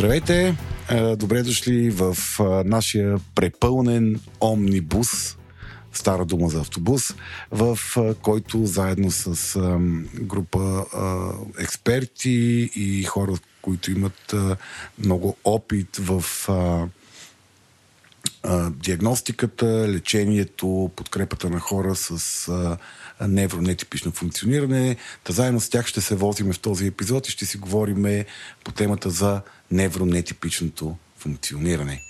Здравейте! Добре дошли в нашия препълнен омнибус, стара дума за автобус, в който заедно с група експерти и хора, които имат много опит в диагностиката, лечението, подкрепата на хора с невронетипично функциониране. Та заедно с тях ще се возиме в този епизод и ще си говорим по темата за невронетипичното функциониране.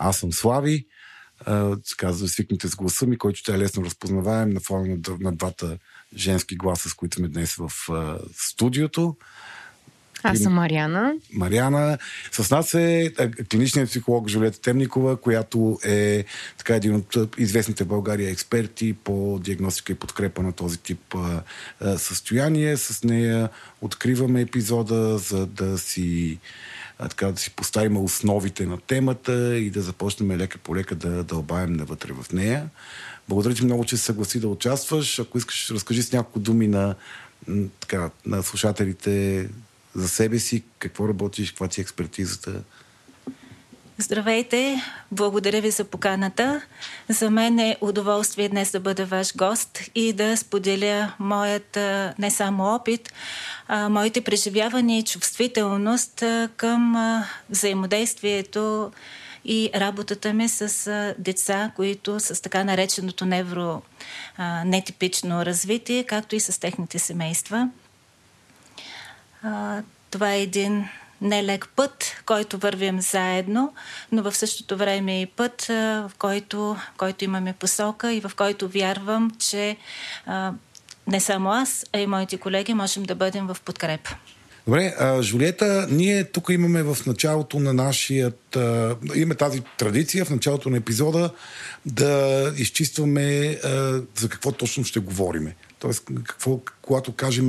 Аз съм Слави, казва свикните с гласа ми, който ще е лесно разпознаваем на фона на, на двата женски гласа, с които сме днес в а, студиото. Аз съм Мариана. Мариана. С нас е клиничният психолог Жулета Темникова, която е така един от известните в България експерти по диагностика и подкрепа на този тип а, а, състояние. С нея откриваме епизода, за да си а, така да си поставим основите на темата и да започнем лека по лека да дълбаем навътре в нея. Благодаря ти много, че се съгласи да участваш. Ако искаш, разкажи с няколко думи на, така, на слушателите за себе си, какво работиш, каква ти е експертизата. Здравейте! Благодаря ви за поканата. За мен е удоволствие днес да бъда ваш гост и да споделя моят не само опит, а моите преживявания и чувствителност към взаимодействието и работата ми с деца, които с така нареченото невро нетипично развитие, както и с техните семейства. Това е един нелек път, който вървим заедно, но в същото време и път, в който, в който имаме посока и в който вярвам, че не само аз, а и моите колеги можем да бъдем в подкрепа. Добре, а, Жулиета, ние тук имаме в началото на нашият... А, имаме тази традиция в началото на епизода да изчистваме за какво точно ще говориме. Тоест, какво, когато кажем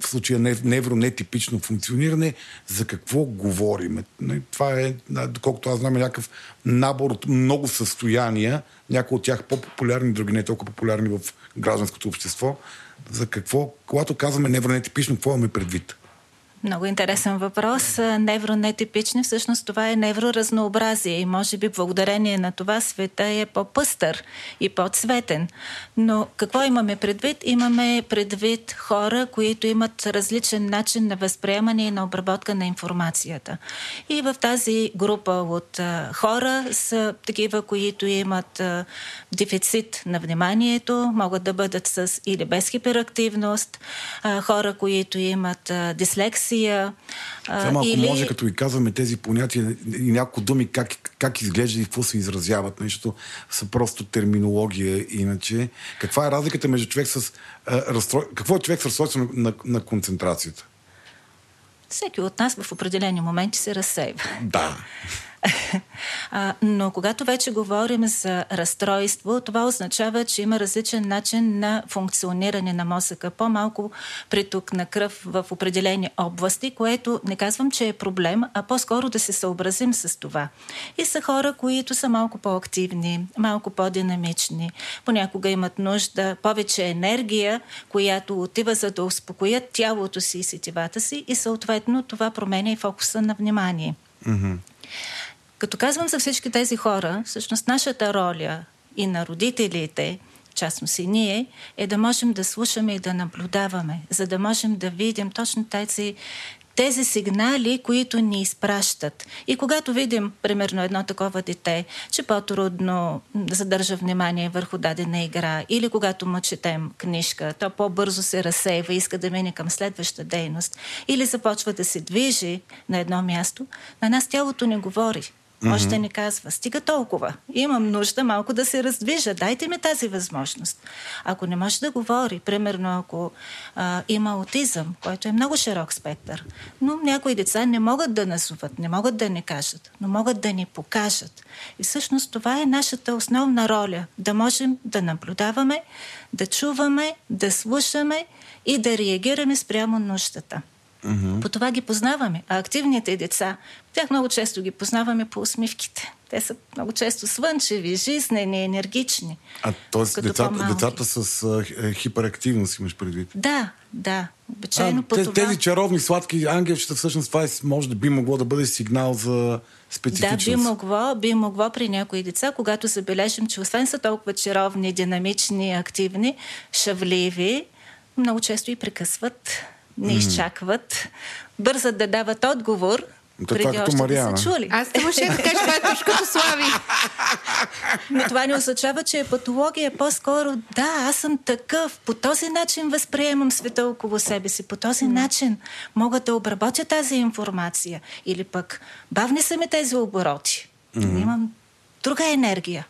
в случая невронетипично функциониране, за какво говорим? Това е, доколкото аз знам, е някакъв набор от много състояния, някои от тях по-популярни, други не толкова популярни в гражданското общество. За какво, когато казваме невронетипично, какво имаме предвид? Много интересен въпрос. Невронетипични, всъщност това е невроразнообразие и може би благодарение на това света е по-пъстър и по-цветен. Но какво имаме предвид? Имаме предвид хора, които имат различен начин на възприемане и на обработка на информацията. И в тази група от хора са такива, които имат дефицит на вниманието, могат да бъдат с или без хиперактивност, хора, които имат дислексия, агресия. Само ако или... може, като ви казваме тези понятия и няколко думи, как, как изглежда и какво се изразяват, нещо са просто терминология иначе. Каква е разликата между човек с а, разстрой... Какво е човек с разстройство на, на, на концентрацията? Всеки от нас в определени моменти се разсейва. Да. Но когато вече говорим за разстройство, това означава, че има различен начин на функциониране на мозъка. По-малко приток на кръв в определени области, което не казвам, че е проблем, а по-скоро да се съобразим с това. И са хора, които са малко по-активни, малко по-динамични, понякога имат нужда повече енергия, която отива за да успокоят тялото си и сетивата си и съответно това променя и фокуса на внимание. Mm-hmm. Като казвам за всички тези хора, всъщност нашата роля и на родителите, частност и ние, е да можем да слушаме и да наблюдаваме, за да можем да видим точно тези тези сигнали, които ни изпращат. И когато видим, примерно, едно такова дете, че по-трудно задържа внимание върху дадена игра, или когато му четем книжка, то по-бързо се разсейва, иска да мине към следваща дейност, или започва да се движи на едно място, на нас тялото не говори. Mm-hmm. да ни казва, стига толкова, имам нужда малко да се раздвижа, дайте ми тази възможност. Ако не може да говори, примерно ако а, има аутизъм, който е много широк спектър, но някои деца не могат да назоват, не могат да ни кажат, но могат да ни покажат. И всъщност това е нашата основна роля, да можем да наблюдаваме, да чуваме, да слушаме и да реагираме спрямо нуждата. Mm-hmm. По това ги познаваме. А активните деца, тях много често ги познаваме по усмивките. Те са много често слънчеви, жизнени, енергични. А т.е. Децата, децата с а, е, хиперактивност имаш предвид? Да, да. Обичайно а, по те, това... Тези чаровни, сладки ангелчета, всъщност това е, може да би могло да бъде сигнал за специфичност. Да, би могло, би могло при някои деца, когато забележим, че освен са толкова чаровни, динамични, активни, шавливи, много често и прекъсват не изчакват, бързат да дават отговор, то преди това още Мариана. да са чули. Аз те ще да кажа, това е точно като Слави. Но това не означава, че е патология. По-скоро, да, аз съм такъв. По този начин възприемам света около себе си. По този mm. начин мога да обработя тази информация. Или пък бавни са ми тези обороти. Mm. Имам друга енергия.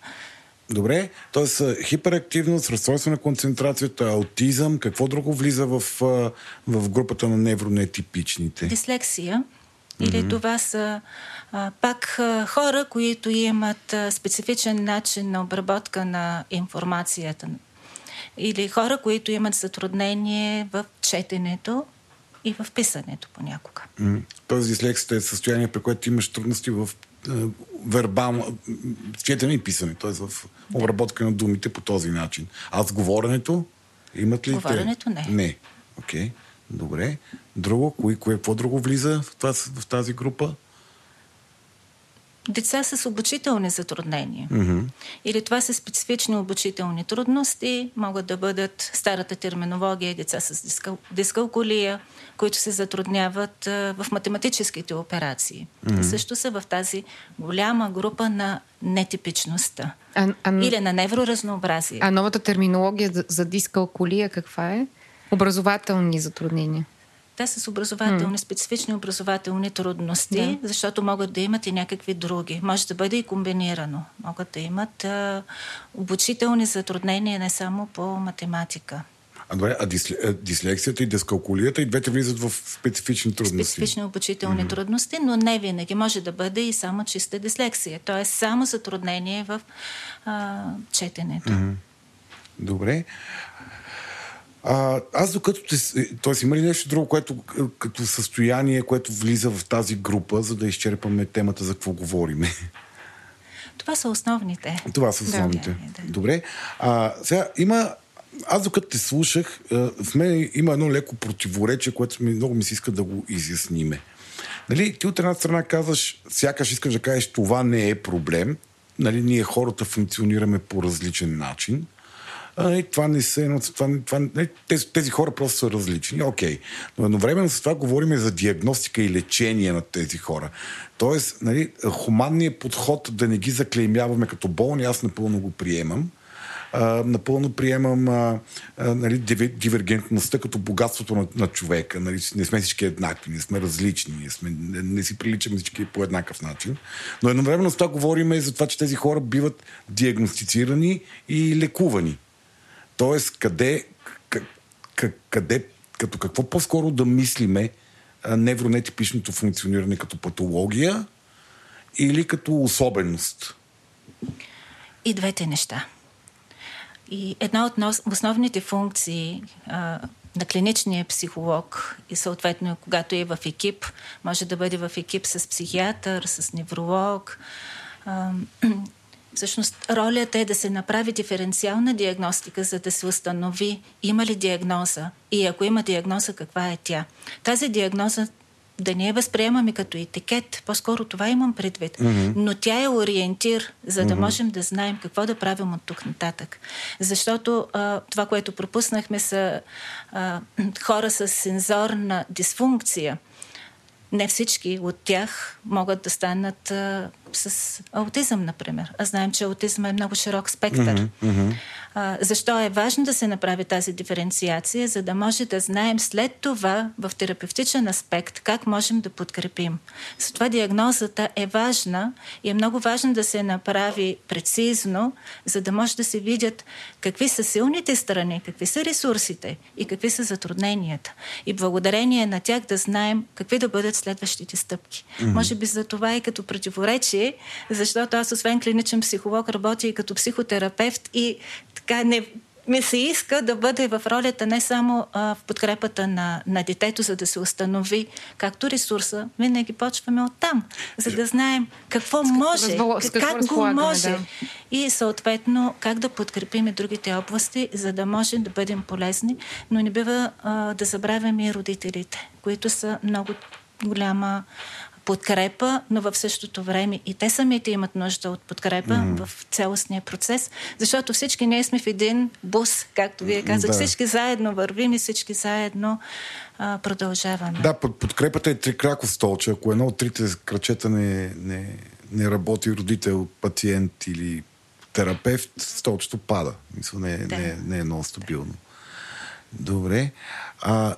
Добре, т.е. хиперактивност, разстройство на концентрацията, аутизъм, какво друго влиза в, в групата на невронетипичните? Дислексия. Или mm-hmm. това са а, пак а, хора, които имат а, специфичен начин на обработка на информацията. Или хора, които имат затруднение в четенето и в писането понякога. Mm-hmm. Тоест дислексията е състояние, при което имаш трудности в вербално, четене и писане, т.е. в обработка на думите по този начин. А с говоренето имат ли Говоренето те? не. Не. Окей. Okay. Добре. Друго, кое, кое, какво друго влиза в, тази, в тази група? Деца с обучителни затруднения. Mm-hmm. Или това са специфични обучителни трудности, могат да бъдат старата терминология деца с дискал, дискалкулия, които се затрудняват а, в математическите операции. Mm-hmm. Също са в тази голяма група на нетипичността. А, а, или на невроразнообразие. А новата терминология за, за дискалкулия каква е? Образователни затруднения. Те са с образователни, специфични образователни трудности, yeah. защото могат да имат и някакви други. Може да бъде и комбинирано. Могат да имат а, обучителни затруднения не само по математика. А, добре, а дислексията и дискалкулията и двете влизат в специфични трудности? Специфични обучителни mm-hmm. трудности, но не винаги. Може да бъде и само чиста дислексия. Тоест само затруднение в а, четенето. Mm-hmm. Добре. А, аз докато те... Т.е. има ли нещо друго, което като състояние, което влиза в тази група, за да изчерпаме темата за какво говориме? Това са основните. Това са основните. Да, да. Добре. А, сега има аз докато те слушах, в мен има едно леко противоречие, което ми, много ми се иска да го изясниме. Нали, ти от една страна казваш, сякаш искаш да кажеш, това не е проблем. Нали, ние хората функционираме по различен начин а, е, това не са, това, това, не, тези, тези хора просто са различни. Окей. Okay. Но едновременно с това говорим за диагностика и лечение на тези хора. Тоест, нали, хуманният подход да не ги заклеймяваме като болни, аз напълно го приемам. А, напълно приемам а, а, нали, дивергентността като богатството на, на човека. Нали, не сме всички еднакви, не сме различни, не, сме, не, не си приличаме всички по еднакъв начин. Но едновременно с това говорим и за това, че тези хора биват диагностицирани и лекувани. Тоест, къде, къде, като какво по-скоро да мислиме невронетипичното функциониране като патология или като особеност? И двете неща. И една от основните функции а, на клиничния психолог и съответно, когато е в екип, може да бъде в екип с психиатър, с невролог, а, Всъщност ролята е да се направи диференциална диагностика, за да се установи има ли диагноза и ако има диагноза, каква е тя. Тази диагноза да не я възприемаме като етикет, по-скоро това имам предвид, mm-hmm. но тя е ориентир, за да mm-hmm. можем да знаем какво да правим от тук нататък. Защото а, това, което пропуснахме, са а, хора с сензорна дисфункция. Не всички от тях могат да станат а, с аутизъм, например. А знаем, че аутизъм е много широк спектър. Mm-hmm. А, защо е важно да се направи тази диференциация, за да може да знаем след това в терапевтичен аспект как можем да подкрепим. Затова диагнозата е важна и е много важно да се направи прецизно, за да може да се видят какви са силните страни, какви са ресурсите и какви са затрудненията. И благодарение на тях да знаем какви да бъдат следващите стъпки. Mm-hmm. Може би за това и като противоречие, защото аз освен клиничен психолог работя и като психотерапевт и така не ми се иска да бъде в ролята не само а, в подкрепата на, на детето, за да се установи както ресурса, винаги почваме от там, за да знаем какво с може, с какво как го може да. и съответно как да подкрепим и другите области, за да можем да бъдем полезни, но не бива а, да забравяме и родителите, които са много голяма подкрепа, но в същото време и те самите имат нужда от подкрепа mm-hmm. в цялостния процес, защото всички ние сме в един бус, както вие казах. Да. Всички заедно вървим и всички заедно а, продължаваме. Да, под, подкрепата е трикраков столче. Ако едно от трите крачета не, не, не работи родител, пациент или терапевт, столчето пада. Мисля, не, да. не, не е много стабилно. Добре. А,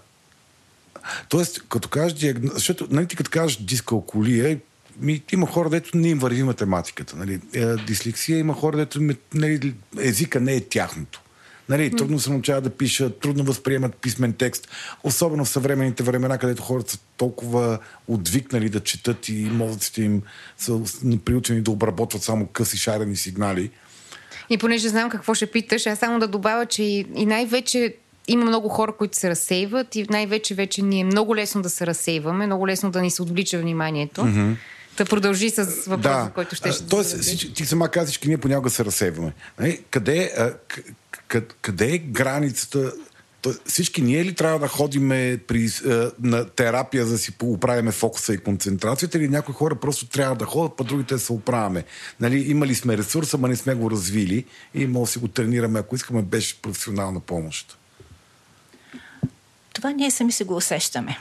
Тоест, като кажеш диагноз, защото нали, ти като кажеш дискалкулия, ми, има хора, дето не им върви математиката. Нали. Е, дислексия има хора, дето нали, езика не е тяхното. Нали, трудно се научават да пишат, трудно възприемат писмен текст, особено в съвременните времена, където хората са толкова отвикнали да четат и мозъците им са приучени да обработват само къси шарени сигнали. И понеже знам какво ще питаш, аз само да добавя, че и, и най-вече има много хора, които се разсейват и най-вече вече ни е много лесно да се разсейваме, много лесно да ни се отвлича вниманието. Mm-hmm. Да продължи с въпроса, да. който ще ще Тоест, ти сама казваш, че ние понякога се разсейваме. Нали? Къде, къде, къде е границата то, всички ние ли трябва да ходиме при, на терапия, за да си оправяме фокуса и концентрацията, или някои хора просто трябва да ходят, па другите да се оправяме? Нали, имали сме ресурса, ма не сме го развили и може да си го тренираме, ако искаме, беше професионална помощ. Това ние сами си го усещаме.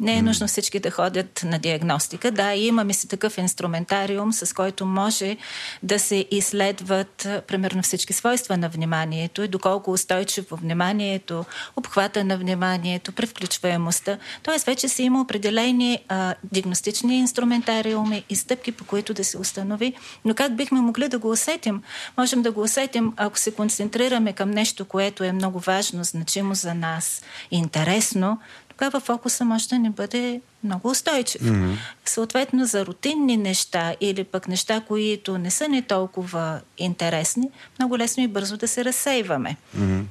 Не е нужно всички да ходят на диагностика. Да, имаме си такъв инструментариум, с който може да се изследват примерно всички свойства на вниманието и доколко устойчиво вниманието, обхвата на вниманието, превключваемостта. Тоест вече си има определени а, диагностични инструментариуми и стъпки, по които да се установи. Но как бихме могли да го усетим? Можем да го усетим, ако се концентрираме към нещо, което е много важно, значимо за нас, интересно, тогава фокуса може да не бъде много устойчив. Mm-hmm. Съответно, за рутинни неща или пък неща, които не са не толкова интересни, много лесно и бързо да се разсейваме. Mm-hmm.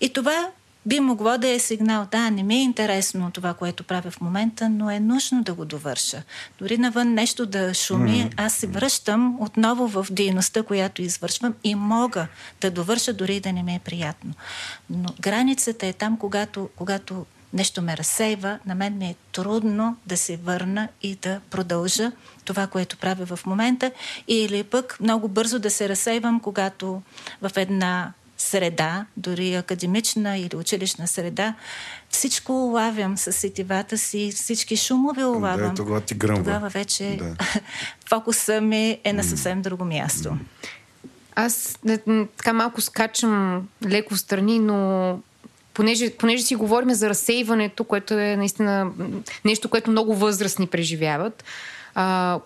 И това би могло да е сигнал, да, не ми е интересно това, което правя в момента, но е нужно да го довърша. Дори навън нещо да шуми, mm-hmm. аз се връщам отново в дейността, която извършвам и мога да довърша, дори да не ми е приятно. Но границата е там, когато, когато нещо ме разсейва, на мен ми е трудно да се върна и да продължа това, което правя в момента, или пък много бързо да се разсейвам, когато в една среда, дори академична или училищна среда, всичко улавям с сетивата си, всички шумове улавям. Да, тогава ти гръмва. Тогава вече да. фокуса ми е на съвсем друго място. Аз така малко скачам леко страни, но понеже, понеже си говорим за разсейването, което е наистина нещо, което много възрастни преживяват, а,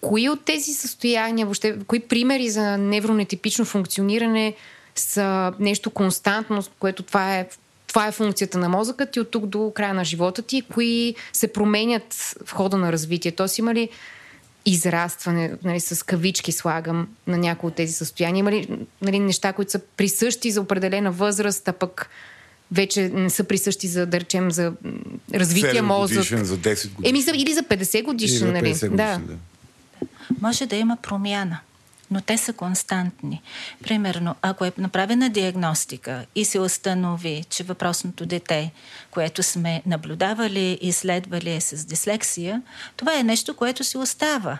кои от тези състояния, въобще, кои примери за невронетипично функциониране са нещо константно, което това е това е функцията на мозъка ти от тук до края на живота ти, кои се променят в хода на развитие. Тоест има ли израстване, нали, с кавички слагам на някои от тези състояния? Има ли нали, неща, които са присъщи за определена възраст, а пък вече не са присъщи за, да речем, за развитие мозък. Годишен, за 10 годишен. Еми, за, или за 50 годишен, нали? 50 годишен, да. да. Може да има промяна но те са константни. Примерно, ако е направена диагностика и се установи, че въпросното дете, което сме наблюдавали и изследвали е с дислексия, това е нещо, което си остава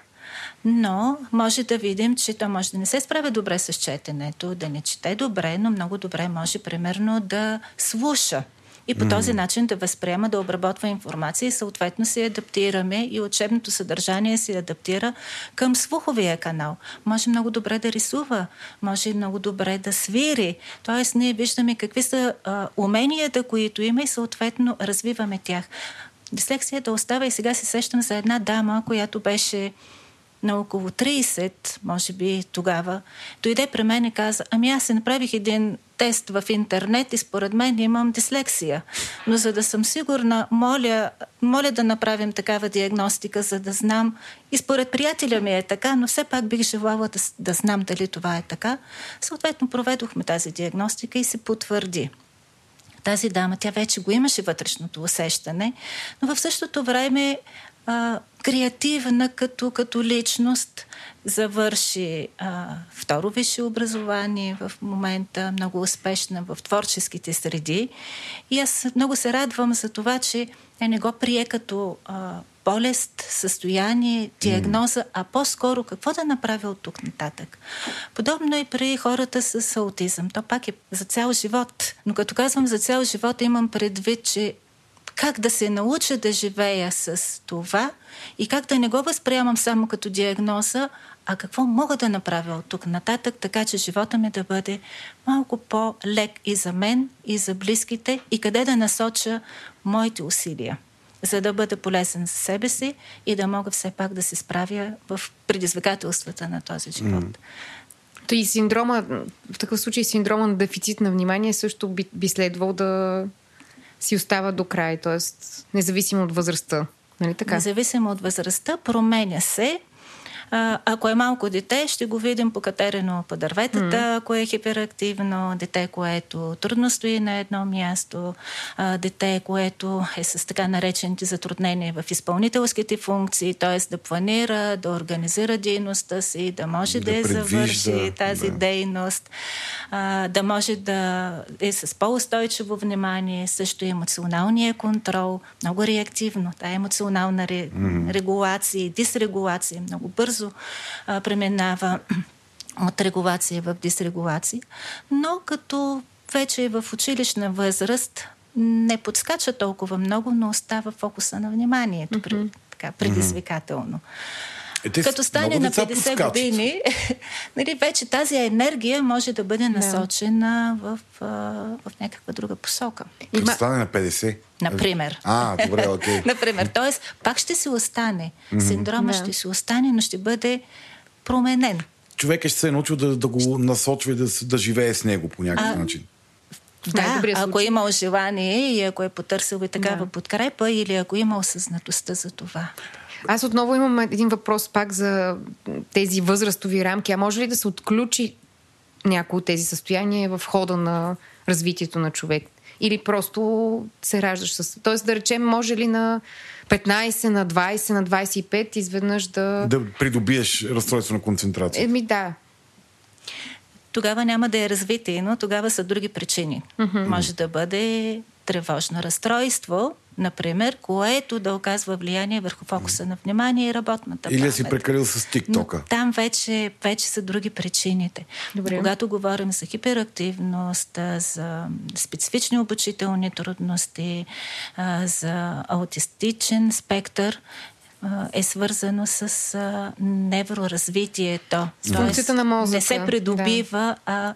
но може да видим, че то може да не се справя добре с четенето, да не чете добре, но много добре може примерно да слуша и по този начин да възприема, да обработва информация и съответно се адаптираме и учебното съдържание се адаптира към слуховия канал. Може много добре да рисува, може много добре да свири. Тоест ние виждаме какви са а, уменията, които има и съответно развиваме тях. Дислексията остава и сега се сещам за една дама, която беше на около 30, може би тогава, дойде при мен и каза, ами аз се направих един тест в интернет и според мен имам дислексия. Но за да съм сигурна, моля, моля да направим такава диагностика, за да знам. И според приятеля ми е така, но все пак бих желала да, да знам дали това е така. Съответно, проведохме тази диагностика и се потвърди тази дама, тя вече го имаше вътрешното усещане, но в същото време а, креативна като, като личност, завърши а, второ висше образование в момента, много успешна в творческите среди. И аз много се радвам за това, че тя не го прие като а, болест, състояние, диагноза, а по-скоро какво да направя от тук нататък. Подобно и при хората с аутизъм. То пак е за цял живот. Но като казвам за цял живот, имам предвид, че как да се науча да живея с това и как да не го възприемам само като диагноза, а какво мога да направя от тук нататък, така че живота ми да бъде малко по-лек и за мен, и за близките, и къде да насоча моите усилия, за да бъда полезен за себе си и да мога все пак да се справя в предизвикателствата на този живот. Mm. То и синдрома, в такъв случай синдрома на дефицит на внимание също би, би следвал да си остава до край, т.е. независимо от възрастта. Нали така? Независимо от възрастта, променя се а, ако е малко дете, ще го видим покатерено по дърветата, mm. ако е хиперактивно, дете, което трудно стои на едно място, а, дете, което е с така наречените затруднения в изпълнителските функции, т.е. да планира, да организира дейността си, да може да, да я завърши тази да. дейност, а, да може да е с по-устойчиво внимание, също емоционалния контрол, много реактивно, тая емоционална ре, mm. регулация, дисрегулация, много бързо бързо а, преминава от регулация в дисрегулация, но като вече е в училищна възраст, не подскача толкова много, но остава фокуса на вниманието, mm-hmm. така, предизвикателно. Е, Като стане на 50 подскачат. години, нали, вече тази енергия може да бъде насочена в, в някаква друга посока. Като Има... стане на 50? Например. А, добре, окей. Okay. Например. Тоест, пак ще се остане. Синдрома ще се остане, но ще бъде променен. Човек ще се е научил да, да го насочва и да, да живее с него по някакъв а, начин. Да, ако е имал желание и ако е потърсил и такава да. подкрепа или ако е имал осъзнатостта за това. Аз отново имам един въпрос пак за тези възрастови рамки. А може ли да се отключи някои от тези състояния в хода на развитието на човек? Или просто се раждаш с... Тоест да речем, може ли на 15, на 20, на 25 изведнъж да... Да придобиеш разстройство на концентрация. Еми да. Тогава няма да е развитие, но тогава са други причини. Mm-hmm. Може да бъде тревожно разстройство, например, което да оказва влияние върху фокуса на внимание и работната Или памет. си прекалил с тиктока. Но там вече, вече са други причините. Добре. Когато говорим за хиперактивност, за специфични обучителни трудности, за аутистичен спектър, е свързано с невроразвитието. С функцията на мозъка. Не се придобива, да. а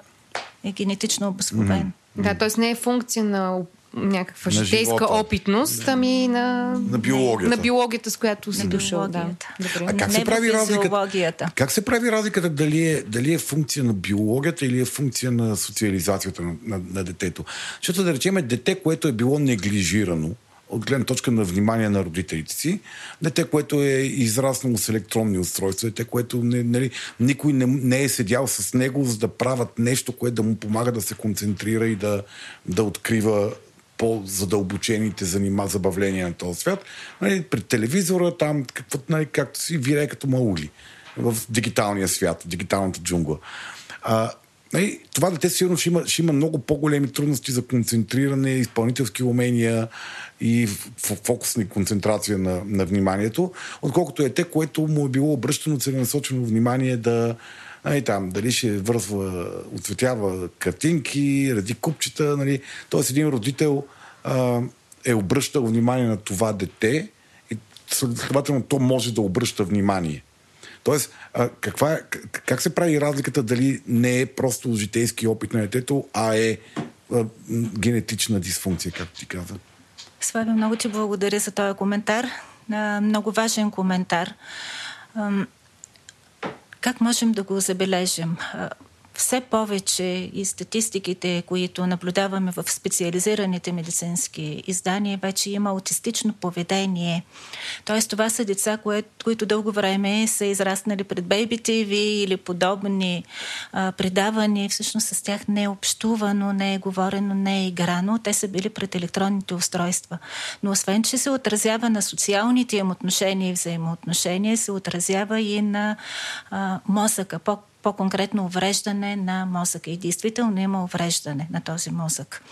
е генетично обособен. Да, т.е. не е функция на някаква на житейска живота. опитност, ами на, на биологията. На биологията, с която си дошъл. Да. Добре. А как се прави разликата? Как се прави разликата дали е, дали е функция на биологията или е функция на социализацията на, на, на детето? Защото да речем дете, което е било неглижирано, от гледна точка на внимание на родителите си. Дете, което е израснало с електронни устройства, дете, което не, нали, никой не, не е седял с него, за да правят нещо, което да му помага да се концентрира и да, да открива по-задълбочените занима, забавления на този свят. Нали, пред телевизора, там, какво, нали, както си вирее като маули в дигиталния свят, в дигиталната джунгла. А, нали, това дете сигурно ще има, ще има много по-големи трудности за концентриране, изпълнителски умения и фокусна концентрация на, на вниманието, отколкото е те, което му е било обръщано целенасочено внимание да, Нали, там, дали ще вързва, отцветява картинки, ради купчета, нали. Тоест един родител а, е обръщал внимание на това дете и следователно то може да обръща внимание. Тоест, а, каква, е- как се прави разликата дали не е просто житейски опит на детето, а е а, генетична дисфункция, както ти каза? Слави, много ти благодаря за този коментар. А, много важен коментар. А, как можем да го забележим? Все повече и статистиките, които наблюдаваме в специализираните медицински издания, вече има аутистично поведение. Тоест това са деца, които дълго време са израснали пред Baby TV или подобни а, предавания. Всъщност с тях не е общувано, не е говорено, не е играно. Те са били пред електронните устройства. Но освен, че се отразява на социалните им отношения и взаимоотношения, се отразява и на а, мозъка, по по-конкретно увреждане на мозъка. И действително има увреждане на този мозък.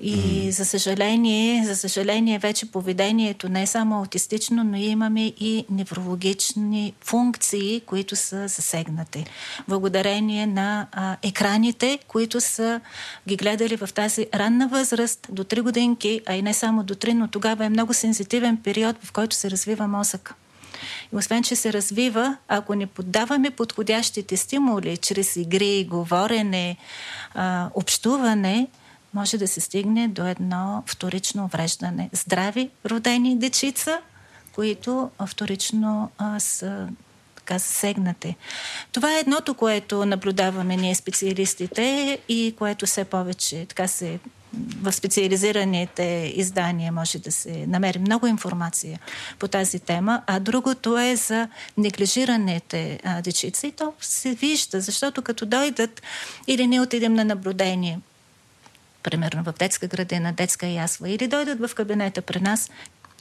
И mm. за съжаление, за съжаление, вече поведението не е само аутистично, но имаме и неврологични функции, които са засегнати. Благодарение на а, екраните, които са ги гледали в тази ранна възраст до 3 годинки, а и не само до 3, но тогава е много сензитивен период, в който се развива мозък. И освен, че се развива, ако не поддаваме подходящите стимули чрез игри, говорене, общуване, може да се стигне до едно вторично увреждане. Здрави родени дечица, които вторично са така засегнати. Това е едното, което наблюдаваме ние специалистите и което все повече така се в специализираните издания може да се намери много информация по тази тема, а другото е за неглижираните а, дечица. И то се вижда, защото като дойдат или не отидем на наблюдение, примерно в детска градина, детска ясла, или дойдат в кабинета при нас,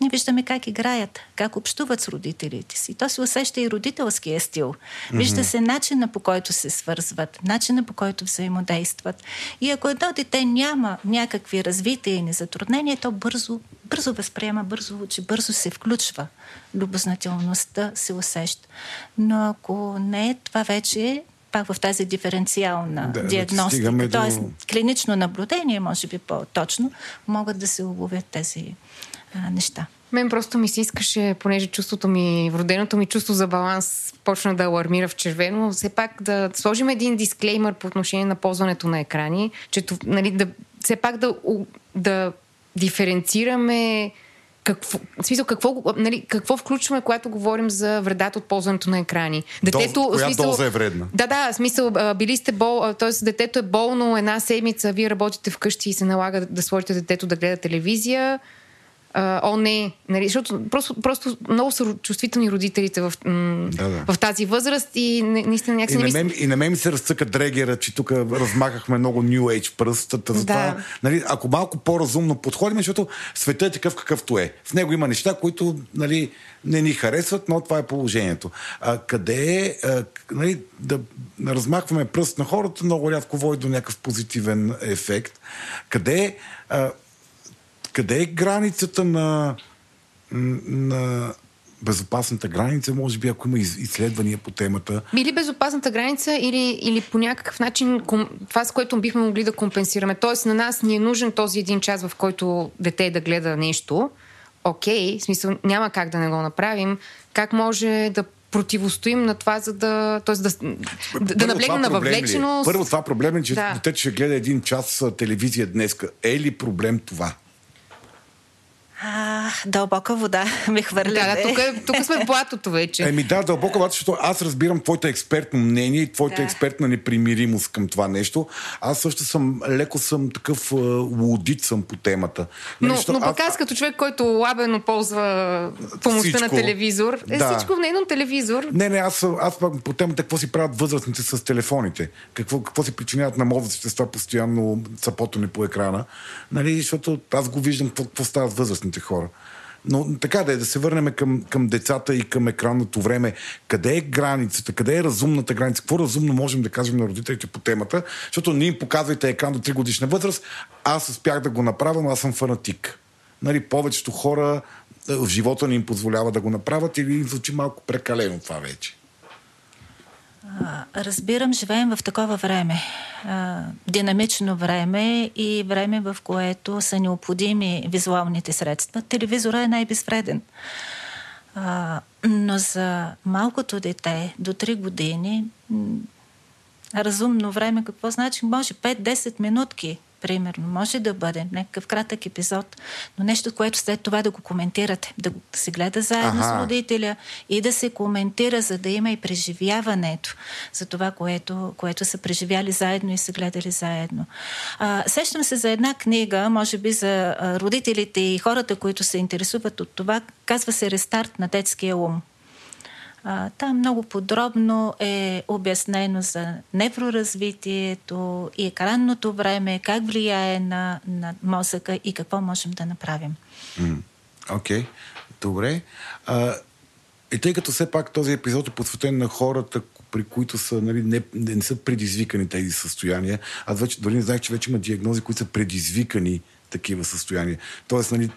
ние виждаме как играят, как общуват с родителите си. То се усеща и родителския стил. Вижда се начина по който се свързват, начина по който взаимодействат. И ако едно дете няма някакви развития и затруднения, то бързо, бързо възприема, бързо учи, бързо се включва. Любознателността се усеща. Но ако не, това вече е пак в тази диференциална да, диагностика, да т.е. До... клинично наблюдение, може би по-точно, могат да се уловят тези а, неща. Мен просто ми се искаше, понеже чувството ми, вроденото ми чувство за баланс почна да алармира в червено, все пак да сложим един дисклеймър по отношение на ползването на екрани, че нали, да, все пак да, да диференцираме какво, в смисъл, какво, нали, какво включваме, когато говорим за вредата от ползването на екрани? Детето, Доз, коя смисъл, доза е вредна? Да, да, смисъл, били сте бол, т.е. детето е болно една седмица, вие работите вкъщи и се налага да сложите детето да гледа телевизия а, о не, нали, защото просто, просто много са чувствителни родителите в, м- да, да. в тази възраст и наистина някакси... И, на мен, и на мен ми се разцъка дрегера, че тук размахахме много New Age пръстата. За да. това, нали, ако малко по-разумно подходим, защото светът е такъв какъвто е. В него има неща, които нали, не ни харесват, но това е положението. А, къде е, нали, да размахваме пръст на хората, много рядко води до някакъв позитивен ефект. Къде е къде е границата на, на безопасната граница, може би, ако има изследвания по темата. Или безопасната граница, или, или по някакъв начин това, с което бихме могли да компенсираме. Тоест, на нас ни е нужен този един час, в който дете да гледа нещо. Окей, в смисъл няма как да не го направим. Как може да противостоим на това, за да, т.е. да, да, да наблегнем на въвлеченост. Първо това проблем е, че да. детето ще гледа един час телевизия днес. Е ли проблем това? А, дълбока вода ме хвърля. Да, да, тук, е- тук сме в платото вече. Еми да, дълбока вода, защото аз разбирам твоето експертно мнение и твоята да. експертна непримиримост към това нещо. Аз също съм, леко съм такъв лудит съм по темата. Но, но пък аз, аз като човек, който лабено ползва помощта всичко, на телевизор, е да. всичко в на телевизор. Не, не, аз, аз по темата какво си правят възрастните с телефоните. Какво, какво си причиняват на мозъците с това постоянно цапотане по екрана. Нали, защото аз го виждам какво, какво става с възрастните възрастните хора. Но така да е, да се върнем към, към децата и към екранното време. Къде е границата? Къде е разумната граница? Какво разумно можем да кажем на родителите по темата? Защото не им показвайте екран до 3 годишна възраст. Аз успях да го направя, но аз съм фанатик. Нали, повечето хора е, в живота не им позволява да го направят или им звучи малко прекалено това вече. Разбирам, живеем в такова време. Динамично време и време, в което са необходими визуалните средства. Телевизора е най-безвреден. Но за малкото дете до 3 години разумно време, какво значи? Може 5-10 минутки примерно. Може да бъде някакъв кратък епизод, но нещо, което след това да го коментирате, да се гледа заедно ага. с родителя и да се коментира, за да има и преживяването за това, което, което са преживяли заедно и са гледали заедно. А, сещам се за една книга, може би за родителите и хората, които се интересуват от това, казва се Рестарт на детския ум. Там много подробно е обяснено за невроразвитието и екранното време, как влияе на, на мозъка и какво можем да направим. Окей, okay. добре. А, и тъй като все пак този епизод е посветен на хората, при които са, нали, не, не, не са предизвикани тези състояния, аз вече дори не знаех, че вече има диагнози, които са предизвикани такива състояния. Тоест, нали,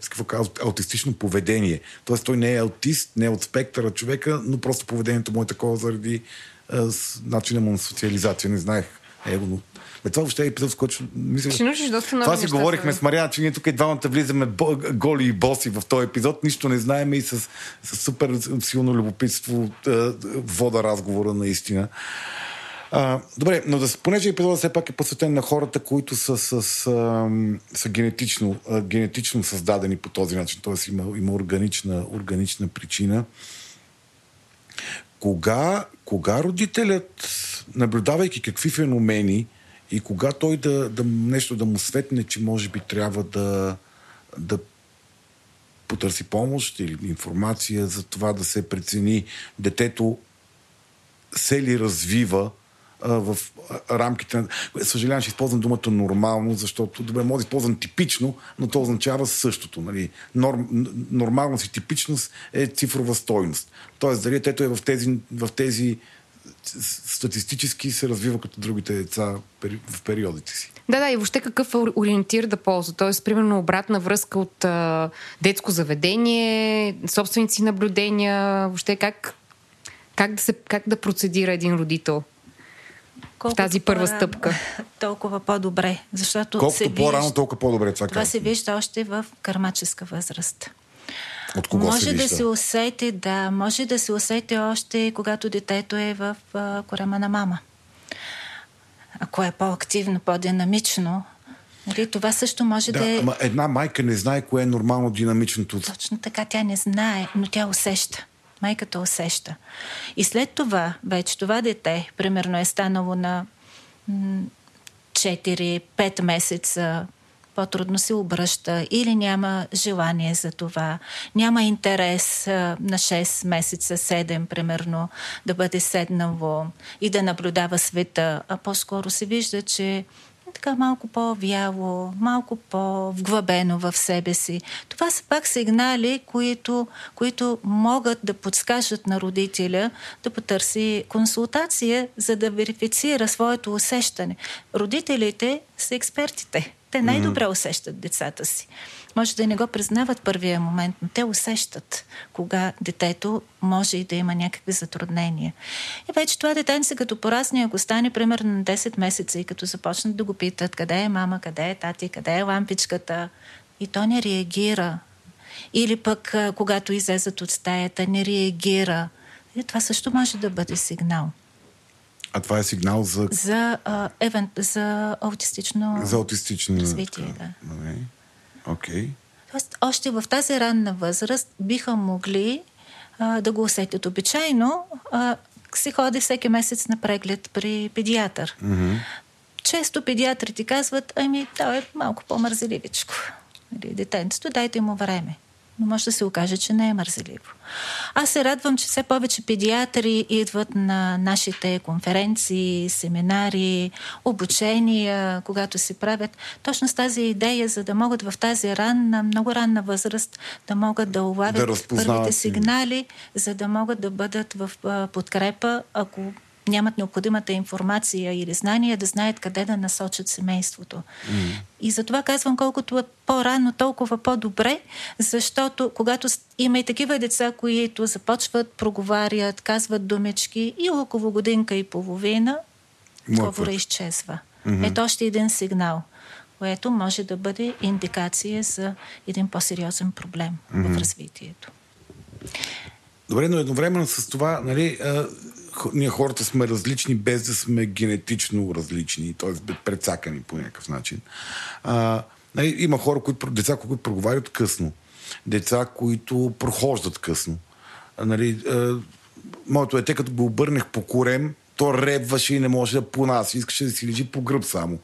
какво казва, аутистично поведение. Тоест, той не е аутист, не е от спектъра човека, но просто поведението му е такова заради а, с, начина му на социализация. Не знаех. Его, но... Бе, това въобще е епизод, с който мисля... Ще научиш доста Това си говорихме с Мария, че ние тук и двамата влизаме голи и боси в този епизод. Нищо не знаем и с, с супер силно любопитство вода разговора наистина. А, добре, но да, понеже епизода все пак е посветен на хората, които са, с, а, са генетично, генетично създадени по този начин, т.е. има, има органична, органична причина. Кога, кога родителят, наблюдавайки какви феномени и кога той да, да нещо да му светне, че може би трябва да, да потърси помощ или информация за това да се прецени детето се ли развива в рамките на... Съжалявам, че използвам думата нормално, защото добре, може да използвам типично, но то означава същото. Нали? Норм, нормалност и типичност е цифрова стойност. Тоест, дали ето е в тези, в тези статистически се развива като другите деца в периодите си. Да, да, и въобще какъв е ориентир да ползва. Тоест, примерно, обратна връзка от а, детско заведение, собственици наблюдения, въобще как, как, да се, как да процедира един родител Колкото в тази първа стъпка. Толкова по-добре. Защото Колкото се по-рано, вижда, толкова по-добре. Това, това се вижда още в кармаческа възраст. От кого може се да се усети, да, може да се усети още когато детето е в а, корема на мама. Ако е по-активно, по-динамично, нали, това също може да, да е... Ама една майка не знае кое е нормално динамичното. Точно така, тя не знае, но тя усеща майката усеща. И след това, вече това дете, примерно е станало на 4-5 месеца, по-трудно се обръща или няма желание за това, няма интерес на 6 месеца, 7 примерно, да бъде седнало и да наблюдава света, а по-скоро се вижда, че така малко по-вяло, малко по-вглъбено в себе си. Това са пак сигнали, които, които могат да подскажат на родителя да потърси консултация, за да верифицира своето усещане. Родителите са експертите. Те най-добре усещат децата си. Може да не го признават първия момент, но те усещат кога детето може и да има някакви затруднения. И вече това детенце като порасне, ако стане примерно на 10 месеца и като започнат да го питат къде е мама, къде е тати, къде е лампичката, и то не реагира. Или пък когато излезат от стаята, не реагира. И това също може да бъде сигнал. А това е сигнал за... За, а, евент, за аутистично... За аутистично развитие, да. Добре. Окей. Тоест, още в тази ранна възраст биха могли а, да го усетят. Обичайно а, се ходи всеки месец на преглед при педиатър. Mm-hmm. Често педиатрите казват, ами, той е малко по-мързеливичко. Нали, детенцето, дайте му време но може да се окаже, че не е мързеливо. Аз се радвам, че все повече педиатри идват на нашите конференции, семинари, обучения, когато се правят точно с тази идея, за да могат в тази ранна, много ранна възраст да могат да улавят да първите сигнали, за да могат да бъдат в подкрепа, ако нямат необходимата информация или знания да знаят къде да насочат семейството. Mm. И затова казвам, колкото е по-рано, толкова по-добре, защото когато има и такива деца, които започват, проговарят, казват думички и около годинка и половина, говора изчезва. Mm-hmm. Ето още един сигнал, което може да бъде индикация за един по-сериозен проблем mm-hmm. в развитието. Добре, но едновременно с това, нали, ние хората сме различни, без да сме генетично различни, т.е. предсакани по някакъв начин. А, има хора, които, деца, които проговарят късно. Деца, които прохождат късно. Нали, а, моето дете, като го обърнах по корем, то ребваше и не може да понася. Искаше да си лежи по гръб само.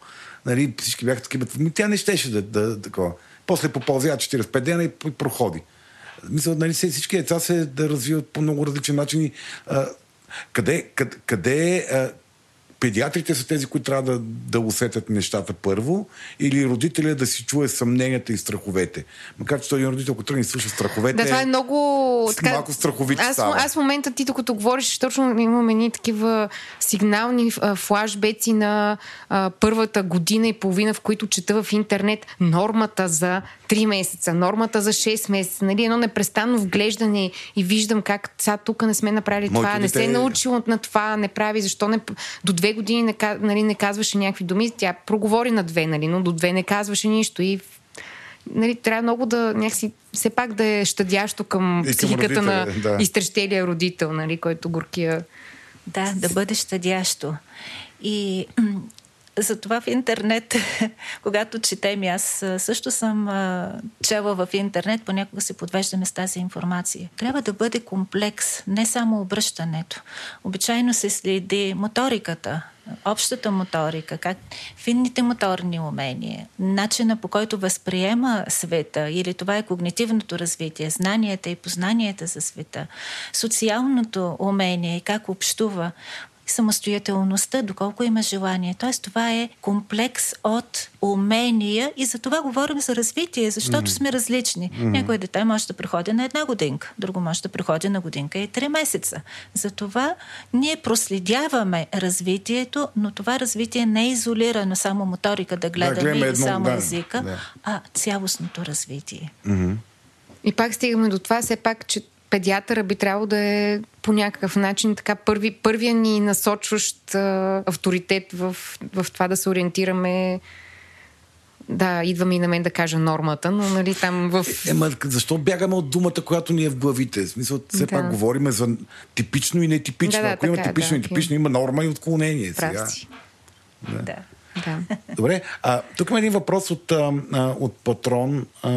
Нали, всички бяха такива. Ми, тя не щеше да, да, такова. После попълзя 45 дена и проходи. Мисля, нали, всички деца се да развиват по много различни начини. А, къде, къде, къде а, педиатрите са тези, които трябва да, да усетят нещата първо, или родителя да си чуе съмненията и страховете. Макар че той един родител, който тръгне слуша страховете. Да, това е много. Така, малко страховит аз, става. аз в момента ти, докато говориш, точно имаме ни такива сигнални флашбеци на а, първата година и половина, в които чета в интернет нормата за 3 месеца, нормата за 6 месеца, нали, едно непрестанно вглеждане и виждам как сега тук не сме направили Моите това, дете... не се е научил на това, не прави, защо не, до две години не, нали, не казваше някакви думи, тя проговори на две, нали, но до две не казваше нищо и нали, трябва много да някакси все пак да е щадящо към и психиката към на да. изтрещелия родител, нали, който горкия... Да, да бъде щадящо. И затова в интернет, когато четем, аз също съм чела в интернет, понякога се подвеждаме с тази информация. Трябва да бъде комплекс, не само обръщането. Обичайно се следи моториката, общата моторика, как финните моторни умения, начина по който възприема света, или това е когнитивното развитие, знанията и познанията за света, социалното умение и как общува самостоятелността, доколко има желание. Тоест, това е комплекс от умения и за това говорим за развитие, защото mm-hmm. сме различни. Mm-hmm. Някой дете може да преходи на една годинка, друго може да преходи на годинка и три месеца. Затова ние проследяваме развитието, но това развитие не е изолирано само моторика да гледаме да, или едно, само да, езика, да. а цялостното развитие. Mm-hmm. И пак стигаме до това, все пак, че педиатъра би трябвало да е по някакъв начин така първи, първия ни насочващ а, авторитет в, в това да се ориентираме да, идва и на мен да кажа нормата, но нали там в... Ема, защо бягаме от думата, която ни е в главите? В смисъл, все да. пак говорим за типично и нетипично. Да, да, Ако така, има типично да, и нетипично, има норма и отклонение. Сега. Да. да. Да. Добре. А, тук има един въпрос от, а, от патрон а,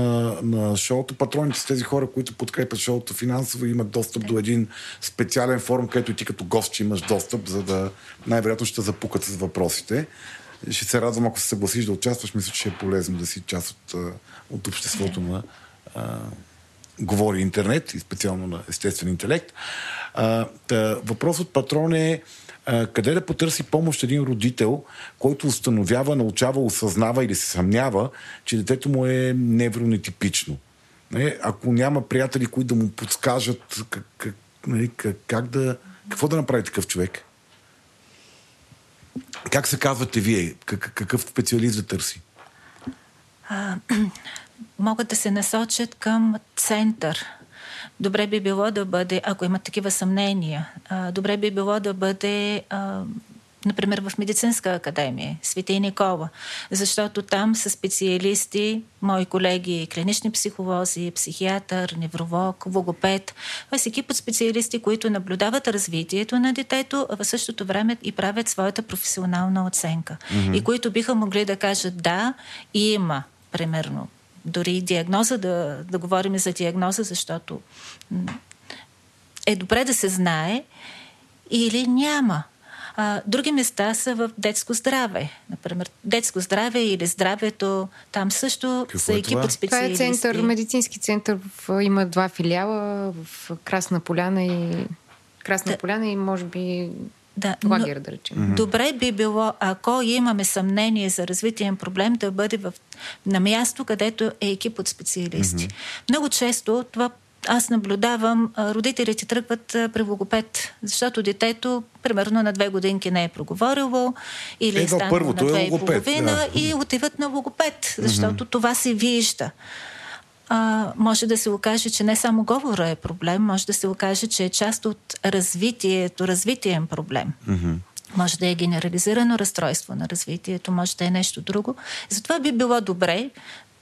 на шоуто. Патроните са тези хора, които подкрепят шоуто финансово и имат достъп до един специален форум, където ти като гост ще имаш достъп, за да най-вероятно ще запукат с въпросите. Ще се радвам, ако се съгласиш да участваш. Мисля, че е полезно да си част от, от обществото на а, говори интернет и специално на естествен интелект. А, тъ, въпрос от патрон е къде да потърси помощ един родител, който установява, научава, осъзнава или се съмнява, че детето му е невронетипично. Не? Ако няма приятели, които да му подскажат как, как, нали, как, как да, какво да направи такъв човек? Как се казвате вие? Как, какъв специалист да търси? А, могат да се насочат към център добре би било да бъде, ако имат такива съмнения, добре би било да бъде например, в Медицинска академия, Свети Никола, защото там са специалисти, мои колеги, клинични психолози, психиатър, невролог, логопед. Са екип от специалисти, които наблюдават развитието на детето, а в същото време и правят своята професионална оценка. Mm-hmm. И които биха могли да кажат да, има, примерно, дори и диагноза, да, да говорим за диагноза, защото е добре да се знае или няма. А, други места са в детско здраве. Например, детско здраве или здравето. Там също Какво са е екип от специалисти. Това е център, медицински център. В, има два филиала в Красна Поляна и Красна да. Поляна и може би да, лагер, да речем. Mm-hmm. Добре би било, ако имаме съмнение за развитиен проблем, да бъде в, на място, където е екип от специалисти. Mm-hmm. Много често това аз наблюдавам, родителите тръгват при логопед, защото детето примерно на две годинки не е проговорило или е станало на две и половина да. и отиват на логопед, защото mm-hmm. това се вижда. А, може да се окаже, че не само говора е проблем, може да се окаже, че е част от развитието, развитиен проблем. Mm-hmm. Може да е генерализирано разстройство на развитието, може да е нещо друго. Затова би било добре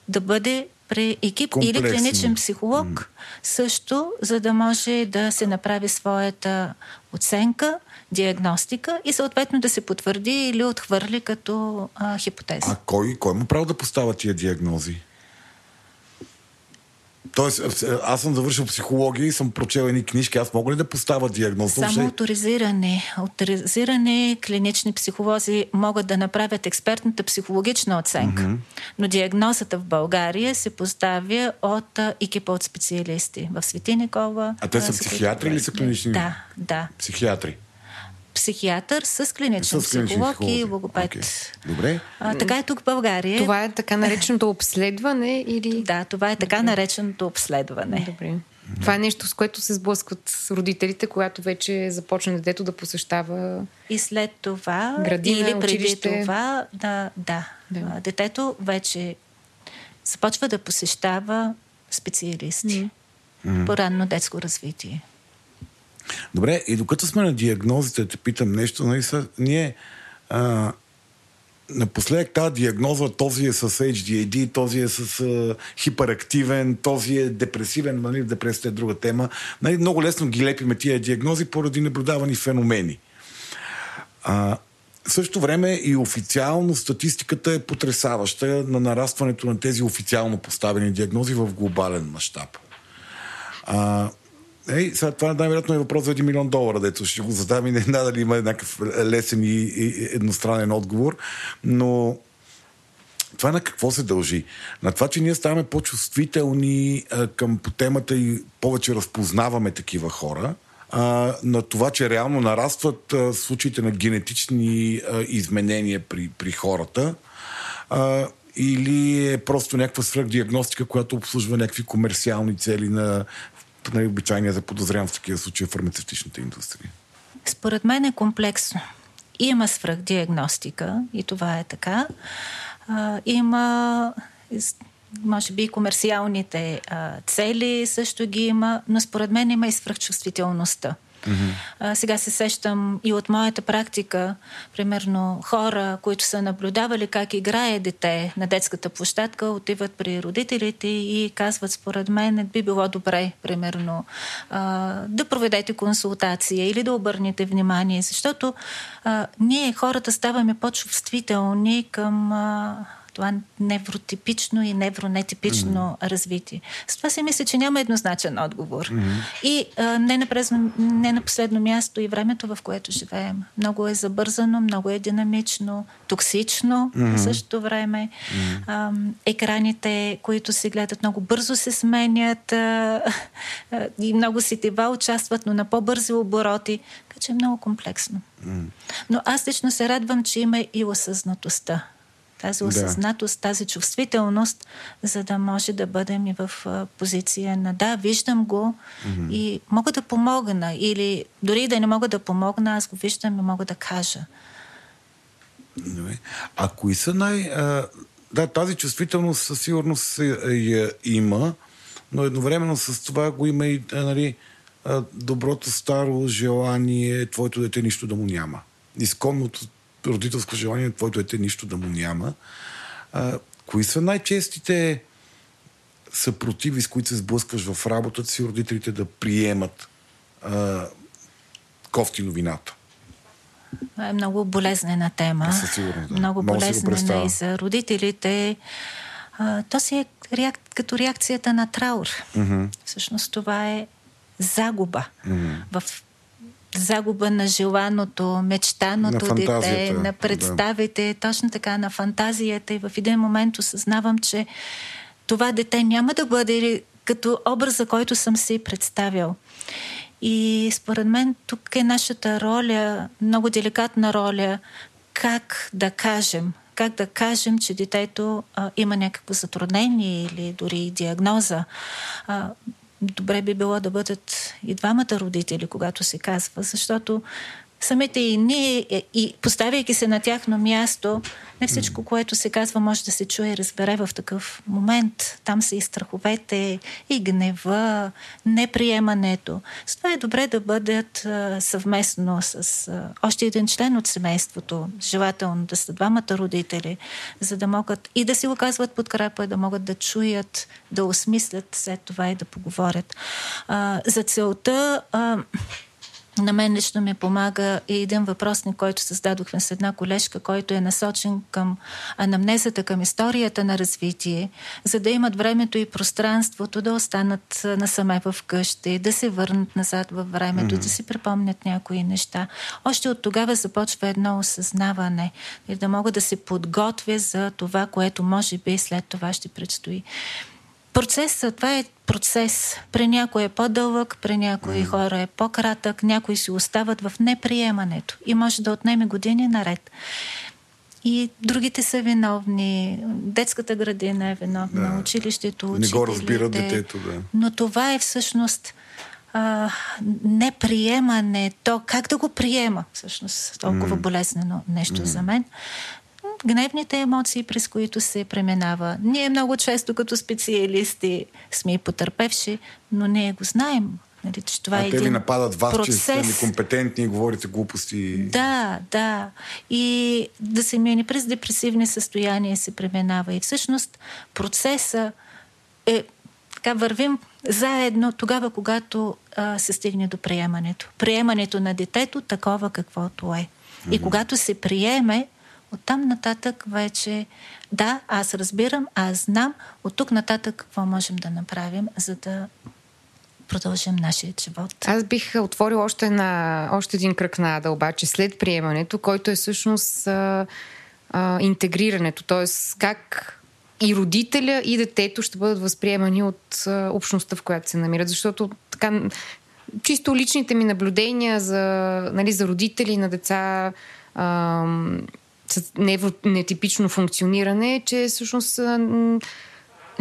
да бъде при екип Комплексни. или клиничен психолог mm. също, за да може да се направи своята оценка, диагностика и съответно да се потвърди или отхвърли като а, хипотеза. А кой, кой му право да поставя тия диагнози? Тоест, аз съм завършил психология и съм прочел едни книжки. Аз мога ли да поставя диагноза? Само авторизиране. Авторизиране клинични психолози могат да направят експертната психологична оценка. Mm-hmm. Но диагнозата в България се поставя от екипа от специалисти. В Свети Никола. А те са психиатри или са клинични? Да, да. Психиатри психиатър с клиничен с психолог и логопед. Okay. Добре. А, така е тук в България. Това е така нареченото обследване или... Да, това е така нареченото обследване. Добре. Това е нещо, с което се сблъскват с родителите, когато вече започне детето да посещава И след това, градина, или преди училище. това, да, да, да. Детето вече започва да посещава специалисти mm. по ранно детско развитие. Добре, и докато сме на диагнозите, те питам нещо, нали, са, ние а, напоследък тази диагноза, този е с HDAD, този е с а, хиперактивен, този е депресивен, нали, депресията е друга тема. Нали, много лесно ги лепиме тия диагнози поради наблюдавани феномени. А, в същото време и официално статистиката е потрясаваща на нарастването на тези официално поставени диагнози в глобален мащаб. Ей, сега това най-вероятно е въпрос за 1 милион долара, дето ще го задам и не знам дали има някакъв лесен и, едностранен отговор, но това на какво се дължи? На това, че ние ставаме по-чувствителни а, към по темата и повече разпознаваме такива хора, а, на това, че реално нарастват а, случаите на генетични а, изменения при, при хората, а, или е просто някаква свръхдиагностика, която обслужва някакви комерциални цели на най-обичайния за подозрявам в такива случаи в фармацевтичната индустрия? Според мен е комплексно. Има свръхдиагностика и това е така. Има може би и комерциалните а, цели също ги има, но според мен има и свръхчувствителността. Mm-hmm. Сега се сещам и от моята практика, примерно хора, които са наблюдавали как играе дете на детската площадка, отиват при родителите и казват, според мен би било добре, примерно, да проведете консултация или да обърнете внимание, защото ние хората ставаме по-чувствителни към това невротипично и невронетипично mm-hmm. развитие. С това си мисля, че няма еднозначен отговор. Mm-hmm. И а, не, на презно, не на последно място и времето, в което живеем. Много е забързано, много е динамично, токсично mm-hmm. в същото време. Mm-hmm. А, екраните, които се гледат много бързо се сменят а, а, и много сетива участват, но на по-бързи обороти. Така че е много комплексно. Но аз лично се радвам, че има и осъзнатостта тази осъзнатост, да. тази чувствителност, за да може да бъдем и в позиция на да, виждам го mm-hmm. и мога да помогна или дори да не мога да помогна, аз го виждам и мога да кажа. А кои са най... А, да, тази чувствителност със сигурност я има, но едновременно с това го има и нали, доброто старо желание твоето дете нищо да му няма. Изконното родителско желание твоето дете нищо да му няма. А, кои са най-честите съпротиви, с които се сблъскваш в работата си, родителите да приемат а, кофти новината? Това е много болезнена тема. Със сигурност, да. Много болезнена и за родителите. А, то си е реак... като реакцията на траур. Mm-hmm. Всъщност това е загуба. Mm-hmm. В загуба на желаното, мечтаното на дете, на представите, да. точно така, на фантазията. И в един момент осъзнавам, че това дете няма да бъде като образа, който съм си представил. И според мен тук е нашата роля, много деликатна роля, как да кажем, как да кажем, че детето а, има някакво затруднение или дори диагноза. А, добре би било да бъдат и двамата родители, когато се казва, защото самите и ние, е, и поставяйки се на тяхно място, не всичко, което се казва, може да се чуе и разбере в такъв момент. Там са и страховете, и гнева, неприемането. С това е добре да бъдат а, съвместно с а, още един член от семейството, желателно да са двамата родители, за да могат и да си оказват подкрепа, да могат да чуят, да осмислят след това и да поговорят. А, за целта а, на мен лично ми помага и един въпросник, който създадохме с една колежка, който е насочен към анамнезата, към историята на развитие, за да имат времето и пространството да останат насаме в къщи, да се върнат назад във времето, mm-hmm. да си припомнят някои неща. Още от тогава започва едно осъзнаване и да мога да се подготвя за това, което може би след това ще предстои. Процесът, това е процес. При някой е по-дълъг, при някои mm. хора е по-кратък, някои си остават в неприемането и може да отнеме години наред. И другите са виновни. Детската градина е виновна, да. училището, учителите. Не го разбира детето, да. Но това е всъщност а, неприемане. То как да го приема, всъщност, толкова mm. болезнено нещо mm. за мен гневните емоции, през които се преминава. Ние много често като специалисти сме и потърпевши, но ние го знаем. Нали, че това а е те ви нападат вас, процес. че сте некомпетентни и говорите глупости. Да, да. И да се мини през депресивни състояния се преминава. И всъщност процеса е така вървим заедно тогава, когато а, се стигне до приемането. Приемането на детето такова каквото е. И когато се приеме, Оттам нататък вече, да, аз разбирам, аз знам, от тук нататък какво можем да направим, за да продължим нашия живот. Аз бих отворил още, на, още един кръг на Ада, обаче след приемането, който е всъщност а, а, интегрирането, т.е. как и родителя, и детето ще бъдат възприемани от а, общността, в която се намират. Защото така, чисто личните ми наблюдения за, нали, за родители на деца, а, нетипично функциониране, че всъщност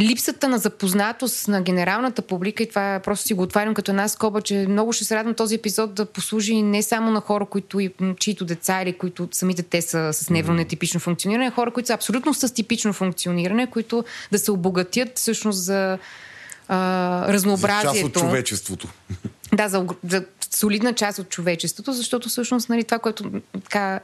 липсата на запознатост на генералната публика, и това просто си го отварям като една скоба, че много ще се радвам този епизод да послужи не само на хора, които, чието деца или които самите те са с невронетипично функциониране, а хора, които са абсолютно с типично функциониране, които да се обогатят всъщност за а, разнообразието. За част от човечеството. Да, за, за солидна част от човечеството, защото всъщност нали, това, което така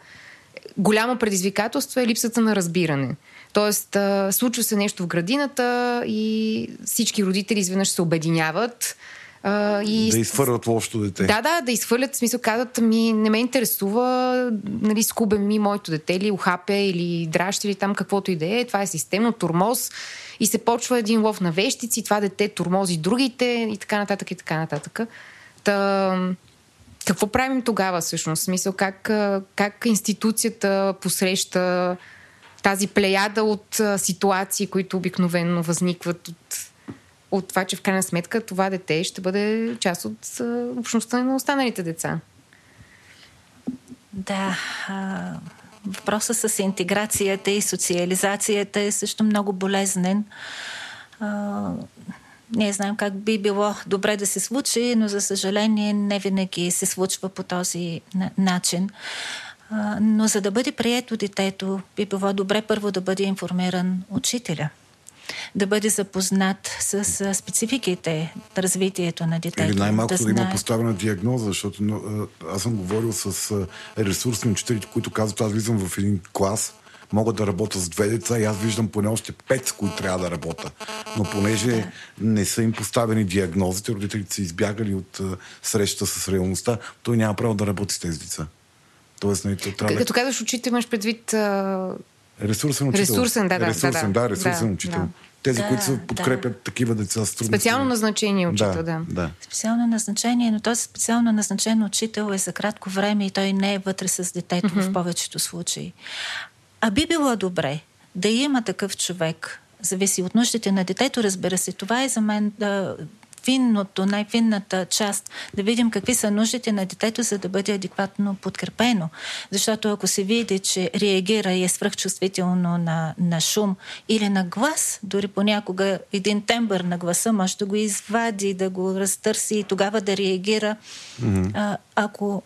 голямо предизвикателство е липсата на разбиране. Тоест, а, случва се нещо в градината и всички родители изведнъж се обединяват. А, и... Да изхвърлят лошото дете. Да, да, да изхвърлят. В смисъл, казват ми, не ме интересува, нали, скубе ми моето дете или ухапе или дращи или там каквото и да е. Това е системно турмоз и се почва един лов на вещици, това дете турмози другите и така нататък и така нататък. Та, какво правим тогава всъщност? Смисъл, как, как институцията посреща тази плеяда от ситуации, които обикновено възникват от, от това, че в крайна сметка това дете ще бъде част от общността на останалите деца? Да. Въпросът с интеграцията и социализацията е също много болезнен. Ние знаем как би било добре да се случи, но за съжаление не винаги се случва по този начин. Но за да бъде прието детето, би било добре първо да бъде информиран учителя да бъде запознат с спецификите на развитието на детето. Или най-малко да, да има поставена диагноза, защото аз съм говорил с ресурсни учители, които казват, аз влизам в един клас, мога да работя с две деца и аз виждам поне още пет, с които трябва да работя. Но понеже не са им поставени диагнозите, родителите са избягали от среща с реалността, той няма право да работи с тези деца. Тоест, нали, то трябва... Като казваш учител, имаш предвид... Uh... Ресурсен учител. Ресурсен, да, да. Ресурсен, да, да, ресурсен да, учител. Да. Тези, да, които се подкрепят да. такива деца с трудности. Специално назначение учител, да, да. да. Специално назначение, но този специално назначен учител е за кратко време и той не е вътре с детето mm-hmm. в повечето случаи. А би било добре да има такъв човек, зависи от нуждите на детето, разбира се. Това е за мен да, най-финното, най-финната част, да видим какви са нуждите на детето, за да бъде адекватно подкрепено. Защото ако се види, че реагира и е свръхчувствително на, на шум или на глас, дори понякога един тембър на гласа може да го извади, да го разтърси и тогава да реагира. Mm-hmm. А, ако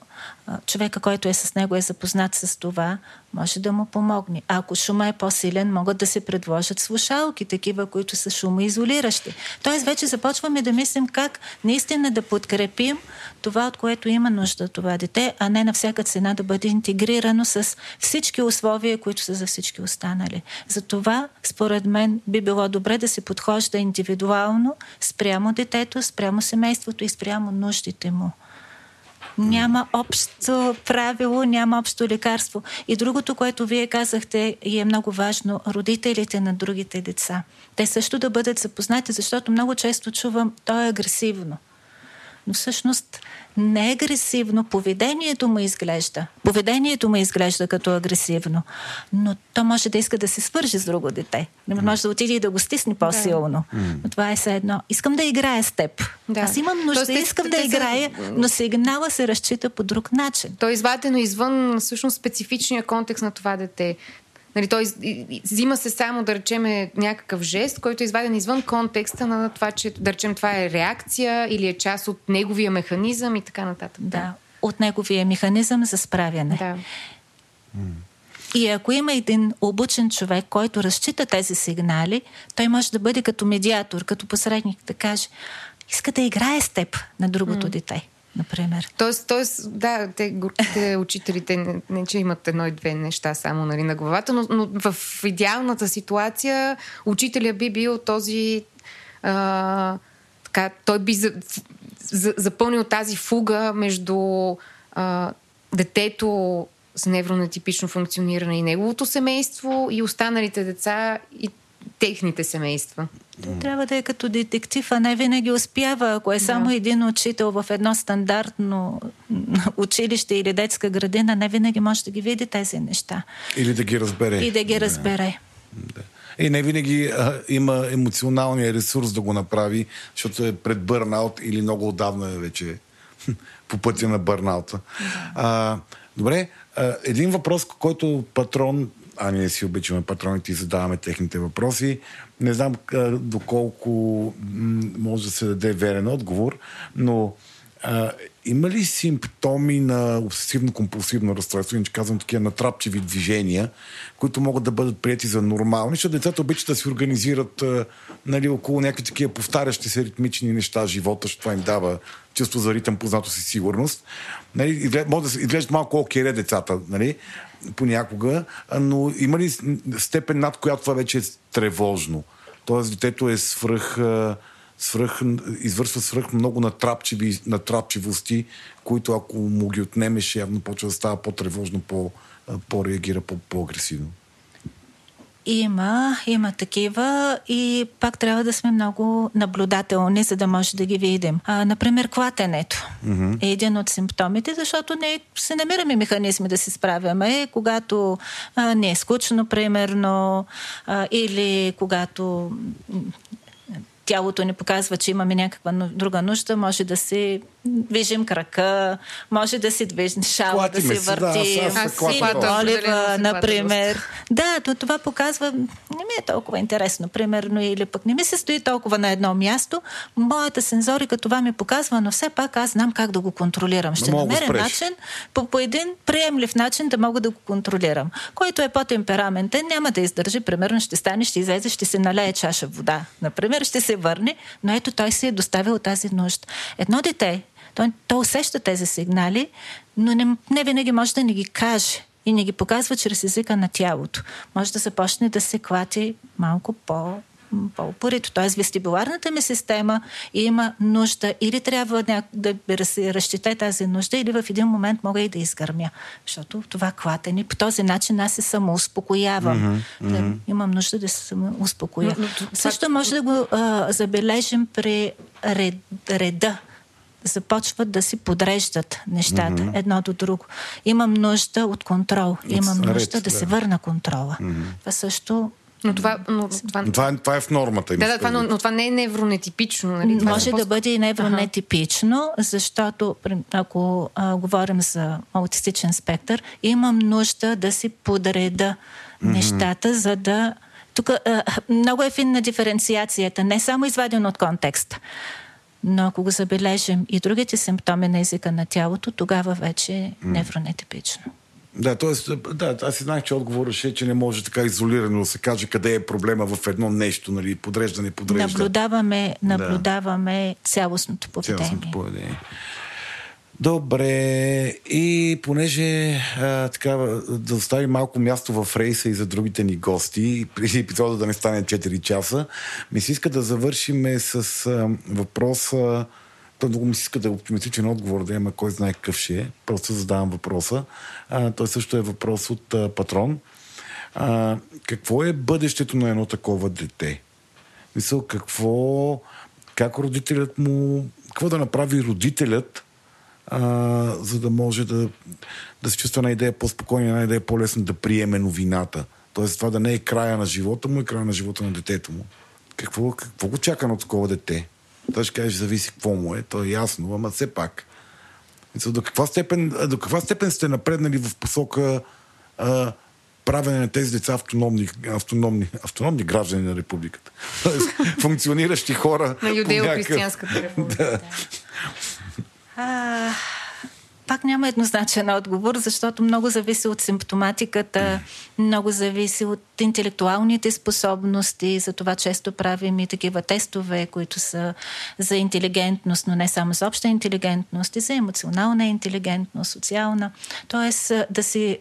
човека, който е с него, е запознат с това, може да му помогне. А ако шума е по-силен, могат да се предложат слушалки, такива, които са шумоизолиращи. Тоест вече започваме да мислим как наистина да подкрепим това, от което има нужда това дете, а не на всяка цена да бъде интегрирано с всички условия, които са за всички останали. Затова, според мен, би било добре да се подхожда индивидуално спрямо детето, спрямо семейството и спрямо нуждите му. Няма общо правило, няма общо лекарство. И другото, което вие казахте и е много важно, родителите на другите деца. Те също да бъдат запознати, защото много често чувам, то е агресивно. Но всъщност не е агресивно, поведението му изглежда. Поведението му изглежда като агресивно, но то може да иска да се свържи с друго дете. Не може да отиде и да го стисне по-силно. Да. Но това е все едно. Искам да играя с теб. Да. Аз имам нужда, Тоест, искам да играя, са... но сигнала се разчита по друг начин. То е извадено извън всъщност специфичния контекст на това дете. Нали, той взима се само, да речем, някакъв жест, който е изваден извън контекста на това, че, да речем, това е реакция или е част от неговия механизъм и така нататък. Да, от неговия механизъм за справяне. Да. И ако има един обучен човек, който разчита тези сигнали, той може да бъде като медиатор, като посредник, да каже, иска да играе с теб на другото mm. дете например. Тоест, тоест да, те, горките учителите не, не, че имат едно и две неща само нали, на главата, но, но в идеалната ситуация учителя би бил този а, така, той би за, за, запълнил тази фуга между а, детето с невронетипично функциониране и неговото семейство и останалите деца и техните семейства. Трябва да е като детектив, а не винаги успява. Ако е да. само един учител в едно стандартно училище или детска градина, не винаги може да ги види тези неща. Или да ги разбере. И да ги да. разбере. Да. И не винаги а, има емоционалния ресурс да го направи, защото е пред бърнаут или много отдавна е вече по пътя на бърнаута. Да. А, добре, а, един въпрос, който патрон а ние си обичаме патроните и задаваме техните въпроси. Не знам доколко може да се даде верен отговор, но а, има ли симптоми на обсесивно-компулсивно разстройство, иначе казвам такива натрапчиви движения, които могат да бъдат прияти за нормални, защото децата обичат да се организират а, нали, около някакви такива повтарящи се ритмични неща, живота, защото това им дава чувство за ритъм, познато си сигурност. Нали, може да изглеждат малко окере децата, нали? Понякога, но има ли степен над която това вече е тревожно? Тоест детето е свръх, свръх извършва свръх много натрапчиви, натрапчивости, които ако му ги отнемеш, явно почва да става по-тревожно, по, по-реагира по-агресивно. Има, има такива и пак трябва да сме много наблюдателни, за да може да ги видим. А, например, клатенето mm-hmm. е един от симптомите, защото не се намираме механизми да се справяме, когато а, не е скучно, примерно, а, или когато тялото ни показва, че имаме някаква друга нужда, може да си движим крака, може да си движим шала, да си върти. Или полива, например. Да, то това показва, не ми е толкова интересно, примерно, или пък не ми се стои толкова на едно място. Моята сензорика това ми показва, но все пак аз знам как да го контролирам. Ще намеря начин, по, по един приемлив начин да мога да го контролирам. Който е по-темпераментен, няма да издържи, примерно ще стане, ще излезе, ще се налее чаша вода. Например, ще се върне, но ето той се е доставил тази нужда. Едно дете, той, той усеща тези сигнали, но не, не винаги може да ни ги каже и не ги показва чрез езика на тялото. Може да започне да се клати малко по по-упорито. Т.е. вестибуларната ми система има нужда или трябва да разчете тази нужда, или в един момент мога и да изгърмя. Защото това клатене, по този начин аз се самоуспокоявам. Mm-hmm. Да, имам нужда да се самоуспокоя. Но, но, Също може да го а, забележим при ред, реда започват да си подреждат нещата mm-hmm. едно до друго. Имам нужда от контрол. Имам нужда да, да се върна контрола. Mm-hmm. Това също Но това, но, това... Това, това е в нормата. Да, да, това, но, но това не е невронетипично. Нали? Това Може е да бъде и невронетипично, защото ако а, говорим за аутистичен спектър, имам нужда да си подреда mm-hmm. нещата, за да... Тук а, много е финна диференциацията, не само изваден от контекста. Но ако го забележим и другите симптоми на езика на тялото, тогава вече е невронетипично. Да, т.е. да, аз знаех, че отговорът ще е, че не може така изолирано да се каже къде е проблема в едно нещо, нали, подреждане, подреждане. Наблюдаваме, наблюдаваме да. цялостното поведение. Цялостното поведение. Добре, и понеже а, така, да оставим малко място в рейса и за другите ни гости, преди епизода да не стане 4 часа, ми се иска да завършим с а, въпроса той много ми се иска да е оптимистичен отговор, да има кой знае какъв ще е. Просто задавам въпроса. А, той също е въпрос от а, патрон. А, какво е бъдещето на едно такова дете? Мисъл, какво, как родителят му, какво да направи родителят, а, за да може да, да се чувства една идея по-спокойна, една идея по-лесно да приеме новината. Тоест това да не е края на живота му, е края на живота на детето му. Какво, какво го чака на такова дете? Той ще каже, зависи какво му е, то е ясно, ама все пак. До каква степен, до каква степен сте напреднали в посока а, правене на тези деца автономни, автономни, автономни граждани на републиката? функциониращи хора. На юдео-християнската република. Да пак няма еднозначен отговор, защото много зависи от симптоматиката, много зависи от интелектуалните способности. За това често правим и такива тестове, които са за интелигентност, но не само за обща интелигентност, и за емоционална интелигентност, социална. Тоест да си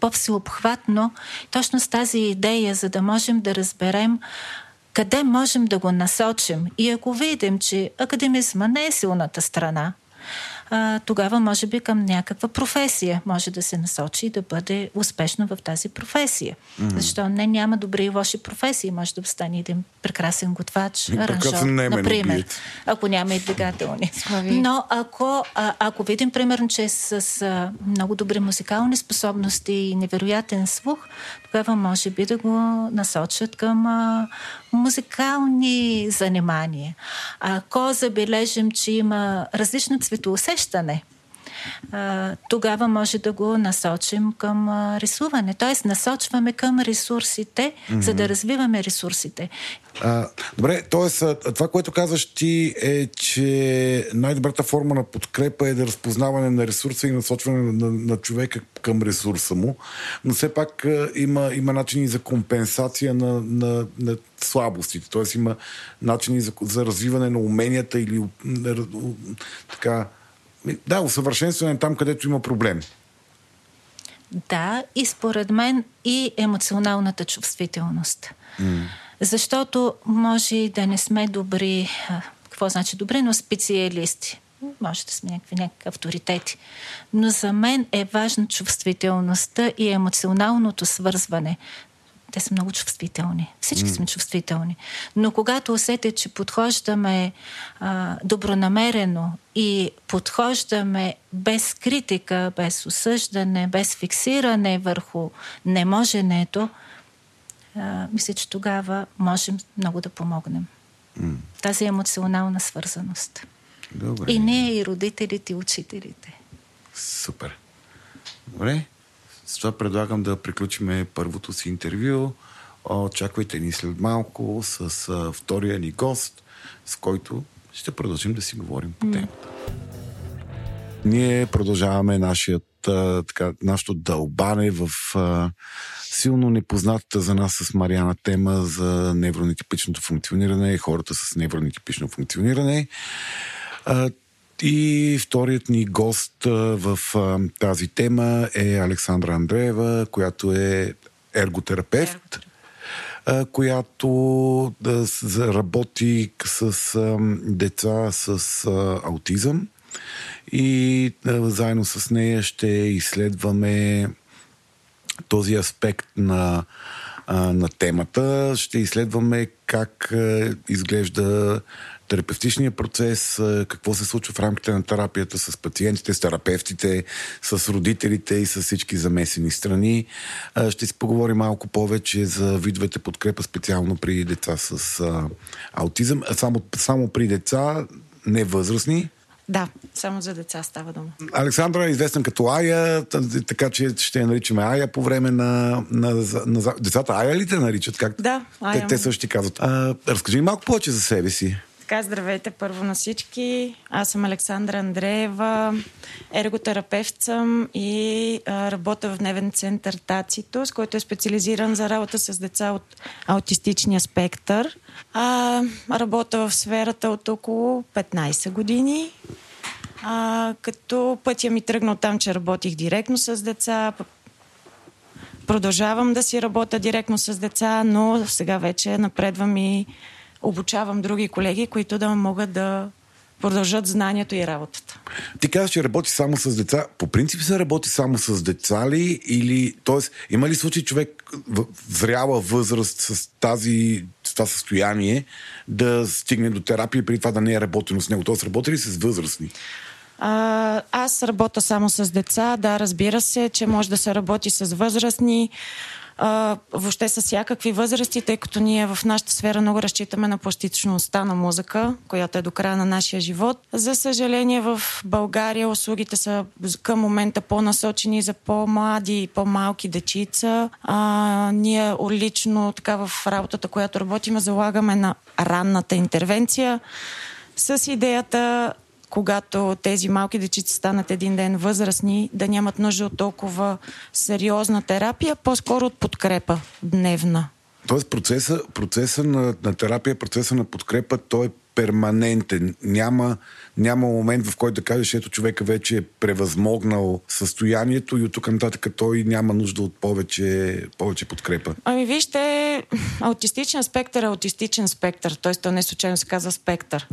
по-всеобхватно, точно с тази идея, за да можем да разберем къде можем да го насочим. И ако видим, че академизма не е силната страна, а, тогава може би към някаква професия може да се насочи и да бъде успешно в тази професия. Mm-hmm. Защо не няма добри и лоши професии. Може да стане един прекрасен готвач, аранжор, например, ако няма и двигателни. Но ако, а, ако видим примерно, че с а, много добри музикални способности и невероятен слух, тогава може би да го насочат към а, музикални занимания. Ако забележим, че има различно цветоусещане, тогава може да го насочим към рисуване. Тоест, насочваме към ресурсите, mm-hmm. за да развиваме ресурсите. А, добре, т.е. това, което казваш ти е, че най-добрата форма на подкрепа е да разпознаване на ресурса и насочване на, на човека към ресурса му, но все пак а, има, има начини за компенсация на, на, на слабостите, т.е. има начини за, за развиване на уменията или така да, усъвършенстване там, където има проблеми. Да, и според мен и емоционалната чувствителност. Mm. Защото може да не сме добри, какво значи добри, но специалисти. Може да сме някакви, някакви авторитети. Но за мен е важна чувствителността и емоционалното свързване те са много чувствителни. Всички mm. сме чувствителни. Но когато усетя, че подхождаме а, добронамерено и подхождаме без критика, без осъждане, без фиксиране върху неможенето, а, мисля, че тогава можем много да помогнем. Mm. Тази емоционална свързаност. Добре. И не и родителите, и учителите. Супер. Добре. С това предлагам да приключим първото си интервю. Очаквайте ни след малко с втория ни гост, с който ще продължим да си говорим по темата. Ние продължаваме нашият, така, нашото дълбане в а, силно непознатата за нас с Мариана тема за невронетипичното функциониране и хората с невронетипично функциониране. А, и вторият ни гост в тази тема е Александра Андреева, която е ерготерапевт, която да работи с деца с аутизъм и заедно с нея ще изследваме този аспект на на темата. Ще изследваме как изглежда терапевтичния процес, какво се случва в рамките на терапията с пациентите, с терапевтите, с родителите и с всички замесени страни. Ще си поговорим малко повече за видовете подкрепа, специално при деца с аутизъм. Само, само при деца, не възрастни. Да, само за деца става дума. Александра е известен като Ая, така че ще я наричаме Ая по време на, на, на, на децата. Ая ли те наричат? Как? Да, Ая. Те, те също ти казват. А, разкажи малко повече за себе си. Така, здравейте първо на всички. Аз съм Александра Андреева, ерготерапевт съм и а, работя в дневен център Тацитус, който е специализиран за работа с деца от аутистичния спектър. А, работя в сферата от около 15 години. А, като пътя ми тръгна там, че работих директно с деца, продължавам да си работя директно с деца, но сега вече напредвам и обучавам други колеги, които да могат да продължат знанието и работата. Ти казваш, че работи само с деца. По принцип се работи само с деца ли? Или, т.е. има ли случай човек в зряла възраст с тази с това състояние да стигне до терапия и преди това да не е работено с него? Тоест работи ли с възрастни? А, аз работя само с деца. Да, разбира се, че може да се работи с възрастни а, въобще с всякакви възрасти, тъй като ние в нашата сфера много разчитаме на пластичността на музика, която е до края на нашия живот. За съжаление в България услугите са към момента по-насочени за по-млади и по-малки дечица. А, ние лично така в работата, която работим, залагаме на ранната интервенция с идеята когато тези малки дечица станат един ден възрастни, да нямат нужда от толкова сериозна терапия, по-скоро от подкрепа дневна. Тоест процеса, процеса на, на терапия, процеса на подкрепа, той е перманентен. Няма, няма момент, в който да кажеш, ето човека вече е превъзмогнал състоянието и от тук нататък той няма нужда от повече, повече подкрепа. Ами вижте, аутистичен спектър е аутистичен спектър, т.е. то не случайно се казва спектър.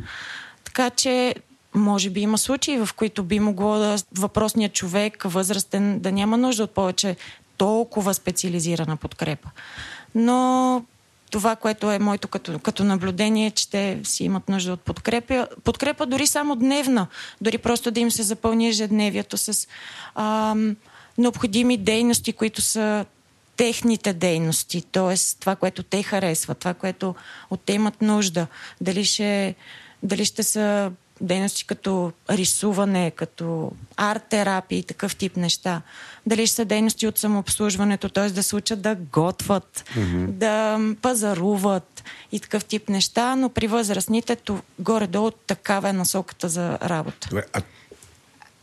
Така че може би има случаи, в които би могло да въпросният човек, възрастен, да няма нужда от повече толкова специализирана подкрепа. Но това, което е моето като, като наблюдение, е, че те си имат нужда от подкрепа. Подкрепа дори само дневна. Дори просто да им се запълни ежедневието с ам, необходими дейности, които са техните дейности, т.е. това, което те харесват, това, което от те имат нужда. Дали ще, дали ще са дейности като рисуване, като арт-терапия и такъв тип неща. Дали ще са дейности от самообслужването, т.е. да се учат да готват, mm-hmm. да пазаруват и такъв тип неща, но при възрастните то, горе-долу такава е насоката за работа. Добре, а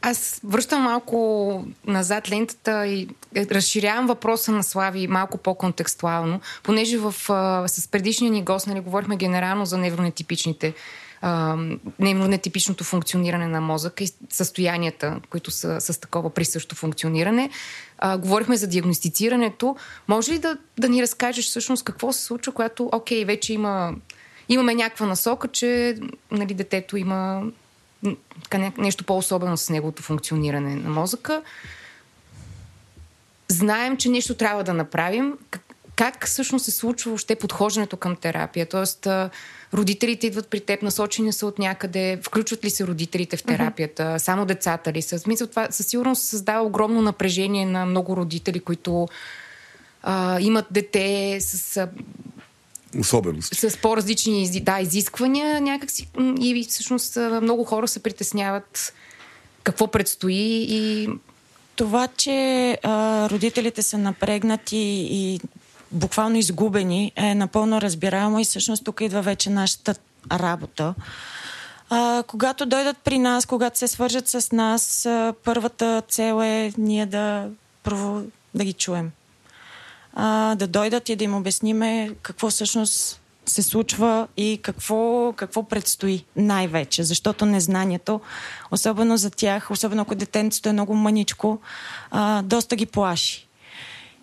аз връщам малко назад лентата и разширявам въпроса на Слави малко по-контекстуално, понеже в, а, с предишния ни гост нали, говорихме генерално за невронетипичните нетипичното функциониране на мозъка и състоянията, които са с такова присъщо функциониране. А, говорихме за диагностицирането. Може ли да, да ни разкажеш всъщност какво се случва, когато, окей, вече има, имаме някаква насока, че нали, детето има нещо по-особено с неговото функциониране на мозъка. Знаем, че нещо трябва да направим. Как, всъщност се случва въобще подхождането към терапия? Тоест, родителите идват при теб, насочени са от някъде, включват ли се родителите в терапията, mm-hmm. само децата ли са? Смисъл, това със сигурност създава огромно напрежение на много родители, които а, имат дете с особености. С по-различни да, изисквания някакси и всъщност много хора се притесняват какво предстои и това, че а, родителите са напрегнати и буквално изгубени, е напълно разбираемо и всъщност тук идва вече нашата работа. А, когато дойдат при нас, когато се свържат с нас, първата цел е ние да, първо да ги чуем. А, да дойдат и да им обясниме какво всъщност се случва и какво, какво предстои най-вече. Защото незнанието, особено за тях, особено ако детенцето е много мъничко, а, доста ги плаши.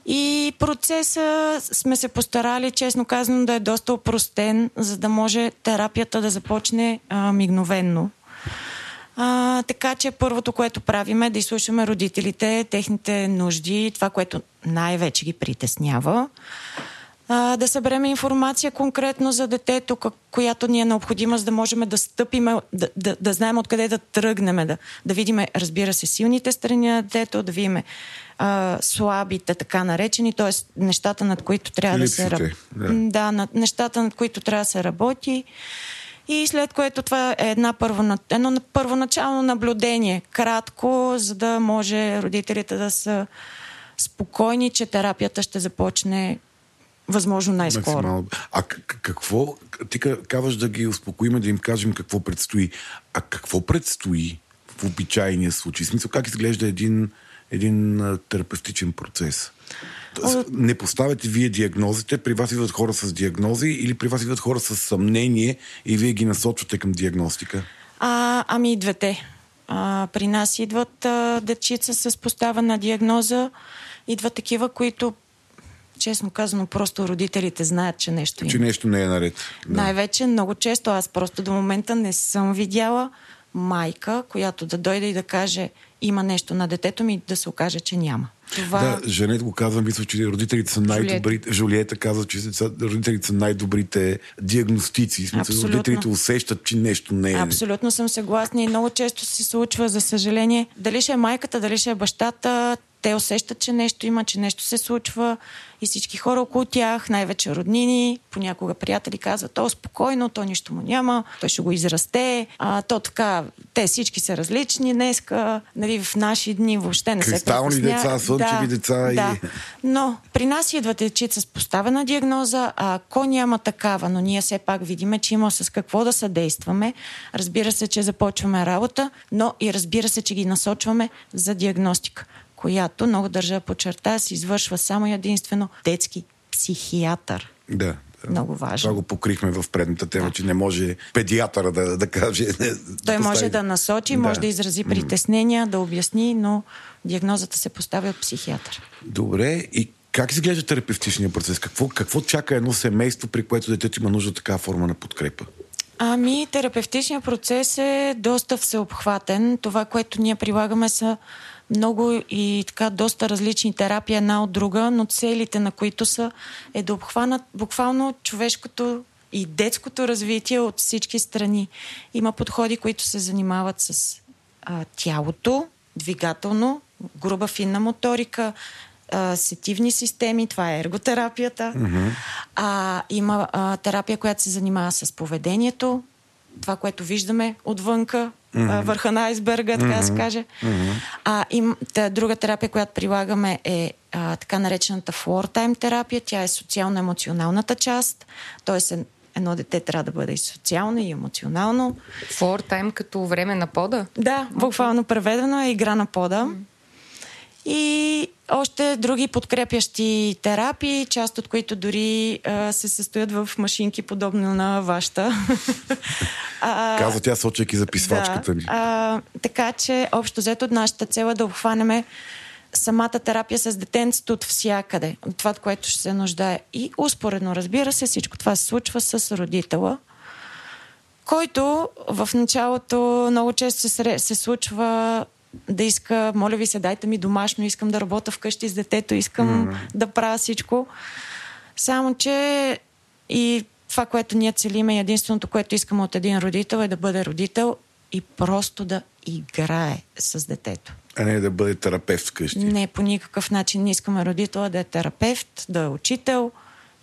И процеса сме се постарали, честно казано, да е доста опростен, за да може терапията да започне а, мигновенно. А, така че първото, което правим е да изслушаме родителите, техните нужди, това, което най-вече ги притеснява. А, да съберем информация конкретно за детето, как, която ни е необходима, за да можем да стъпиме, да, да, да знаем откъде да тръгнем, да, да видим, разбира се, силните страни на детето, да видим а, слабите, така наречени, т.е. нещата, над които трябва Липсите, да се работи. да. Да, над, нещата, над които трябва да се работи. И след което това е една първона, едно първоначално наблюдение, кратко, за да може родителите да са спокойни, че терапията ще започне възможно най-скоро. Максимално. А какво, ти ка- казваш да ги успокоим, да им кажем какво предстои. А какво предстои в обичайния случай? В смисъл, как изглежда един, един терапевтичен процес? Не поставяте вие диагнозите, при вас идват хора с диагнози или при вас идват хора с съмнение и вие ги насочвате към диагностика? А, ами и двете. А, при нас идват а, дечица с поставена диагноза, идват такива, които, честно казано, просто родителите знаят, че нещо Че има. нещо не е наред. Да. Най-вече много често аз просто до момента не съм видяла майка, която да дойде и да каже има нещо на детето ми, да се окаже, че няма. Това... Да, Женет го казва, мисля, че родителите са най-добрите. Жулиета казва, че родителите са най-добрите диагностици. Смисъл, Абсолютно. родителите усещат, че нещо не е. Абсолютно съм съгласна и много често се случва, за съжаление, дали ще е майката, дали ще е бащата, те усещат, че нещо има, че нещо се случва и всички хора около тях, най-вече роднини, понякога приятели казват, то спокойно, то нищо му няма, той ще го израсте, а, то така, те всички са различни днеска, нали, в наши дни въобще не се Кристални деца, слънчеви деца и- Да, но при нас идват дечица с поставена диагноза, а ако няма такава, но ние все пак видиме, че има с какво да съдействаме, разбира се, че започваме работа, но и разбира се, че ги насочваме за диагностика, която, много държа да подчертая, се извършва само единствено детски психиатър. Да. да. Много важно. Това го покрихме в предната тема, Да. че не може педиатъра да, да каже. Не, Той може постави- да насочи, може да изрази притеснения, да обясни, но диагнозата се поставя от психиатър. Добре. И как изглежда терапевтичния процес? Какво, какво чака едно семейство, при което детето има нужда от такава форма на подкрепа? Ами, терапевтичният процес е доста всеобхватен. Това, което ние прилагаме са много и така доста различни терапии една от друга, но целите на които са е да обхванат буквално човешкото и детското развитие от всички страни. Има подходи, които се занимават с а, тялото, двигателно, груба финна моторика, а, сетивни системи, това е ерготерапията. А, има а, терапия, която се занимава с поведението, това, което виждаме отвънка, а, върха на айсберга, така да се каже. А, им, та, друга терапия, която прилагаме е а, така наречената floor time терапия. Тя е социално-емоционалната част, т.е. едно дете трябва да бъде и социално, и емоционално. For time като време на пода. Да, буквално преведено е игра на пода. И още други подкрепящи терапии, част от които дори а, се състоят в машинки, подобно на вашата. а, Казва тя, сочейки за писвачката да, а, така че, общо взето, нашата цел е да обхванеме самата терапия с детенцето от всякъде, от това, което ще се нуждае. И успоредно, разбира се, всичко това се случва с родителя, който в началото много често се, се случва да иска, моля ви се, дайте ми домашно, искам да работя вкъщи с детето, искам mm. да правя всичко. Само, че и това, което ние целиме, единственото, което искаме от един родител е да бъде родител и просто да играе с детето. А не да бъде терапевт вкъщи. Не, по никакъв начин не искаме родителя да е терапевт, да е учител,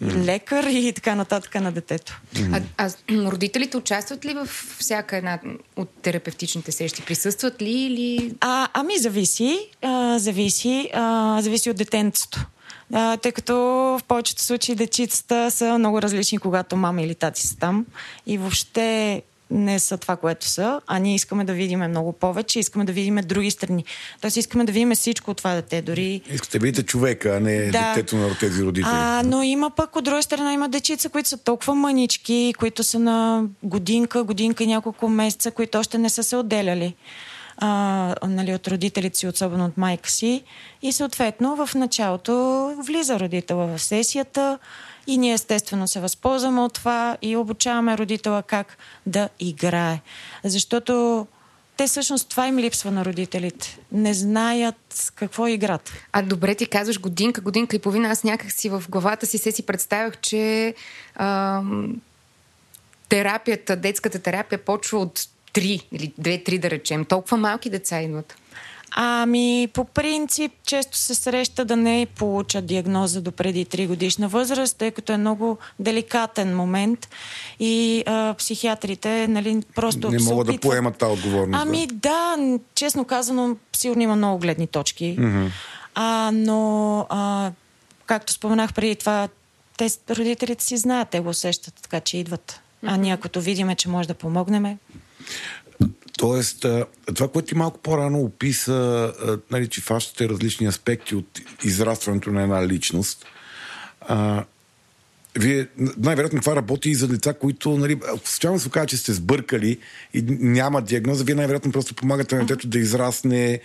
лекар и така нататък на детето. А, а родителите участват ли в всяка една от терапевтичните срещи? Присъстват ли или... А, ами зависи. А, зависи. А, зависи от детенцето. А, тъй като в повечето случаи дечицата са много различни, когато мама или тати са там. И въобще не са това, което са, а ние искаме да видим много повече, искаме да видим други страни. Тоест искаме да видим всичко от това дете, дори Искате да видите човека, а не Да. детето на тези родители. А, но има пък от друга страна има дечица, които са толкова мънички, които са на годинка, годинка и няколко месеца, които още не са се отделяли а, нали, от родителите си, особено от майка си. И съответно в началото влиза родителя в сесията и ние естествено се възползваме от това и обучаваме родителя как да играе. Защото те всъщност това им липсва на родителите. Не знаят какво играт. А добре ти казваш годинка, годинка и половина. Аз някак си в главата си се си представях, че а, терапията, детската терапия почва от 3 или 2-3 да речем. Толкова малки деца идват. Ами, по принцип, често се среща да не получат диагноза до преди 3 годишна възраст, тъй като е много деликатен момент и а, психиатрите, нали, просто. Не могат да поемат тази отговорност. Ами да, честно казано, сигурно има много гледни точки. Mm-hmm. А, но, а, както споменах преди това, те, родителите си знаят, те го усещат, така че идват. А ние, като видиме, че може да помогнем, Тоест, това, което ти малко по-рано описа, нали, че фащате различни аспекти от израстването на една личност, а, вие, най-вероятно това работи и за деца, които, нали, случайно се окаже, че сте сбъркали и няма диагноза, вие най-вероятно просто помагате на детето да израсне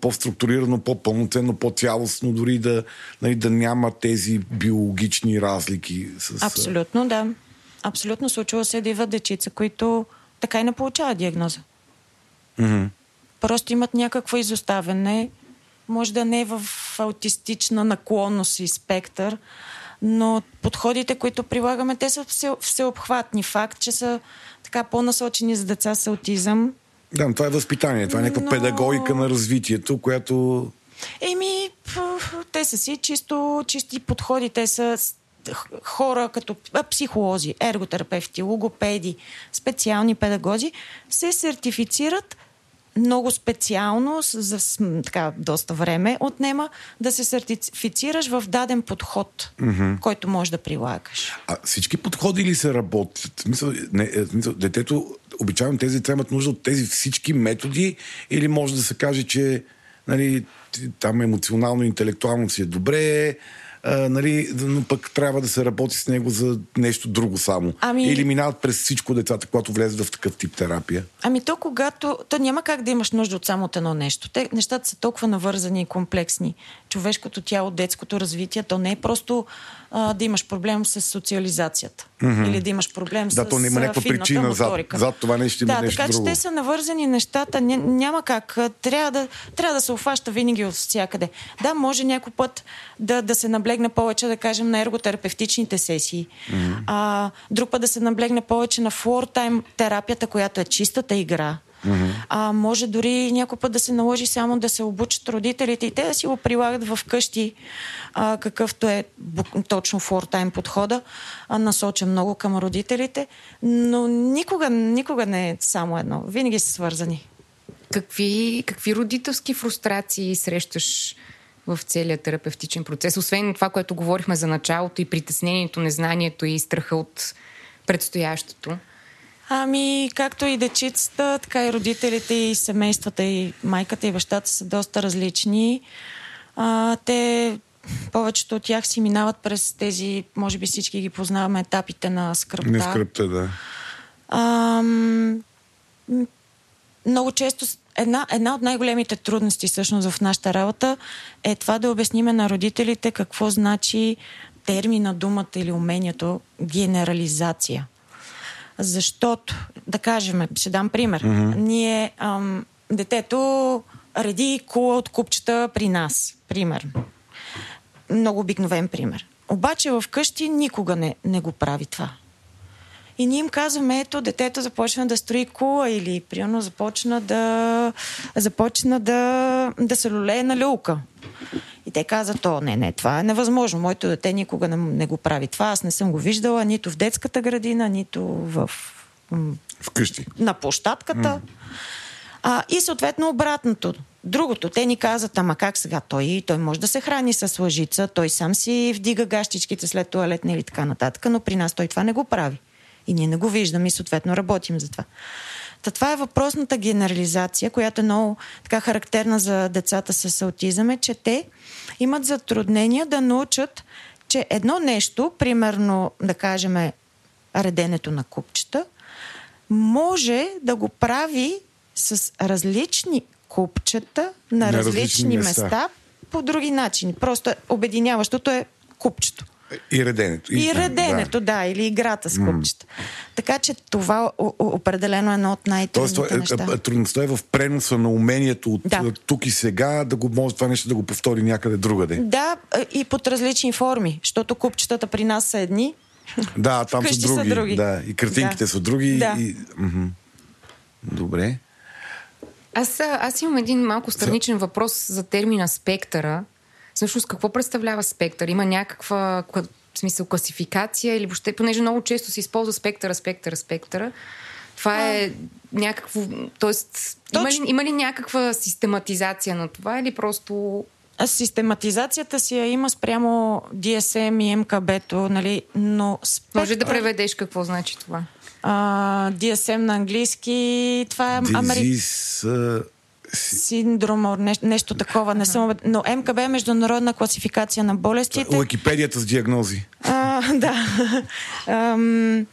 по-структурирано, по-пълноценно, по-цялостно, дори да, нали, да няма тези биологични разлики. С... Абсолютно, да. Абсолютно случва се да идват дечица, които така и не получават диагноза. Mm-hmm. Просто имат някакво изоставяне. Може да не е в аутистична наклонност и спектър, но подходите, които прилагаме, те са все, всеобхватни. Факт, че са така по-насочени за деца с аутизъм. Да, но това е възпитание, това е някаква но... педагогика на развитието, която... Еми, те са си чисто, чисти подходи, те са хора като психолози, ерготерапевти, логопеди, специални педагози се сертифицират много специално, за така, доста време отнема да се сертифицираш в даден подход, mm-hmm. който можеш да прилагаш. А всички подходи ли се работят? Мисъл, не, е, мисъл, детето, обичайно тези имат нужда от тези всички методи или може да се каже, че нали, там емоционално, интелектуално си е добре, а, нали, но пък трябва да се работи с него за нещо друго само. Ами... Или минават през всичко децата, когато влезат в такъв тип терапия. Ами то когато... То няма как да имаш нужда от само от едно нещо. Те, нещата са толкова навързани и комплексни. Човешкото тяло, детското развитие, то не е просто а, да имаш проблем с социализацията. Mm-hmm. Или да имаш проблем да, с Да, то няма някаква причина зад, зад това нещо има да, нещо така друго. че те са навързани нещата. Ня, няма как. Трябва да, трябва да се обхваща винаги от всякъде. Да, може някой път да, да се наблегне повече, да кажем, на ерготерапевтичните сесии. Mm-hmm. А, друг път да се наблегне повече на флор-тайм терапията, която е чистата игра. Mm-hmm. А, може дори някой път да се наложи само да се обучат родителите и те да си го прилагат в къщи, а, какъвто е точно флор-тайм подхода, а, насочен много към родителите, но никога, никога не е само едно. Винаги са свързани. Какви, какви родителски фрустрации срещаш в целия терапевтичен процес? Освен това, което говорихме за началото и притеснението, незнанието и страха от предстоящото. Ами, както и дечицата, така и родителите и семействата и майката и бащата са доста различни. А, те, повечето от тях си минават през тези, може би всички ги познаваме, етапите на скръпта. Не скръпта, да. А, много често една, една от най-големите трудности всъщност в нашата работа е това да обясниме на родителите какво значи термина, думата или умението генерализация. Защото, да кажем, ще дам пример. Mm-hmm. Ние, ам, детето реди кула от купчета при нас, пример. Много обикновен пример. Обаче в къщи никога не, не го прави това. И ние им казваме, ето, детето започна да строи кула или, примерно, започна да, започна да, да се лолее на люлка. И те казват, о, не, не, това е невъзможно. Моето дете никога не, не го прави това. Аз не съм го виждала нито в детската градина, нито в... Вкъщи. На площадката. Mm. А, и съответно обратното. Другото, те ни казват, ама как сега той, той може да се храни с лъжица, той сам си вдига гащичките след туалетна или така нататък, но при нас той това не го прави. И ние не го виждаме и съответно работим за това. Та това е въпросната генерализация, която е много така характерна за децата с аутизъм, е, че те имат затруднения да научат, че едно нещо, примерно да кажем реденето на купчета, може да го прави с различни купчета на, на различни, различни места. места по други начини. Просто обединяващото е купчето. И реденето. И реденето, да, да или играта с купчета. Mm. Така че това о- определено е едно от най-трудните е, неща. Е, трудността е в преноса на умението от да. тук и сега да го може това нещо да го повтори някъде другаде. Да, и под различни форми, защото купчетата при нас са едни, да, там са други. са други. Да, и картинките да. са други. Да. И... Добре. Аз, аз имам един малко страничен въпрос за термина спектъра. Всъщност, какво представлява спектър? Има някаква в смисъл класификация или въобще, понеже много често се използва спектъра, спектъра, спектъра. Това е някакво... Тоест, има ли, има ли някаква систематизация на това или просто а систематизацията си я има спрямо DSM и МКБ-то, нали, но... Спектър... Може да преведеш какво значи това? А, DSM на английски, това е... Disease, Амери... Синдром, нещо, нещо такова, не съм... Но МКБ е международна класификация на болестите. Уикипедията с диагнози. А, да. Ам,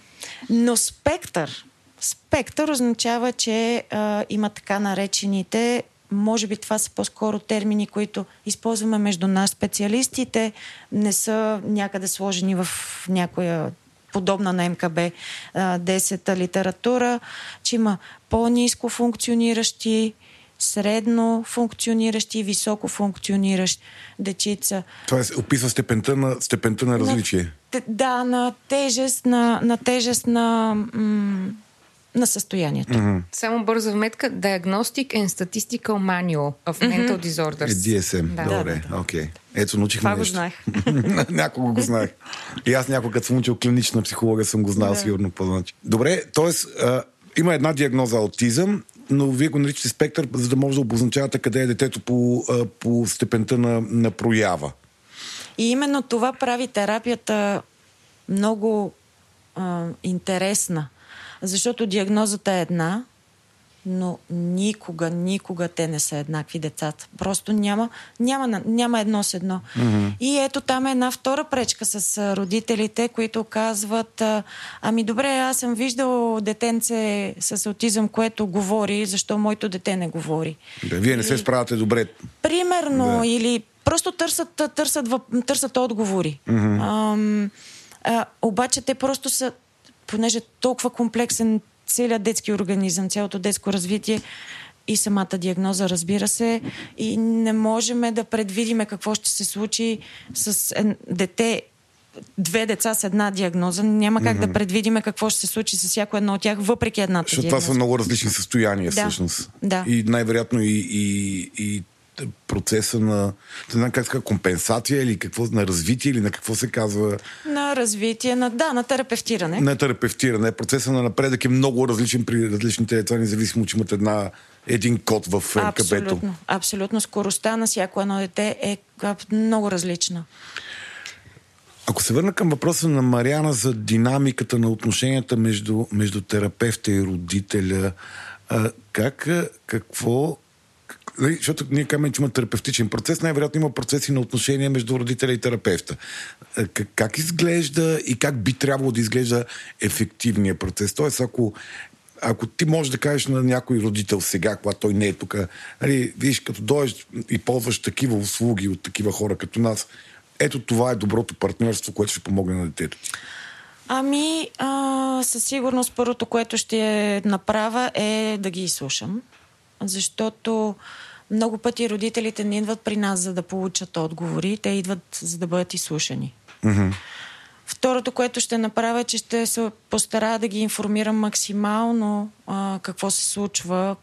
но спектър. Спектър означава, че а, има така наречените може би това са по-скоро термини, които използваме между нас специалистите, не са някъде сложени в някоя подобна на МКБ 10-та литература, че има по-низко функциониращи, средно функциониращи и високо функциониращи дечица. Това е, описва степента на, степента на различие. На, да, на тежест, на, на тежест на... М- на състоянието. Mm-hmm. Само бърза вметка. Diagnostic and Statistical Manual of Mental mm-hmm. Disorders. Е, DSM. Да. Добре, окей. Да, да. Okay. Ето, научихме Това нещо. го знаех. Някога го знаех. И аз някога, като съм учил клинична психология, съм го знал да. сигурно по-значи. Добре, т.е. има една диагноза аутизъм, но вие го наричате спектър, за да може да обозначавате къде е детето по, по степента на, на проява. И именно това прави терапията много а, интересна защото диагнозата е една, но никога, никога те не са еднакви децата. Просто няма, няма, няма едно с едно. Mm-hmm. И ето там е една втора пречка с родителите, които казват, ами добре, аз съм виждал детенце с аутизъм, което говори, защо моето дете не говори. Да, вие не се справяте добре. Примерно, да. или просто търсят, търсят, търсят отговори. Mm-hmm. Ам, а, обаче те просто са понеже толкова комплексен целият детски организъм, цялото детско развитие и самата диагноза, разбира се, и не можем да предвидиме какво ще се случи с дете две деца с една диагноза, няма как mm-hmm. да предвидиме какво ще се случи с всяко едно от тях, въпреки едната Защото диагноза. това са много различни състояния, да. всъщност. Да. И най-вероятно и, и, и процеса на, не знам как ска, компенсация или какво, на развитие или на какво се казва? На развитие, на, да, на терапевтиране. На терапевтиране. Процеса на напредък е много различен при различните деца, независимо, че имат една, един код в МКБ-то. Абсолютно, абсолютно. Скоростта на всяко едно дете е много различна. Ако се върна към въпроса на Мариана за динамиката на отношенията между, между терапевта и родителя, а, как, какво нали, защото ние казваме, че има терапевтичен процес, най-вероятно има процеси на отношения между родителя и терапевта. Е, как, изглежда и как би трябвало да изглежда ефективният процес? Тоест, ако ако ти можеш да кажеш на някой родител сега, когато той не е тук, нали, виж, като дойдеш и ползваш такива услуги от такива хора като нас, ето това е доброто партньорство, което ще помогне на детето. Ами, а, със сигурност първото, което ще направя е да ги изслушам, защото много пъти родителите не идват при нас, за да получат отговори, те идват, за да бъдат изслушани. Mm-hmm. Второто, което ще направя, е, че ще се постара да ги информирам максимално а, какво се случва.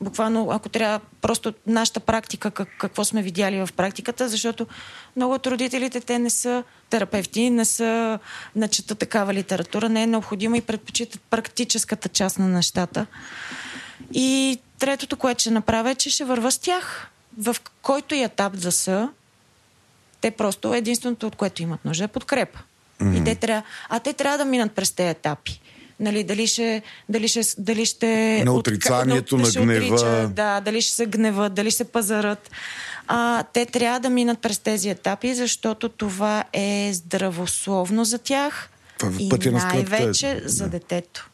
Буквално, ако трябва, просто нашата практика, как, какво сме видяли в практиката, защото много от родителите, те не са терапевти, не са начета такава литература, не е необходимо и предпочитат практическата част на нещата. И третото, което ще направя е, че ще върва с тях. В който и етап да са, те просто единственото, от което имат нужда е подкрепа. Mm-hmm. И те трябва, а те трябва да минат през тези етапи. Нали, дали ще, дали ще, дали ще на отрицанието, от, на гнева. Отрича, да, дали ще се гневат, дали ще се пазарат. А, те трябва да минат през тези етапи, защото това е здравословно за тях това е и най-вече за детето.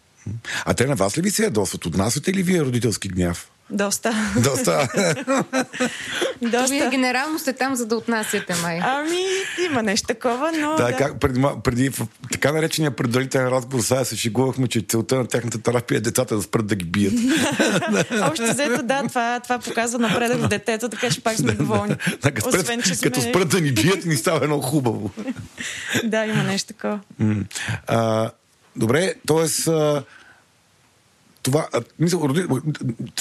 А те на вас ли ви се ядосват? Отнасяте ли вие родителски гняв? Доста. Доста. Вие Доста. генерално сте там, за да отнасяте май. Ами, има нещо такова, но... да, да. как преди, преди в така наречения предварителен разговор, сега се шегувахме, че целта на тяхната терапия е децата да спрат да ги бият. Общо взето, да, това, това показва напредък в детето, така че пак сме доволни. Да, като, спрат, Освен, че сме... като спрат да ни бият, ни става едно хубаво. Да, има нещо такова. А, добре, т.е. това, мисля, роди-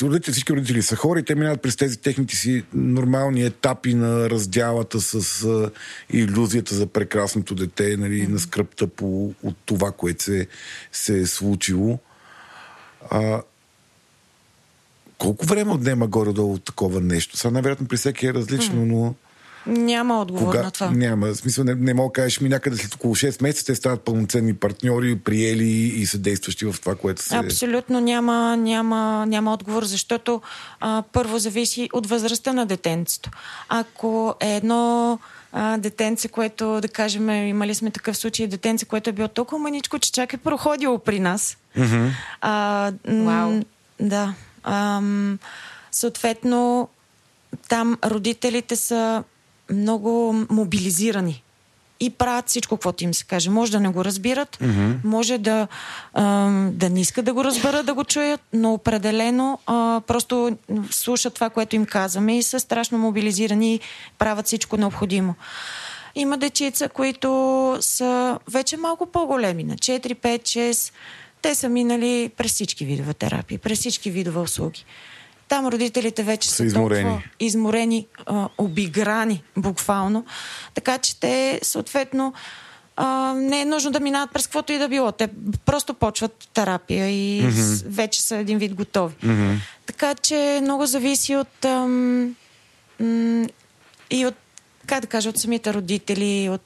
родители, всички родители са хора и те минават през тези техните си нормални етапи на раздялата с а, иллюзията за прекрасното дете, нали, mm-hmm. на скръпта по, от това, което се, се е случило. А, колко време отнема горе-долу такова нещо? Сега най-вероятно при всеки е различно, mm. но... Няма отговор Кога? на това. Няма. В смисъл, не, не мога да кажеш ми някъде след около 6 месеца те стават пълноценни партньори, приели и съдействащи в това, което се... Абсолютно няма, няма, няма отговор, защото а, първо зависи от възрастта на детенцето. Ако е едно а, детенце, което, да кажем, имали сме такъв случай, детенце, което е било толкова маничко, че чак е проходило при нас. Mm-hmm. А, Вау. Да. Ам, съответно, там родителите са много мобилизирани и правят всичко, каквото им се каже. Може да не го разбират, mm-hmm. може да, ам, да не искат да го разберат, да го чуят, но определено а, просто слушат това, което им казваме и са страшно мобилизирани и правят всичко необходимо. Има дечица, които са вече малко по-големи, на 4, 5, 6. Те са минали през всички видове терапии, през всички видове услуги. Там родителите вече Са са, изморени. толкова изморени, а, обиграни буквално. Така че те съответно а, не е нужно да минават през каквото и да било. Те просто почват терапия и mm-hmm. вече са един вид готови. Mm-hmm. Така че много зависи от ам, м- и от, как да кажа, от самите родители, от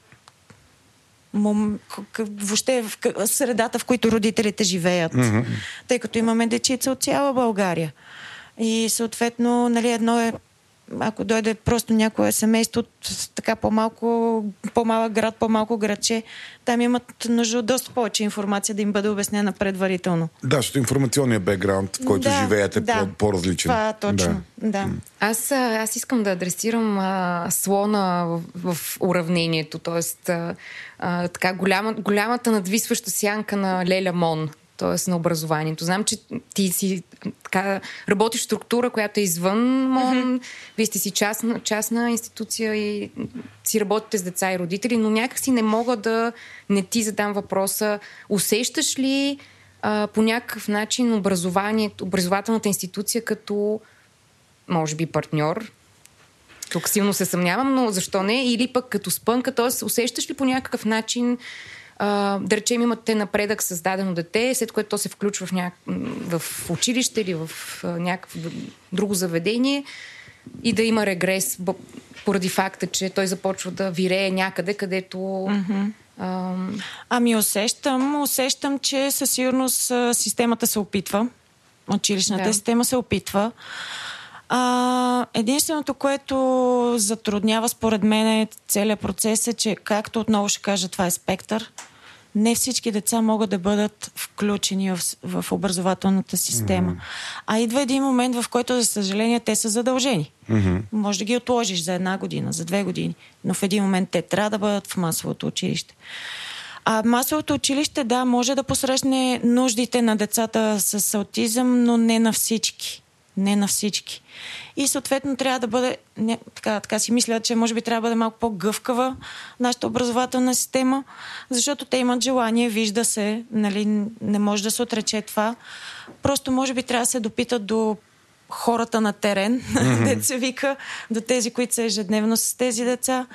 мом, въобще в средата, в които родителите живеят. Mm-hmm. Тъй като имаме дечица от цяла България. И съответно, нали, едно е ако дойде просто някое семейство от така по-малко, по-малък град, по-малко градче, там имат нужда от доста повече информация да им бъде обяснена предварително. Да, защото информационният бекграунд, в който Да, живеете, е да. по- по-различен. Това точно, да. да. Аз, а, аз искам да адресирам а, слона в, в уравнението, т.е. А, така голяма, голямата надвисваща сянка на Леля Мон, т.е. на образованието. Знам, че ти си така, работиш в структура, която е извън МОН, mm-hmm. вие сте си частна, частна институция и си работите с деца и родители, но някакси не мога да не ти задам въпроса. Усещаш ли а, по някакъв начин образованието, образователната институция като може би партньор. Тук силно се съмнявам, но защо не? Или пък като спънка, т.е. усещаш ли по някакъв начин, а, да речем имате напредък с дадено дете, след което то се включва в, няк... в училище или в някакво друго заведение и да има регрес поради факта, че той започва да вирее някъде, където... Mm-hmm. А, Ами усещам, усещам, че със сигурност системата се опитва. Училищната Да. система се опитва. А, единственото, което затруднява според мен е целият процес е, че както отново ще кажа, това е спектър. Не всички деца могат да бъдат включени в, в образователната система. Mm-hmm. А идва един момент, в който, за съжаление, те са задължени. Mm-hmm. Може да ги отложиш за една година, за две години, но в един момент те трябва да бъдат в масовото училище. А масовото училище, да, може да посрещне нуждите на децата с аутизъм, но не на всички. Не на всички. И съответно трябва да бъде, не, така, така си мисля, че може би трябва да бъде малко по-гъвкава нашата образователна система, защото те имат желание, вижда се, нали, не може да се отрече това. Просто може би трябва да се допитат до хората на терен, mm-hmm. се вика, до тези, които са ежедневно с тези деца,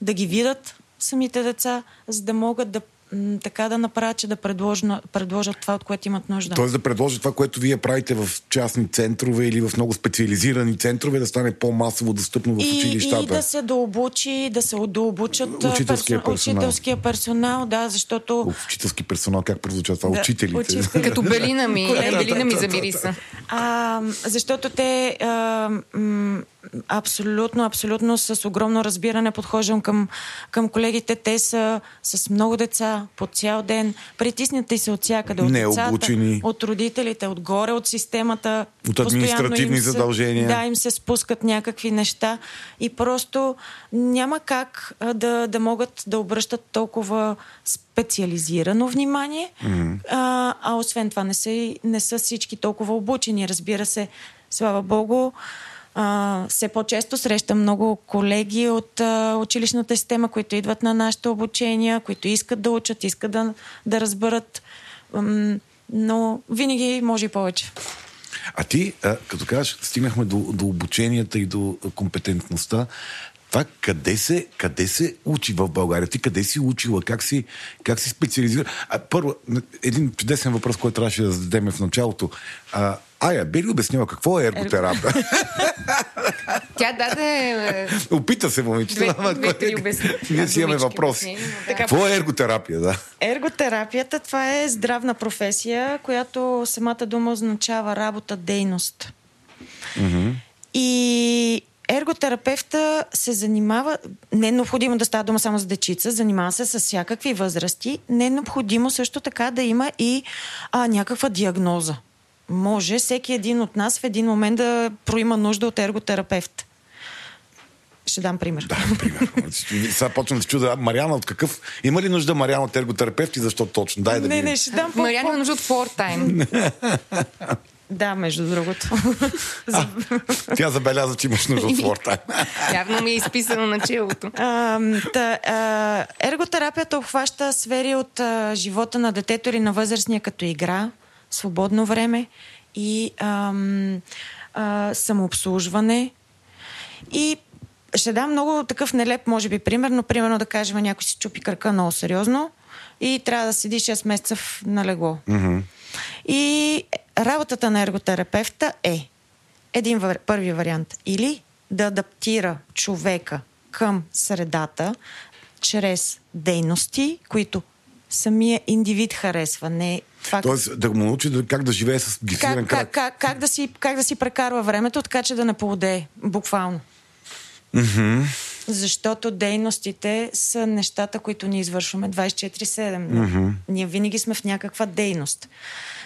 да ги видят самите деца, за да могат да м, така да направят, че да предложат, предложат това, от което имат нужда. Тоест да предложи това, което вие правите в частни центрове или в много специализирани центрове, да стане по-масово достъпно в и, училищата. и да се дообучи, да се дообучат Учителския персо- персонал. учителския персонал, да, защото Учителски персонал, как прозвуча това? Да, Учителите. учители. като Белина ми, Колеги. Белина ми замириса. А, защото те а, м, абсолютно, абсолютно с огромно разбиране подхождам към, към колегите. Те са с много деца по цял ден, притиснати се от всякъде, от децата, от родителите, отгоре от системата. От административни се, задължения. Да, им се спускат някакви неща и просто няма как да, да могат да обръщат толкова специализирано внимание, mm-hmm. а, а освен това не са, не са всички толкова обучени. Разбира се, слава Богу, а, все по-често срещам много колеги от а, училищната система, които идват на нашите обучения, които искат да учат, искат да, да разберат, ам, но винаги може и повече. А ти, а, като кажеш, стигнахме до, до обученията и до компетентността, това къде се, къде се учи в България? Ти къде си учила? Как си, как си специализира? А, първо, един чудесен въпрос, който трябваше да зададем в началото. А, Ая, би ли обяснила какво е ерготерапия? Тя даде... Е, Опита се, момичета. Ние си имаме въпроси. Какво е ерготерапия? Да? Ерготерапията, това е здравна професия, която самата дума означава работа, дейност. Mm-hmm. И ерготерапевта се занимава, не е необходимо да става дума само за дечица, занимава се с всякакви възрасти, не е необходимо също така да има и а, някаква диагноза. Може всеки един от нас в един момент да проима нужда от ерготерапевт. Ще дам пример. Да, пример. Сега почвам да се чуда. Мариана от какъв... Има ли нужда Мариана от ерготерапевт и защо точно? Дай да не, не, ще дам Мариана има нужда от фортайм. Да, между другото. А, тя забеляза, че имаш нужда от спорта. Явно ми е изписано на челото. А, та, а, ерготерапията обхваща сфери от а, живота на детето или на възрастния като игра, свободно време и а, а, самообслужване. И ще дам много такъв нелеп, може би, пример, но примерно да кажем, някой си чупи кръка много сериозно и трябва да седи 6 месеца на легло. Mm-hmm. И работата на ерготерапевта е един първи вариант. Или да адаптира човека към средата чрез дейности, които самия индивид харесва. Не факт. Тоест да му научи как да живее с гисиран крак. Как, как, как, да си, как да си прекарва времето, така че да не поводе, буквално. Mm-hmm. Защото дейностите са нещата, които ни извършваме 24-7. Mm-hmm. Ние винаги сме в някаква дейност.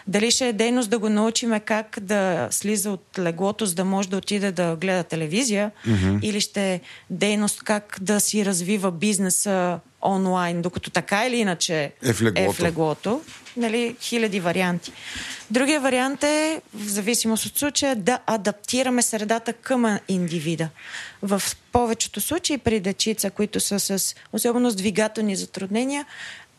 Дали ще е дейност да го научиме как да слиза от леглото, за да може да отиде да гледа телевизия, mm-hmm. или ще е дейност как да си развива бизнеса онлайн, докато така или иначе е в леглото. Е в леглото. Нали, хиляди варианти. Другия вариант е, в зависимост от случая, да адаптираме средата към индивида. В повечето случаи при дечица, които са с особено с двигателни затруднения,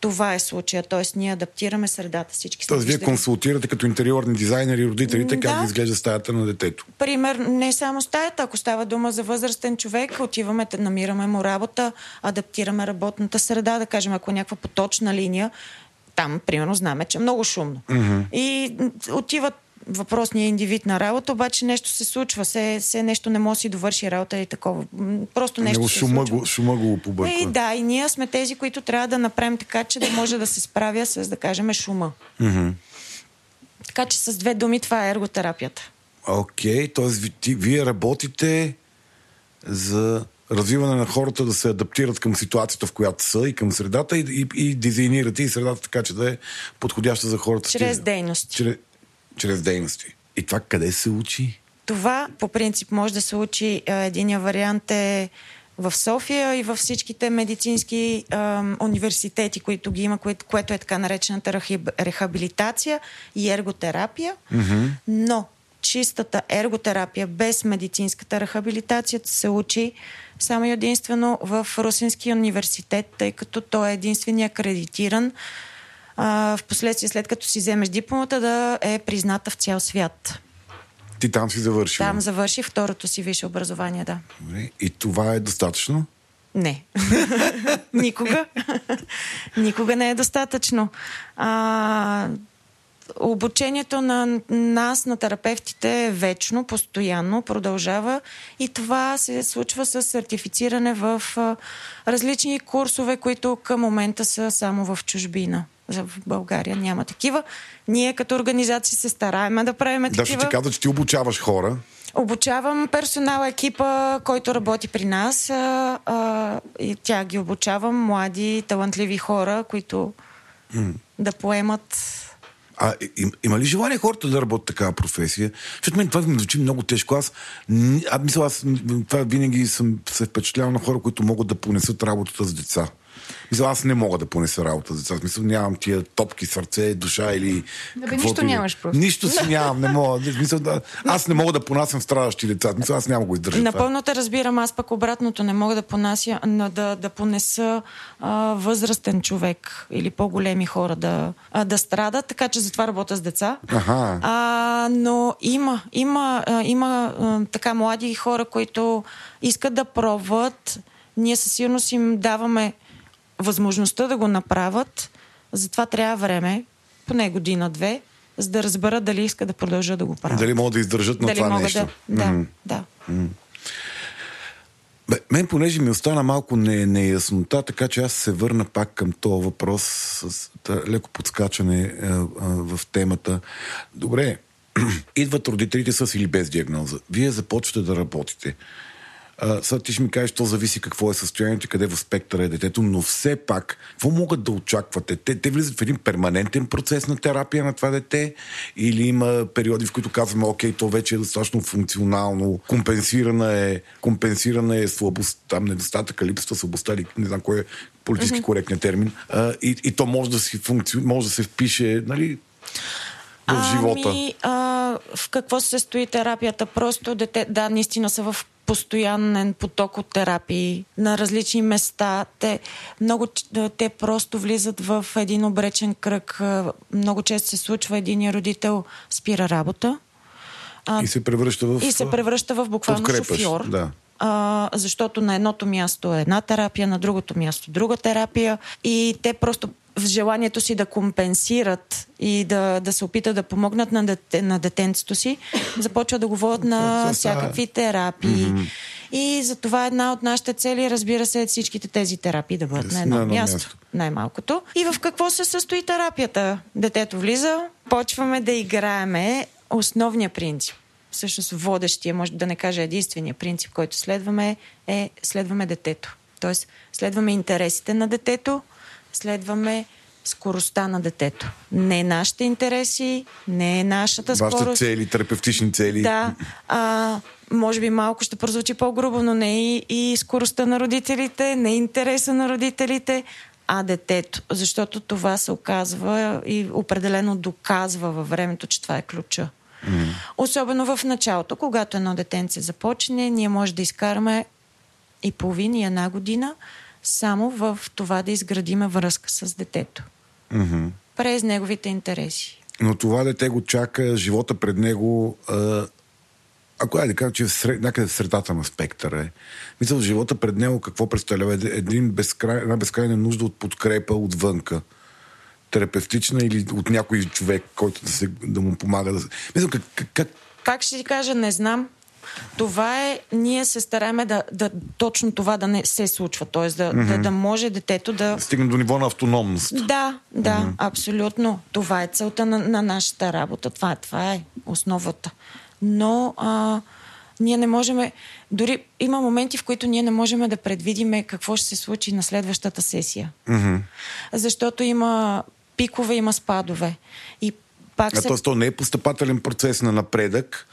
това е случая, т.е. ние адаптираме средата. Всички Тоест, вие консултирате като интериорни дизайнери родителите да. как да изглежда стаята на детето. Пример, не само стаята, ако става дума за възрастен човек, отиваме, намираме му работа, адаптираме работната среда, да кажем, ако е някаква поточна линия, там, примерно, знаме, че е много шумно. Mm-hmm. И отиват въпросния индивид на работа, обаче нещо се случва, се, се нещо не може да си довърши работа и такова. Просто нещо Него се шума случва. Го, шума го побърква. И да, и ние сме тези, които трябва да направим така, че да може да се справя с, да кажем, шума. Mm-hmm. Така че с две думи това е ерготерапията. Окей, okay, т.е. вие работите за развиване на хората да се адаптират към ситуацията, в която са и към средата и, и, и дизайнирате и средата така, че да е подходяща за хората. Чрез дейности. Чрез, чрез дейности. И това къде се учи? Това по принцип може да се учи. Единия вариант е в София и във всичките медицински а, университети, които ги има, което, което е така наречената рехабилитация и ерготерапия. Mm-hmm. Но чистата ерготерапия без медицинската рехабилитация се учи само единствено в Русинския университет, тъй като той е единствения акредитиран а, в последствие, след като си вземеш дипломата, да е призната в цял свят. Ти там си завършил? Там завърши второто си висше образование, да. И това е достатъчно? Не. Никога. Никога не е достатъчно. А, обучението на нас, на терапевтите, е вечно, постоянно, продължава и това се случва с сертифициране в различни курсове, които към момента са само в чужбина в България няма такива. Ние като организация се стараем да правим такива. Да, ще ти каза, че ти обучаваш хора. Обучавам персонал екипа, който работи при нас. А, а, и тя ги обучавам, млади, талантливи хора, които mm. да поемат а им, има ли желание хората да работят такава професия? Защото мен това ми звучи много тежко. Аз, а, мисля, аз това винаги съм се впечатлявал на хора, които могат да понесат работата с деца. Мисля, аз не мога да понеса работа за деца. Смисъл, нямам тия топки, сърце, душа или. Да, бе, нищо нямаш просто. Нищо си нямам, не мога. Мисля, да, аз не мога да понасям страдащи деца. Мисля, аз няма го издържа. Напълно те разбирам, аз пък обратното не мога да понася, да, да понеса а, възрастен човек или по-големи хора да, а, да страдат, така че затова работя с деца. Ага. А, но има, има, а, има а, така млади хора, които искат да пробват. Ние със сигурност им даваме възможността да го направят, затова трябва време, поне година-две, за да разберат дали искат да продължат да го правят. Дали могат да издържат на дали това нещо. Да, да, mm-hmm. да. Mm-hmm. Бе, мен, понеже ми остана малко не, неяснота, така че аз се върна пак към този въпрос с да, леко подскачане а, а, в темата. Добре, идват родителите с или без диагноза. Вие започвате да работите. Сега ти ще ми кажеш, то зависи какво е състоянието, къде в спектъра е детето, но все пак, какво могат да очаквате? Те, те влизат в един перманентен процес на терапия на това дете или има периоди, в които казваме, окей, то вече е достатъчно функционално, компенсирана е, компенсирана е слабост, там недостатъка, липсата слабостта или не знам кой е политически mm-hmm. коректният термин. А, и, и то може да, си функци... може да се впише, нали, в живота? Ами, а, в какво се състои терапията? Просто дете, да, наистина са в постоянен поток от терапии на различни места. Те, много, те просто влизат в един обречен кръг. Много често се случва един родител спира работа. И се превръща в И се превръща в буквално шофьор. Да. А, защото на едното място е една терапия, на другото място друга терапия и те просто в желанието си да компенсират и да, да се опитат да помогнат на, дете, на детенцето си, започват да говорят на всякакви терапии. Mm-hmm. И за това една от нашите цели, разбира се, е всичките тези терапии да бъдат на едно, място, място, най-малкото. И в какво се състои терапията? Детето влиза, почваме да играеме основния принцип. Всъщност водещия, може да не кажа единствения принцип, който следваме, е следваме детето. Тоест, следваме интересите на детето, следваме скоростта на детето. Не нашите интереси, не нашата Вашите скорост. цели, терапевтични цели. Да. А, може би малко ще прозвучи по-грубо, но не и, и скоростта на родителите, не интереса на родителите, а детето. Защото това се оказва и определено доказва във времето, че това е ключа. Mm. Особено в началото, когато едно детенце започне, ние може да изкараме и половин и една година, само в това да изградиме връзка с детето. Mm-hmm. През неговите интереси. Но това дете го чака, живота пред него. А, ако да кажа, че в сред, някъде в средата на спектъра е. Мисля, живота пред него какво представлява? Един безкрай, една безкрайна нужда от подкрепа отвънка. Терапевтична или от някой човек, който да, се, да му помага да Мисля, как, как, как... Пак ще ти кажа, не знам. Това е, ние се стараем да, да точно това да не се случва, т.е. Да, mm-hmm. да, да може детето да... Стигне до ниво на автономност. Да, да, mm-hmm. абсолютно. Това е целта на, на нашата работа, това, това е основата. Но а, ние не можем, дори има моменти, в които ние не можем да предвидиме какво ще се случи на следващата сесия. Mm-hmm. Защото има пикове, има спадове. И пак а се... т.е. то не е постъпателен процес на напредък,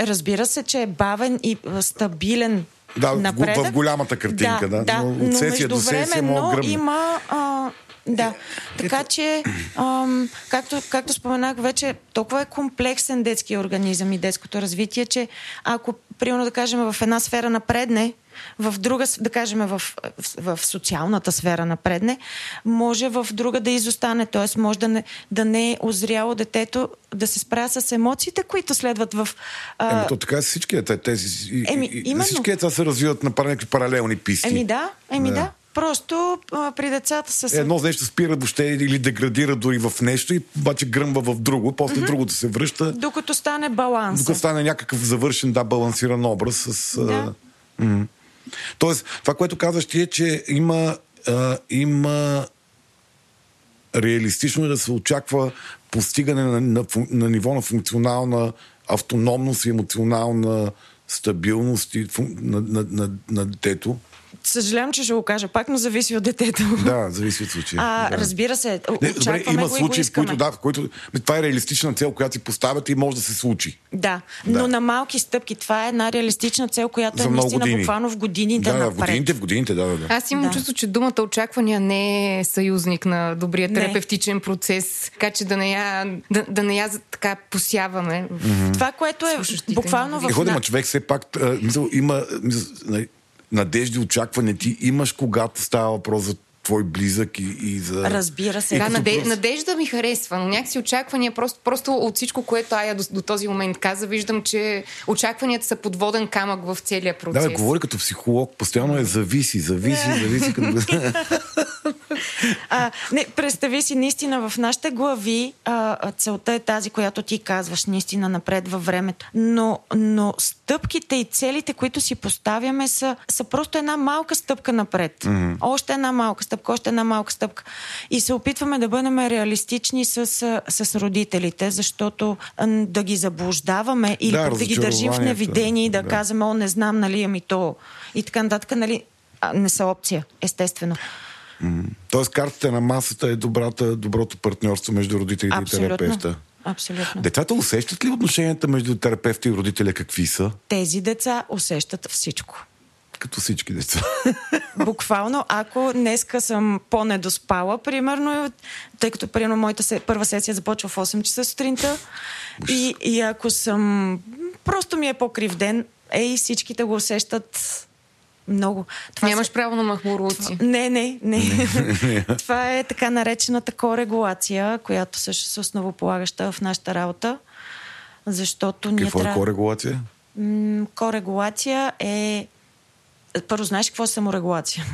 Разбира се, че е бавен и стабилен да, напредък. в голямата картинка, да. да. Но от сесия до сесия но има... А, да, така че, ам, както, както споменах вече, толкова е комплексен детски организъм и детското развитие, че ако, примерно да кажем, в една сфера напредне, в друга, да кажем, в, в, в социалната сфера напредне, може в друга да изостане. Т.е. може да не, да не е озряло детето да се справя с емоциите, които следват в... А... Еми, то така е всички тези... Еми, именно. Всички деца се развиват на някакви паралелни писти. Еми да, еми да. да. Просто а, при децата с... Едно нещо спира въобще или деградира дори в нещо и обаче гръмва в друго, после mm-hmm. другото се връща. Докато стане баланс. Докато стане някакъв завършен, да, балансиран образ с... Да. А, м- Тоест, това, което казваш ти е, че има, а, има реалистично е да се очаква постигане на, на, на ниво на функционална автономност и емоционална стабилност и, на, на, на, на детето. Съжалявам, че ще го кажа пак, но зависи от детето. Да, зависи от случая. А, да. разбира се, Не, добре, има го случаи, в които, да, в които ме, това е реалистична цел, която си поставяте и може да се случи. Да, Да. но на малки стъпки. Това е една реалистична цел, която За е наистина години. буквално в години да, да, в годините, в годините, да, да. да. Аз имам Да. чувство, че думата очаквания не е съюзник на добрия Не. терапевтичен процес, така че да не я, да, да не я така посяваме. в- Това, което е буквално в... Е, ходи, на- ма човек все пак, мисъл, има мисъл, нали, надежди, очаквания ти имаш, когато става въпрос за твой близък и, и за... Разбира се. И Да, наде, просто- надежда ми харесва, но някакси очаквания, просто, просто от всичко, което Ая до, до този момент каза, виждам, че очакванията са подводен камък в целия Да, процес. бе, говори като психолог, постоянно е зависи, зависи, зависи. Като... А, не, представи си, наистина в нашите глави а, целта е тази, която ти казваш, наистина напред във времето. Но, но стъпките и целите, които си поставяме, са, са просто една малка стъпка напред. Mm-hmm. Още една малка стъпка, още една малка стъпка. И се опитваме да бъдем реалистични с, с родителите, защото да ги заблуждаваме или Да, да ги държим в невидение и да, Да. казваме, о, не знам, нали, ами то. И така нататък, нали, а, не са опция, естествено. Тоест, картата на масата е добрата, доброто партньорство между родителите и терапевта. Абсолютно. Децата усещат ли отношенията между терапевта и родителя какви са? Тези деца усещат всичко. Като всички деца. Буквално, ако днеска съм по-недоспала, примерно, тъй като примерно моята се, първа сесия започва в 8 часа сутринта, и, и ако съм просто ми е по-крив ден, ей, всичките го усещат много. Това Нямаш са- право на махмурлуци. Не, не, не. Това е така наречената корегулация, която също се основополагаща в нашата работа, защото ние Какво е трябва... корегулация? М, корегулация е... Първо, знаеш какво е саморегулация?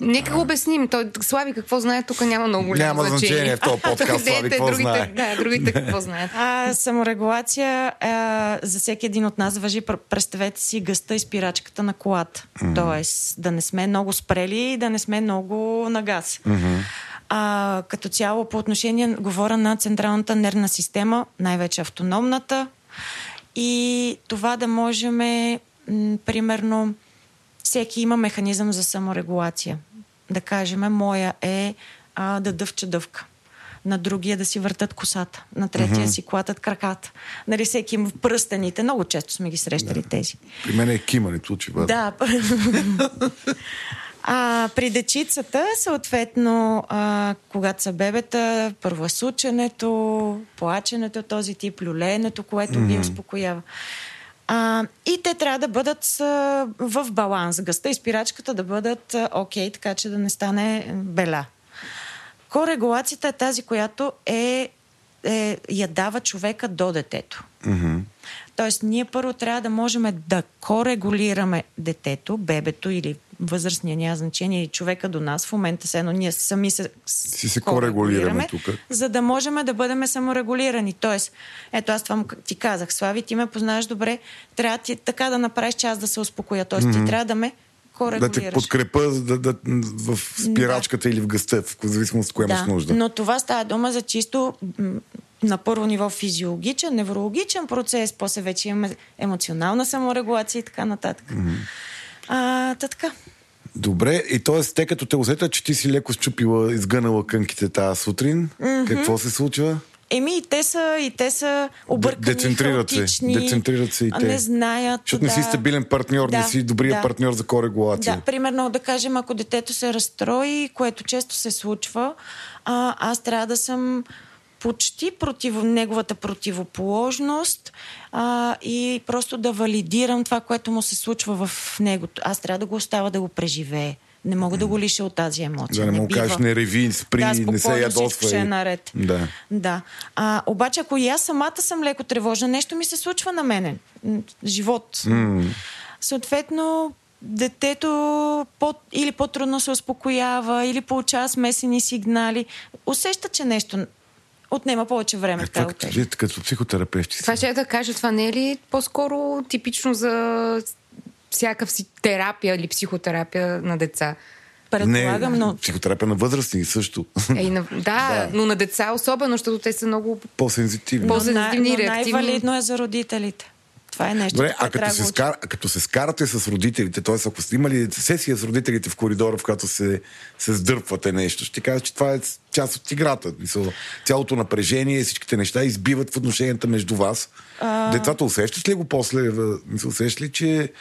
Нека го обясним. Той, Слави какво знае, тук няма много голямо Няма значение в този подкаст, Слави, какво другите, знае. Да, другите какво знаят. А, саморегулация а, за всеки един от нас въжи. Пр- Представете си гъста и спирачката на колата. Mm-hmm. Тоест да не сме много спрели и да не сме много на газ. Mm-hmm. А, като цяло по отношение, говоря на централната нервна система, най-вече автономната. И това да можем, м- примерно, всеки има механизъм за саморегулация. Да кажем, моя е а, да дъвча дъвка. На другия да си въртат косата. На третия си клатат краката. Нали, всеки има пръстените. Много често сме ги срещали тези. При мен е кимането, очевидно. Да. А при дечицата, съответно, а, когато са бебета, първо е сученето, плаченето, този тип, люлеенето, което mm-hmm. ги успокоява. А, и те трябва да бъдат а, в баланс. Гъста и спирачката да бъдат окей, така че да не стане беля. Корегулацията е тази, която е, е, я дава човека до детето. Мгм. Тоест, ние първо трябва да можем да корегулираме детето, бебето или възрастния няма значение, и човека до нас. В момента се едно ние сами се, Си се корегулираме тук. за да можем да бъдем саморегулирани. Тоест, ето аз това ти казах, Слави, ти ме познаваш добре, трябва ти така да направиш, че аз да се успокоя. Тоест, ти трябва да ме Да те подкрепа да, да, в спирачката или в гъста, в зависимост от кое имаш нужда. Но това става дума за чисто на първо ниво физиологичен, неврологичен процес, после вече имаме емоционална саморегулация и така нататък. Mm-hmm. А, та така. Добре, и т.е. те като те усетят, че ти си леко щупила, изгънала кънките тази сутрин, mm-hmm. какво се случва? Еми, и те са, и те са объркани, Децентрират се. Децентрират се и те. Не знаят. Защото не си да. стабилен партньор, Да, не си добрия да. партньор за корегулация. Да, примерно да кажем, ако детето се разстрои, което често се случва, а, аз трябва да съм почти против неговата противоположност а, и просто да валидирам това, което му се случва в него. Аз трябва да го оставя да го преживее. Не мога да го лиша от тази емоция. Да не му бива. кажеш не реви, спри, да, не се всичко ще е наред. Да. Да. А, обаче, ако и аз самата съм леко тревожна, нещо ми се случва на мене. Живот. М. Съответно, детето по, или по-трудно се успокоява, или получава смесени сигнали. Усеща, че нещо отнема повече време. Е, така това да като, кажа. вие като психотерапевти си. Това ще да кажа, това не е ли по-скоро типично за всякакъв си терапия или психотерапия на деца? Предполагам, не, но... Психотерапия на възрастни също. Е, на, да, да, но на деца особено, защото те са много по-сензитивни. По-сензитивни но, и реактивни. най-валидно е за родителите. Това е нещо. Добре, а като се, скар, като се скарате с родителите, т.е. ако сте имали сесия с родителите в коридора, в която се, се сдърпвате нещо, ще кажа, че това е част от играта. Мисъл, цялото напрежение, всичките неща избиват в отношенията между вас. А... Децата усещат ли го после? Мисъл, усещат ли, че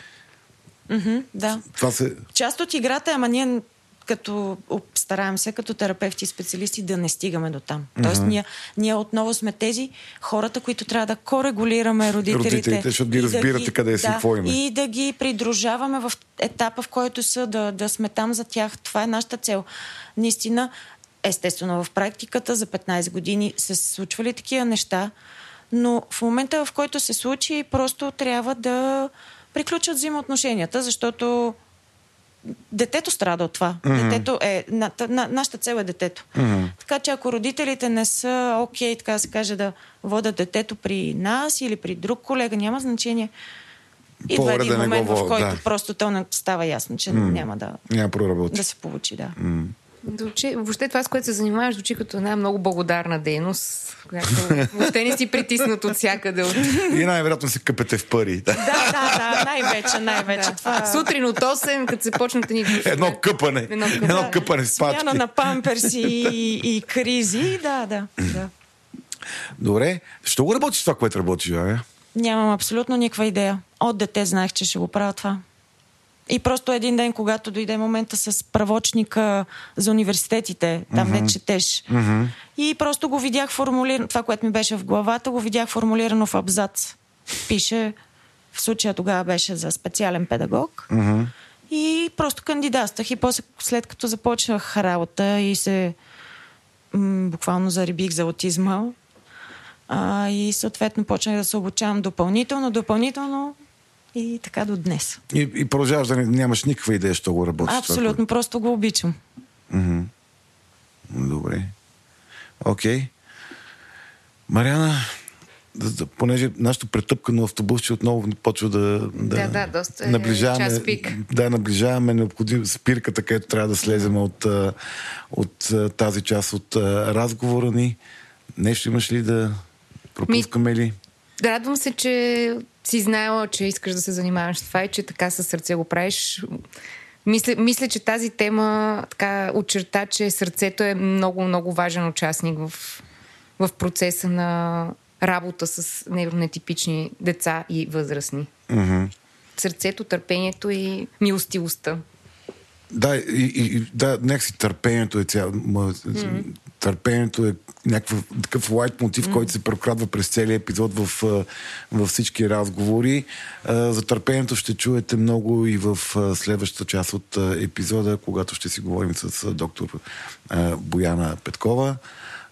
Mm-hmm, да. това се... Част от играта е, ама ние като стараем се като терапевти и специалисти да не стигаме до там. Mm-hmm. Тоест ние, ние отново сме тези хората, които трябва да корегулираме родителите. Родителите, защото ги разбирате да къде си, да, какво има. И да ги придружаваме в етапа, в който са, да, да сме там за тях. Това е нашата цел. Наистина, естествено в практиката за 15 години се случвали такива неща, но в момента, в който се случи, просто трябва да приключат взаимоотношенията, защото детето страда от това. Mm-hmm. Детето е, на, на, нашата цел е детето. Mm-hmm. Така че ако родителите не са окей, okay, така да се каже, да водят детето при нас или при друг колега, няма значение. Идва един да момент, в който да. просто то не става ясно, че mm. няма да, няма да се получи. Да. Mm. Звучи, въобще това, с което се занимаваш, звучи като една много благодарна дейност, която въобще не си притиснат от всякъде. От... И най-вероятно се къпете в пари. Да, да, да, най-вече, най-вече. Да. Това... Сутрин от 8, като се почнат ни Едно къпане. Едно къпане, Едно къпане с пачки. Смяна на памперси и, и кризи. Да, да, да. Добре. Ще го работиш това, което работиш, а? Нямам абсолютно никаква идея. От дете знаех, че ще го правя това. И просто един ден, когато дойде момента с правочника за университетите, там mm-hmm. не четеш. Mm-hmm. И просто го видях формулирано, това, което ми беше в главата, го видях формулирано в абзац. Пише, в случая тогава беше за специален педагог. Mm-hmm. И просто кандидатствах. И после, след като започнах работа и се м- буквално зарибих за аутизма, а, и съответно почнах да се обучавам допълнително, допълнително и така до днес. И, и продължаваш да нямаш никаква идея, що го работиш. Абсолютно, това, просто го обичам. Mm-hmm. Добре. Окей. Okay. Мариана, да, да, понеже нашето претъпкано автобусче отново почва да, да, да, да доста е наближаваме, час пик. Да, наближаваме необходим спирката, където трябва да слезем от, от, тази част от разговора ни. Нещо имаш ли да пропускаме ли? Да, радвам се, че си знаела, че искаш да се занимаваш с това и че така със сърце го правиш. Мисля, мисля, че тази тема така очерта, че сърцето е много, много важен участник в, в процеса на работа с невронетипични деца и възрастни. Mm-hmm. Сърцето, търпението и милостивостта. Да, и, и да, някакси търпението е цяло. Mm-hmm. Търпението е някакъв такъв лайт мотив, mm-hmm. който се прокрадва през целия епизод в, във всички разговори. За търпението ще чуете много и в следващата част от епизода, когато ще си говорим с доктор Бояна Петкова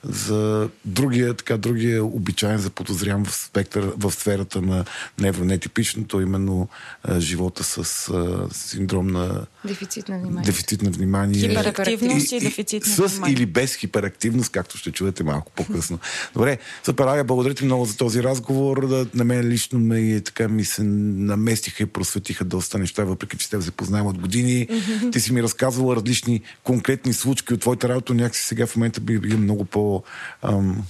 за другия, така, другия обичайен за подозрям в, спектър, в сферата на невронетипичното, именно а, живота с а, синдром на дефицит на внимание. Дефицит на внимание. Хиперактивност и, и, и дефицит на с внимание. или без хиперактивност, както ще чуете малко по-късно. Добре, супер, Ая, благодаря ти много за този разговор. Да, на мен лично ме така ми се наместиха и просветиха доста неща, въпреки че те се познаем от години. Ти си ми разказвала различни конкретни случки от твоята работа, някакси сега в момента би бил много по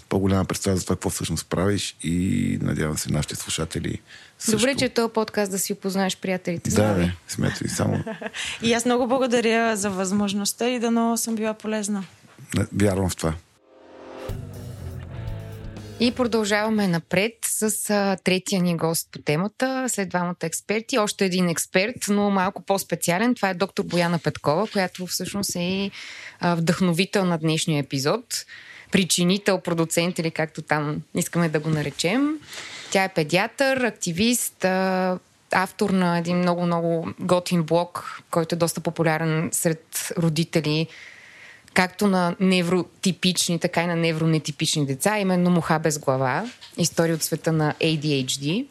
по-голяма представа за това, какво всъщност правиш и надявам се нашите слушатели също. Добре, че е този подкаст да си опознаеш приятелите. Да, бе, смятай само. и аз много благодаря за възможността и да много съм била полезна. Вярвам в това. И продължаваме напред с а, третия ни гост по темата, след двамата експерти. Още един експерт, но малко по-специален. Това е доктор Бояна Петкова, която всъщност е а, вдъхновител на днешния епизод причинител, продуцент или както там искаме да го наречем. Тя е педиатър, активист, автор на един много-много готин блог, който е доста популярен сред родители, както на невротипични, така и на невронетипични деца, именно Муха без глава, история от света на ADHD.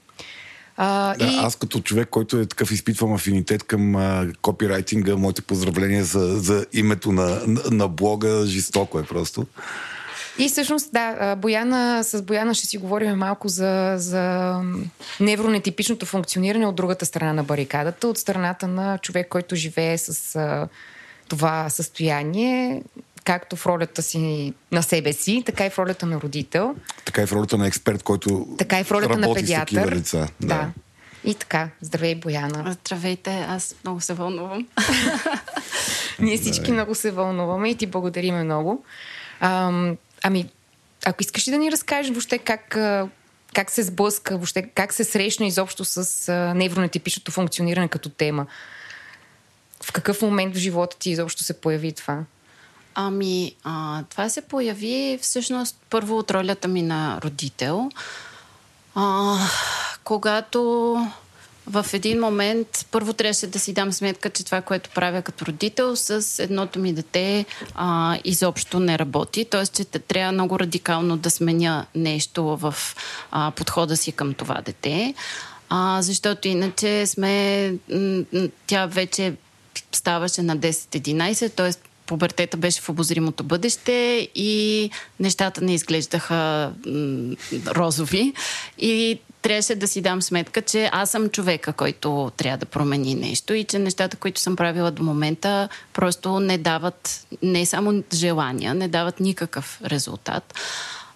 А, да, и... Аз като човек, който е такъв изпитвам афинитет към а, копирайтинга, моите поздравления за, за името на, на, на блога, жестоко е просто. И всъщност, да, Бояна, с Бояна ще си говорим малко за, за невронетипичното функциониране от другата страна на барикадата, от страната на човек, който живее с а, това състояние, както в ролята си на себе си, така и в ролята на родител. Така и в ролята на експерт, който така и в ролята работи на педиатър. с такива лица. Да. да. И така. Здравей, Бояна. Здравейте, аз много се вълнувам. Ние всички много се вълнуваме и ти благодариме много. Ам, ами, ако искаш ли да ни разкажеш въобще как, как се сблъска, въобще как се срещна изобщо с невронетипичното функциониране като тема? В какъв момент в живота ти изобщо се появи това? Ами, а, това се появи всъщност първо от ролята ми на родител. А, когато в един момент първо трябваше да си дам сметка, че това, което правя като родител с едното ми дете а, изобщо не работи. Тоест, че трябва много радикално да сменя нещо в а, подхода си към това дете. А, защото иначе сме... Тя вече ставаше на 10-11, т.е. пубертета беше в обозримото бъдеще и нещата не изглеждаха м- розови. И трябваше да си дам сметка, че аз съм човека, който трябва да промени нещо и че нещата, които съм правила до момента, просто не дават не само желания, не дават никакъв резултат.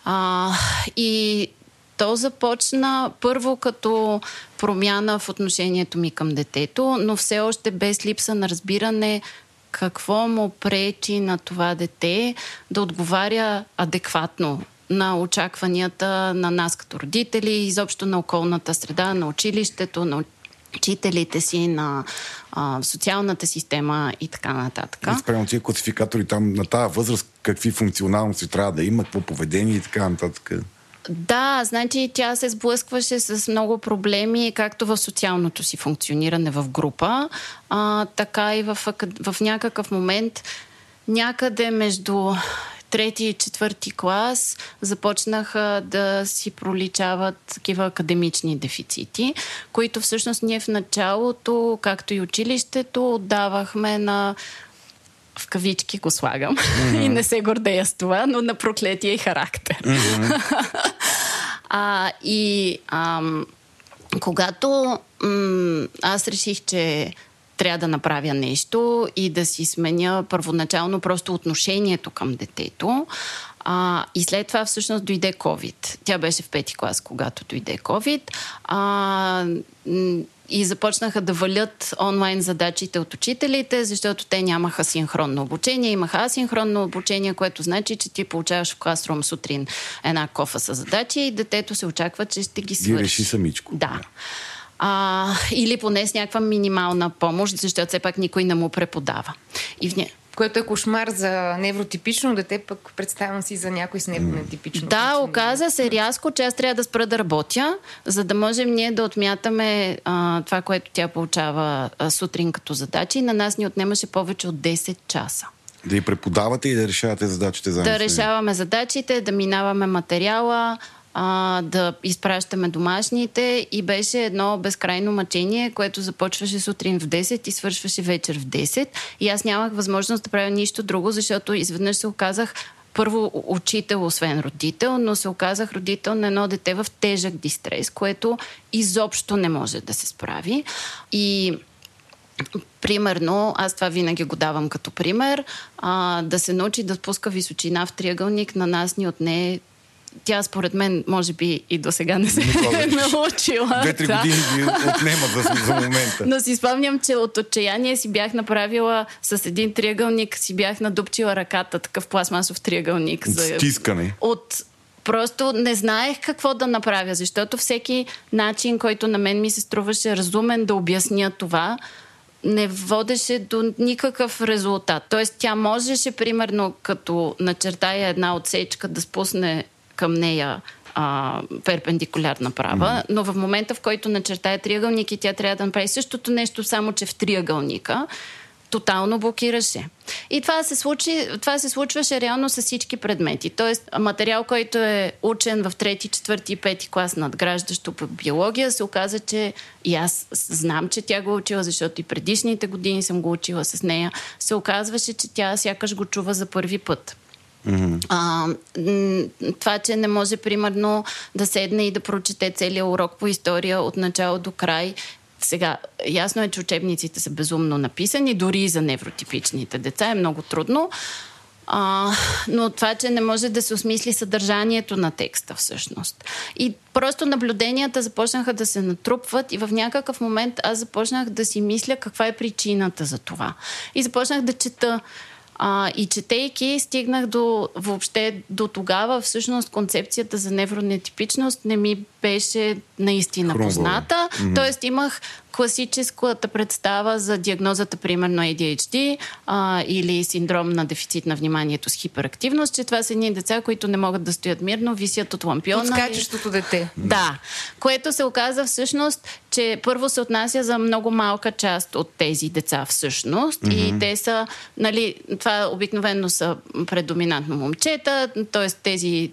А, и то започна първо като промяна в отношението ми към детето, но все още без липса на разбиране какво му пречи на това дете да отговаря адекватно на очакванията на нас като родители, изобщо на околната среда, на училището, на учителите си, на а, социалната система и така нататък. Спрямо тия класификатори там на тази възраст, какви функционалности трябва да има, какво поведение и така нататък. Да, значи тя се сблъскваше с много проблеми, както в социалното си функциониране в група, а, така и в, в някакъв момент някъде между трети и четвърти клас започнаха да си проличават такива академични дефицити, които всъщност ние в началото, както и училището, отдавахме на в кавички го слагам mm-hmm. и не се гордея с това, но на проклетия и характер. Mm-hmm. а, и ам, когато м- аз реших, че трябва да направя нещо и да си сменя първоначално просто отношението към детето. А, и след това всъщност дойде COVID. Тя беше в пети клас, когато дойде COVID. А, и започнаха да валят онлайн задачите от учителите, защото те нямаха синхронно обучение. Имаха асинхронно обучение, което значи, че ти получаваш в класрум сутрин една кофа с задачи и детето се очаква, че ще ги свърши. Ги реши самичко. Да а, или поне с някаква минимална помощ, защото все пак никой не му преподава. И в не... Което е кошмар за невротипично дете, пък представям си за някой с невротипично. Да, оказа се рязко, че аз трябва да спра да работя, за да можем ние да отмятаме а, това, което тя получава а, сутрин като задачи. И на нас ни отнемаше повече от 10 часа. Да и преподавате и да решавате задачите заедно. Да решаваме задачите, да минаваме материала, а, да изпращаме домашните и беше едно безкрайно мъчение, което започваше сутрин в 10 и свършваше вечер в 10 и аз нямах възможност да правя нищо друго, защото изведнъж се оказах първо учител, освен родител, но се оказах родител на едно дете в тежък дистрес, което изобщо не може да се справи. И Примерно, аз това винаги го давам като пример, а, да се научи да спуска височина в триъгълник на нас ни отне тя според мен, може би и до сега не се е научила. Две-три да. години ги отнема за, за момента. Но си спомням, че от отчаяние си бях направила с един триъгълник, си бях надупчила ръката, такъв пластмасов триъгълник. За... Стискане. От Просто не знаех какво да направя, защото всеки начин, който на мен ми се струваше разумен да обясня това, не водеше до никакъв резултат. Тоест тя можеше, примерно, като начертая една отсечка, да спусне към нея а, перпендикулярна права, mm. но в момента, в който начертая триъгълник и тя трябва да направи същото нещо, само че в триъгълника, тотално блокираше. И това се, случи, това се случваше реално с всички предмети. Тоест, материал, който е учен в трети, четвърти и пети клас надграждащо по биология, се оказа, че и аз знам, че тя го е учила, защото и предишните години съм го учила с нея, се оказваше, че тя сякаш го чува за първи път. Mm-hmm. А, това, че не може, примерно, да седне и да прочете целият урок по история от начало до край, сега, ясно е, че учебниците са безумно написани, дори за невротипичните деца е много трудно. А, но това, че не може да се осмисли съдържанието на текста всъщност. И просто наблюденията започнаха да се натрупват и в някакъв момент аз започнах да си мисля каква е причината за това. И започнах да чета а, и четейки, стигнах до въобще до тогава, всъщност концепцията за невронетипичност не ми беше наистина Хрумвала. позната. Мгм. Тоест имах класическата представа за диагнозата, примерно ADHD а, или синдром на дефицит на вниманието с хиперактивност, че това са едни деца, които не могат да стоят мирно, висят от лампиона. От и- скачащото дете. да, което се оказа всъщност, че първо се отнася за много малка част от тези деца всъщност mm-hmm. и те са, нали, това обикновено са предоминантно момчета, т.е. Тези,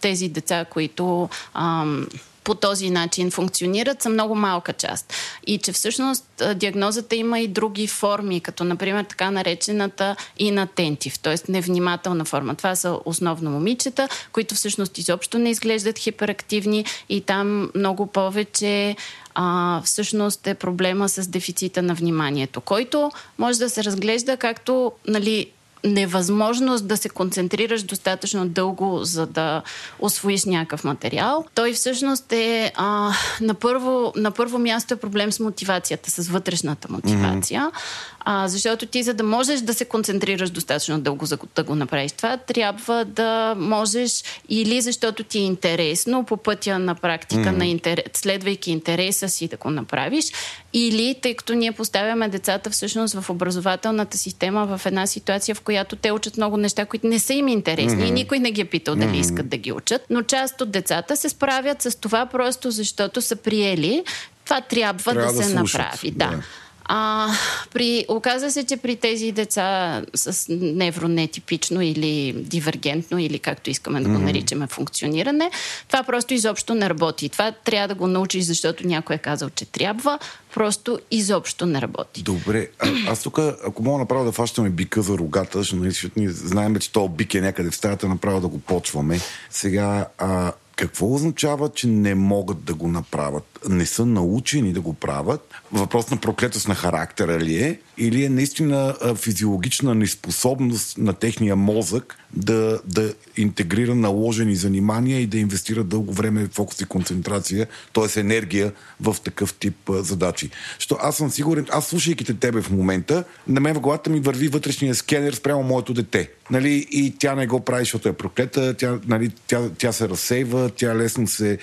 тези деца, които ам, по този начин функционират, са много малка част. И че всъщност диагнозата има и други форми, като например така наречената inattentive, т.е. невнимателна форма. Това са основно момичета, които всъщност изобщо не изглеждат хиперактивни и там много повече а, всъщност е проблема с дефицита на вниманието, който може да се разглежда както нали, невъзможност да се концентрираш достатъчно дълго, за да освоиш някакъв материал. Той всъщност е а, на, първо, на първо място е проблем с мотивацията, с вътрешната мотивация. Mm-hmm. А, защото ти, за да можеш да се концентрираш достатъчно дълго, за да го направиш това, трябва да можеш или защото ти е интересно по пътя на практика, mm-hmm. на интерес, следвайки интереса си да го направиш, или тъй като ние поставяме децата всъщност в образователната система в една ситуация, в която те учат много неща, които не са им интересни mm-hmm. и никой не ги е питал дали mm-hmm. искат да ги учат. Но част от децата се справят с това просто защото са приели. Това трябва, Трябва да, да се слушат, направи. да. Да. А, при, оказва се, че при тези деца с невронетипично или дивергентно, или както искаме да го наричаме функциониране, това просто изобщо не работи. Това трябва да го научиш, защото някой е казал, че трябва. Просто изобщо не работи. Добре, а, аз тук, ако мога направо да фащаме бика за рогата, защото, нали, защото ние знаем, че то бик е някъде в стаята, направо да го почваме. Сега, а, какво означава, че не могат да го направят? Не са научени да го правят? Въпрос на проклетост на характера ли е? Или е наистина физиологична неспособност на техния мозък да, да интегрира наложени занимания и да инвестира дълго време фокус и концентрация, т.е. енергия в такъв тип задачи? Що аз съм сигурен, аз слушайки те тебе в момента, на мен в главата ми върви вътрешния скенер спрямо моето дете. Нали? И тя не го прави, защото е проклета, тя, нали, тя, тя се разсейва, тя лесно се...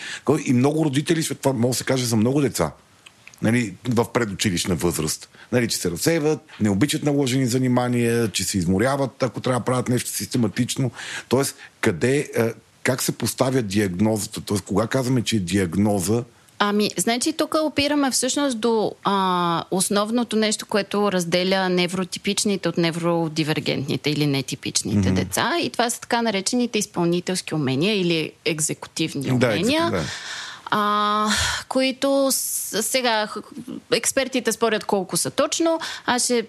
И много родители, това може да се каже за много деца, нали, в предучилищна възраст. Нали, че се разсейват, не обичат наложени занимания, че се изморяват, ако трябва да правят нещо систематично. Тоест, къде, е, как се поставя диагнозата? Тоест, кога казваме, че е диагноза, Ами, значи тук опираме всъщност до а, основното нещо, което разделя невротипичните от невродивергентните или нетипичните mm-hmm. деца. И това са така наречените изпълнителски умения или екзекутивни Да, умения. екзеку- да. А, които сега експертите спорят колко са точно. Аз ще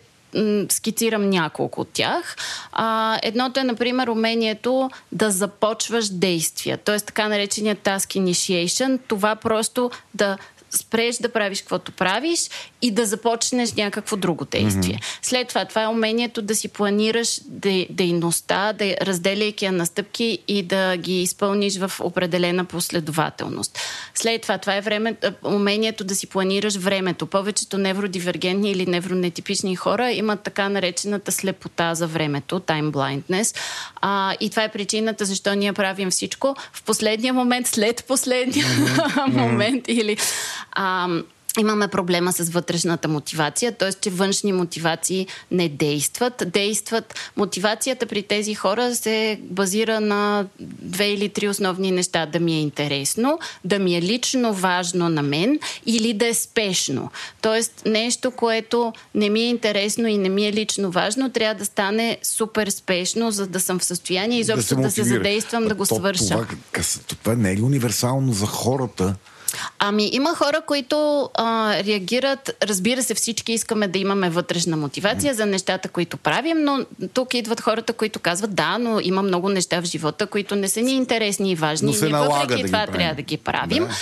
скицирам няколко от тях. А, едното е, например, умението да започваш действия, т.е. така наречения task initiation. Това просто да спреш да правиш каквото правиш и да започнеш някакво друго действие. Mm-hmm. След това, това е умението да си планираш де, дейността, да разделяйки я на стъпки и да ги изпълниш в определена последователност. След това, това е време, а, умението да си планираш времето. Повечето невродивергентни или невронетипични хора имат така наречената слепота за времето, time blindness. А, и това е причината защо ние правим всичко в последния момент, след последния момент или а, имаме проблема с вътрешната мотивация, т.е. че външни мотивации не действат. Действат. Мотивацията при тези хора се базира на две или три основни неща. Да ми е интересно, да ми е лично важно на мен или да е спешно. Тоест нещо, което не ми е интересно и не ми е лично важно, трябва да стане супер спешно, за да съм в състояние изобщо да се, мотивира. задействам да го То- свърша. Това, това не е ли универсално за хората? Ами, има хора, които а, реагират. Разбира се, всички искаме да имаме вътрешна мотивация за нещата, които правим, но тук идват хората, които казват, да, но има много неща в живота, които не са ни интересни и важни. Но се налага въпреки да ги това правим. трябва да ги правим. Да.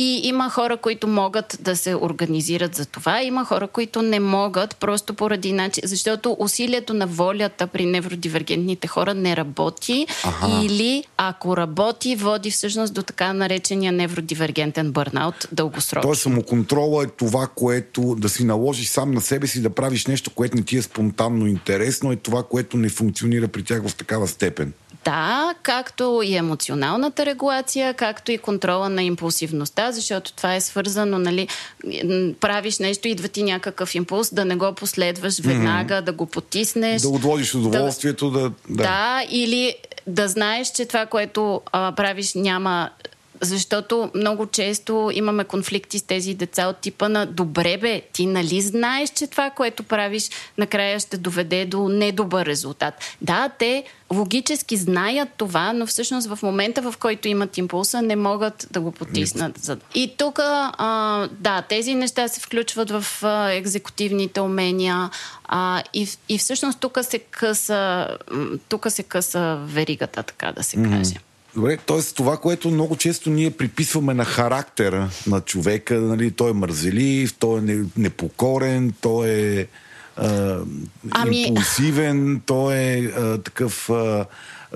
И има хора, които могат да се организират за това. Има хора, които не могат, просто поради начин. Защото усилието на волята при невродивергентните хора не работи. Аха. Или ако работи, води всъщност до така наречения невродивергентен бърнаут дългосрочно. Тоест самоконтрола е това, което да си наложиш сам на себе си да правиш нещо, което не ти е спонтанно интересно, е това, което не функционира при тях в такава степен. Да, както и емоционалната регулация, както и контрола на импулсивността, защото това е свързано, нали, правиш нещо, идва ти някакъв импулс, да не го последваш веднага, mm-hmm. да го потиснеш. Да отложиш удоволствието, да... Да, да или да знаеш, че това, което а, правиш, няма защото много често имаме конфликти с тези деца от типа на добре бе, ти нали знаеш, че това, което правиш, накрая ще доведе до недобър резултат. Да, те логически знаят това, но всъщност в момента, в който имат импулса, не могат да го потиснат. И тук, да, тези неща се включват в а, екзекутивните умения а, и, и всъщност тук се къса, тук се къса веригата, така да се каже. Добре, т.е. това, което много често ние приписваме на характера на човека, нали, той е мързелив, той е не- непокорен, той е а, Ами- импулсивен, той е а, такъв... А,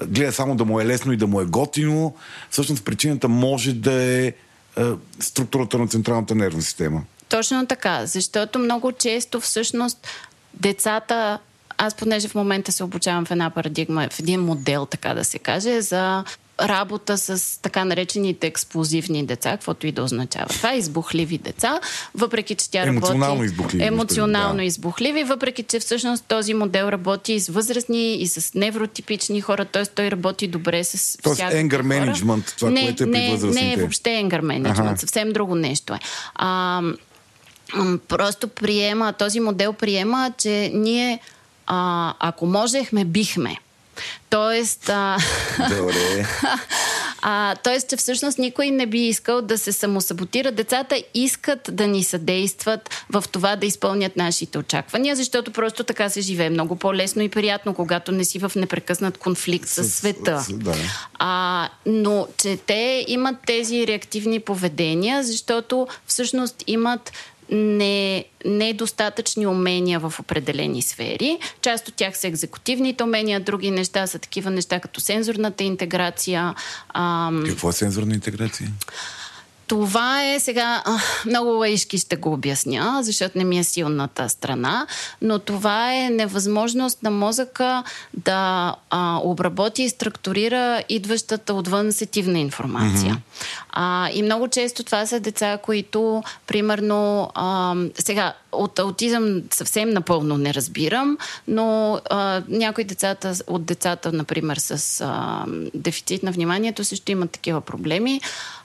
гледа само да му е лесно и да му е готино. Всъщност причината може да е а, структурата на централната нервна система. Точно така, защото много често всъщност децата, аз понеже в момента се обучавам в една парадигма, в един модел, така да се каже, за работа с така наречените експлозивни деца, каквото и да означава. Това е избухливи деца, въпреки че тя Емоционално работи... избухливи, Емоционално да. избухливи, въпреки че всъщност този модел работи и с възрастни, и с невротипични хора, т.е. той работи добре с Тоест хора. management, това, не, което е при не, възрастните. Не, въобще anger management, Аха. съвсем друго нещо е. А, просто приема, този модел приема, че ние, а, ако можехме, бихме. Тоест, а, Добре. а, тоест, че всъщност никой не би искал да се самосаботира. Децата искат да ни съдействат в това да изпълнят нашите очаквания, защото просто така се живее много по-лесно и приятно, когато не си в непрекъснат конфликт с, С- света. с- да. А, но че те имат тези реактивни поведения, защото всъщност имат не, недостатъчни умения в определени сфери. Част от тях са екзекутивните умения, други неща са такива неща като сензорната интеграция. Ам, Какво е сензорна интеграция? Това е сега, много лаишки ще го обясня, защото не ми е силната страна, но това е невъзможност на мозъка да а, обработи и структурира идващата отвън сетивна информация. Mm-hmm. А, и много често това са деца, които, примерно, а, сега от аутизъм съвсем напълно не разбирам, но а, някои децата, от децата, например, с а, дефицит на вниманието също имат такива проблеми.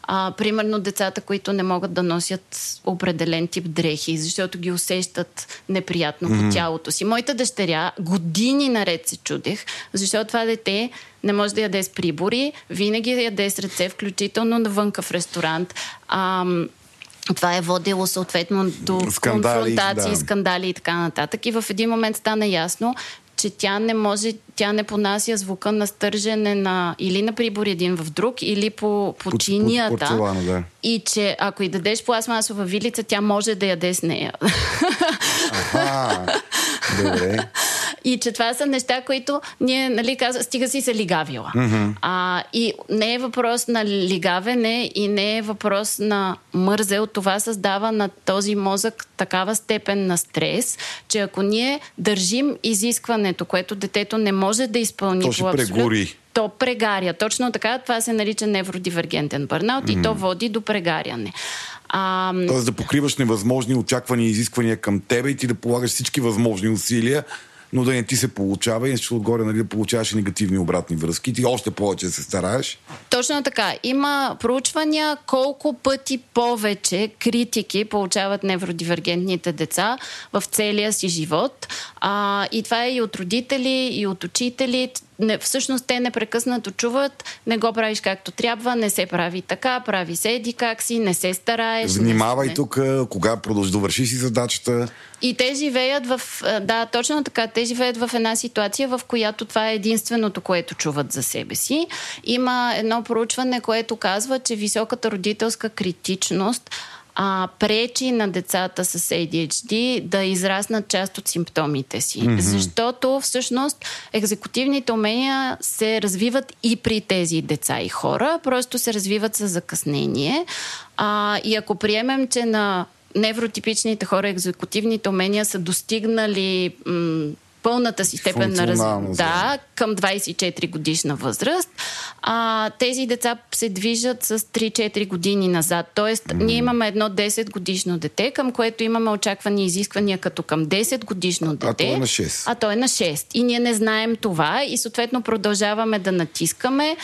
А, примерно децата, които не могат да носят определен тип дрехи, защото ги усещат неприятно mm-hmm. по тялото си. Моята дъщеря години наред се чудех, защото това дете не може да яде с прибори, винаги яде с ръце, включително навънка в ресторант. Ам, това е водило съответно до Скандали, конфронтации, да. скандали и така нататък. И в един момент стана ясно, че тя не може, тя не понася звука на стържене на или на прибор един в друг, или по, по, По- чинията. по порцелана, да. И че ако й дадеш пластмасова вилица, тя може да яде с нея. Аха, добре. И че това са неща, които ние, нали, казва, стига си се лигавила. Mm-hmm. А, и не е въпрос на лигавене и не е въпрос на мързел. Това създава на този мозък такава степен на стрес, че ако ние държим изискването, което детето не може да изпълни То по абсолют- то прегаря. Точно така, това се нарича невродивергентен бърнаут mm-hmm. и то води до прегаряне. А, Тоест да покриваш невъзможни очаквания и изисквания към тебе и ти да полагаш всички възможни усилия, но да не ти се получава и нещо отгоре нали, получаваш негативни обратни връзки. Ти още повече се стараеш. Точно така. Има проучвания колко пъти повече критики получават невродивергентните деца в целия си живот. А, и това е и от родители, и от учители. Не, всъщност те непрекъснато чуват, не го правиш както трябва, не се прави така, прави се еди как си, не се стараеш. Внимавай не, тук, кога продължи довърши си задачата. И те живеят в... Да, точно така. Те живеят в една ситуация, в която това е единственото, което чуват за себе си. Има едно проучване, което казва, че високата родителска критичност а, пречи на децата с ADHD да израснат част от симптомите си. Mm-hmm. Защото всъщност екзекутивните умения се развиват и при тези деца и хора, просто се развиват с закъснение. А, и ако приемем, че на невротипичните хора екзекутивните умения са достигнали м- пълната си степен на развитие. Да, към 24 годишна възраст. А, тези деца се движат с 3-4 години назад. Тоест, mm. ние имаме едно 10 годишно дете, към което имаме очаквани изисквания като към 10 годишно дете. А то е на 6. А то е на 6. И ние не знаем това и съответно продължаваме да натискаме